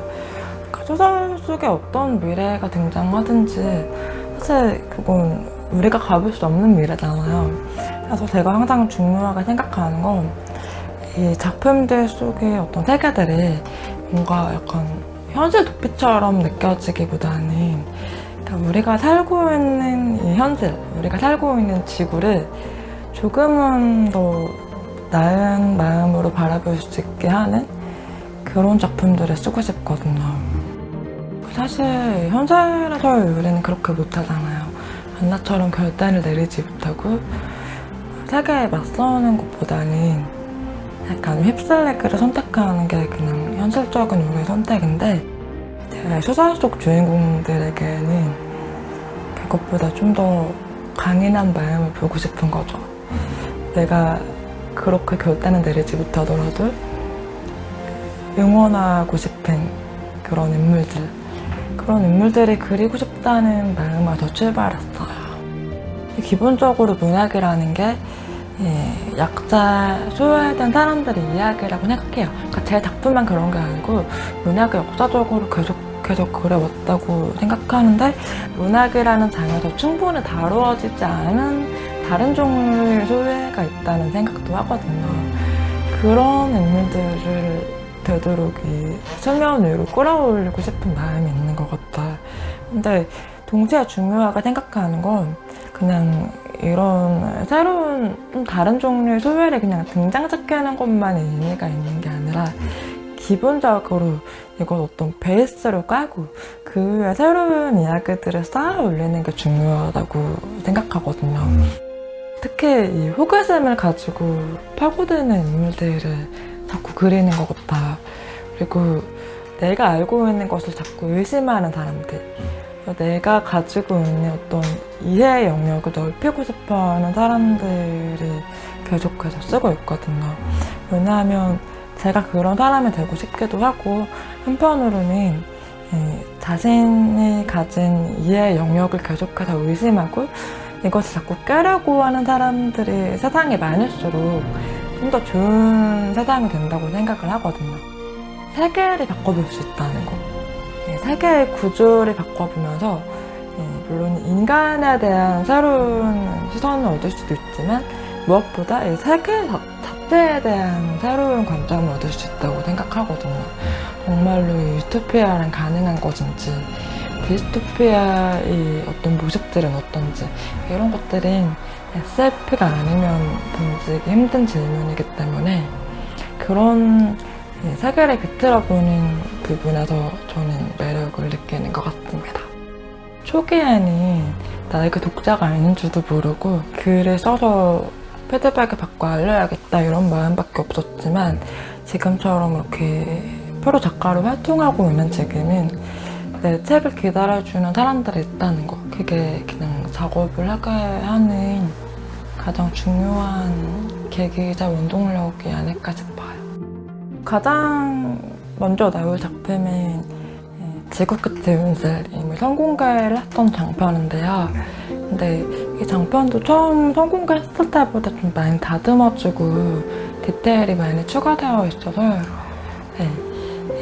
소설 속에 어떤 미래가 등장하든지 사실 그건 우리가 가볼 수 없는 미래잖아요. 그래서 제가 항상 중요하게 생각하는 건 이 작품들 속의 어떤 세계들이 뭔가 약간 현실 도피처럼 느껴지기보다는 그러니까 우리가 살고 있는 이 현실, 우리가 살고 있는 지구를 조금은 더 나은 마음으로 바라볼 수 있게 하는 그런 작품들을 쓰고 싶거든요. 사실 현실에서 우리는 그렇게 못하잖아요. 안나처럼 결단을 내리지 못하고 세계에 맞서는 것보다는 약간 휩쓸리기를 선택하는 게 그냥 현실적인 우리의 선택인데 제 소설 속 주인공들에게는 그것보다 좀 더 강인한 마음을 보고 싶은 거죠. 내가 그렇게 결단을 내리지 못하더라도 응원하고 싶은 그런 인물들 그런 인물들을 그리고 싶다는 마음에서 출발했어요. 기본적으로 문학이라는 게 예, 약자, 소외된 사람들의 이야기라고 생각해요. 그러니까 제 작품만 그런 게 아니고 문학을 역사적으로 계속 계속 그려왔다고 생각하는데 문학이라는 장에서 충분히 다루어지지 않은 다른 종류의 소외가 있다는 생각도 하거든요. 그런 인물들을 되도록 이 수면 위로 끌어올리고 싶은 마음이 있는 것 같아. 근데 동시에 중요하게 생각하는 건 그냥 이런 새로운 좀 다른 종류의 소외를 그냥 등장시키는 것만 의미가 있는 게 아니라 기본적으로 이걸 어떤 베이스로 깔고 그 위에 새로운 이야기들을 쌓아 올리는 게 중요하다고 생각하거든요. 특히 이 호기심을 가지고 파고드는 인물들을 자꾸 그리는 것 같아. 그리고 내가 알고 있는 것을 자꾸 의심하는 사람들. 내가 가지고 있는 어떤 이해 영역을 넓히고 싶어 하는 사람들이 계속해서 쓰고 있거든요. 왜냐하면 제가 그런 사람이 되고 싶기도 하고, 한편으로는 이 자신이 가진 이해 영역을 계속해서 의심하고, 이것을 자꾸 깨려고 하는 사람들이 세상에 많을수록 좀 더 좋은 세상이 된다고 생각을 하거든요. 세계를 바꿔볼 수 있다는 거. 예, 세계의 구조를 바꿔보면서 예, 물론 인간에 대한 새로운 시선을 얻을 수도 있지만 무엇보다 이 세계 자- 자체에 대한 새로운 관점을 얻을 수 있다고 생각하거든요. 정말로 이 유토피아는 가능한 것인지 디스토피아의 어떤 모습들은 어떤지 이런 것들은 SF가 아니면 던지기 힘든 질문이기 때문에 그런 예, 세계를 비틀어보는 부분에서 저는 매력을 느끼는 것 같습니다. 초기에는 나에게 독자가 있는 줄도 모르고 글을 써서 피드백을 받고 알려야겠다 이런 마음밖에 없었지만 지금처럼 이렇게 프로 작가로 활동하고 있는 지금은 내 책을 기다려주는 사람들이 있다는 거. 그게 그냥 작업을 하게 하는 가장 중요한 계기자 원동력이 아닐까 싶어요. 가장 먼저 나올 작품은 예, 지구 끝의 이미 선공개를 했던 장편인데요. 근데 이 장편도 처음 선공개했을 때보다 좀 많이 다듬어지고 디테일이 많이 추가되어 있어서 네,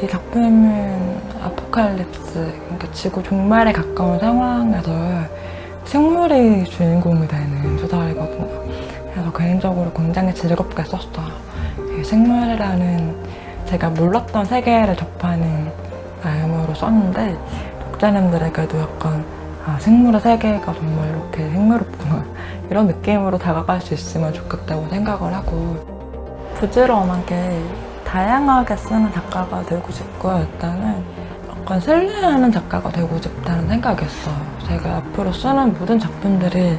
이 작품은 아포칼립스, 그러니까 지구 종말에 가까운 상황에서 생물이 주인공이 되는 소설이거든요. 그래서 개인적으로 굉장히 즐겁게 썼어요. 이 생물이라는 제가 몰랐던 세계를 접하는 마음으로 썼는데 독자님들에게도 약간 아, 생물의 세계가 정말 이렇게 흥미롭구나 이런 느낌으로 다가갈 수 있으면 좋겠다고 생각을 하고 부지런하게 다양하게 쓰는 작가가 되고 싶고 일단은 약간 신뢰하는 작가가 되고 싶다는 생각이었어요. 제가 앞으로 쓰는 모든 작품들이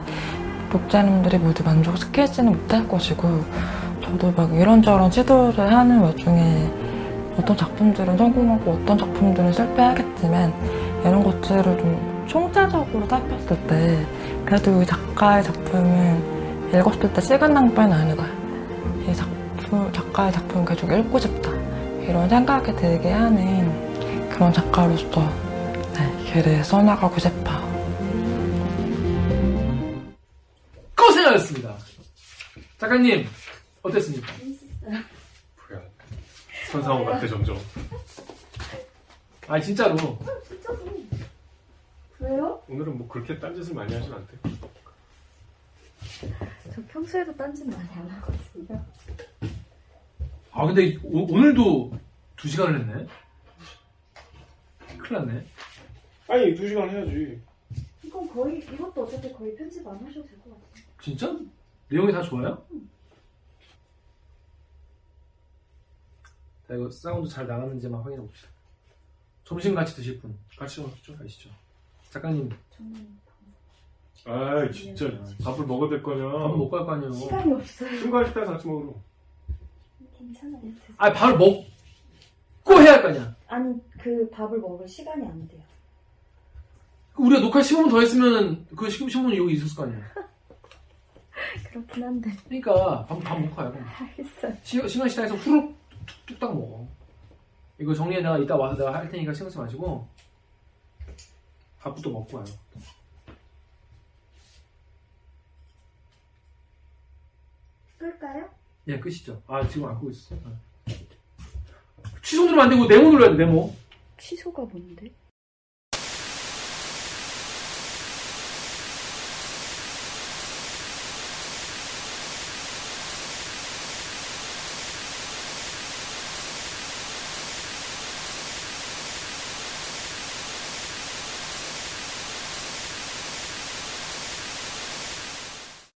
독자님들이 모두 만족시키지는 못할 것이고 저도 막 이런저런 시도를 하는 와중에 어떤 작품들은 성공하고 어떤 작품들은 실패하겠지만 이런 것들을 좀 총체적으로 살폈을 때 그래도 이 작가의 작품은 읽었을 때 시간 낭비는 아니다. 이 작품, 작가의 작품 계속 읽고 싶다. 이런 생각이 들게 하는 그런 작가로서 네, 글을 써나가고 싶어 작가님 어땠습니까? 뭐야. 선상호 같아 점점. 아 진짜로 왜요? 오늘은 뭐 그렇게 딴짓을 많이 하진 않대. 저 평소에도 딴짓 많이 안 하거든요. 아 근데 오, 오늘도 두 시간을 했네. 큰일 났네. 아니 두 시간 해야지. 이건 거의 이것도 어차피 거의 편집 안 하셔도 될 것 같아요. 진짜? 내용이 다 좋아요? 자 이거 사운드 잘 나가는지만 확인해 봅시다. 점심 같이 드실 분 같이 먹죠? 가시죠. 작가님 저는 아 진짜 밥을 먹어야 될 거냐. 밥은 못갈 거 아니에요. 시간이 없어요. 중간 식당에서 같이 먹으러. 괜찮아요. 아 밥을 먹고 해야 할 거 아니야. 아니 그 밥을 먹을 시간이 안 돼요. 우리가 녹화 15분 더 했으면은 그 15, 15분 여기 있었을 거 아니야. 그렇긴 한데 그러니까 밥, 밥 먹고 가요. 알겠어요. 시, 시간 식당에서 후룩 툭- 뚝딱 먹어. 이거 정리해 내가 이따 와서 내가 할 테니까 신경 쓰지 마시고 밥부터 먹고 와요. 끌까요? 예, 끝이죠. 아, 지금 안 끄고 있어. 취소 누르면 안 되고 네모 눌러야 돼, 네모. 취소가 뭔데?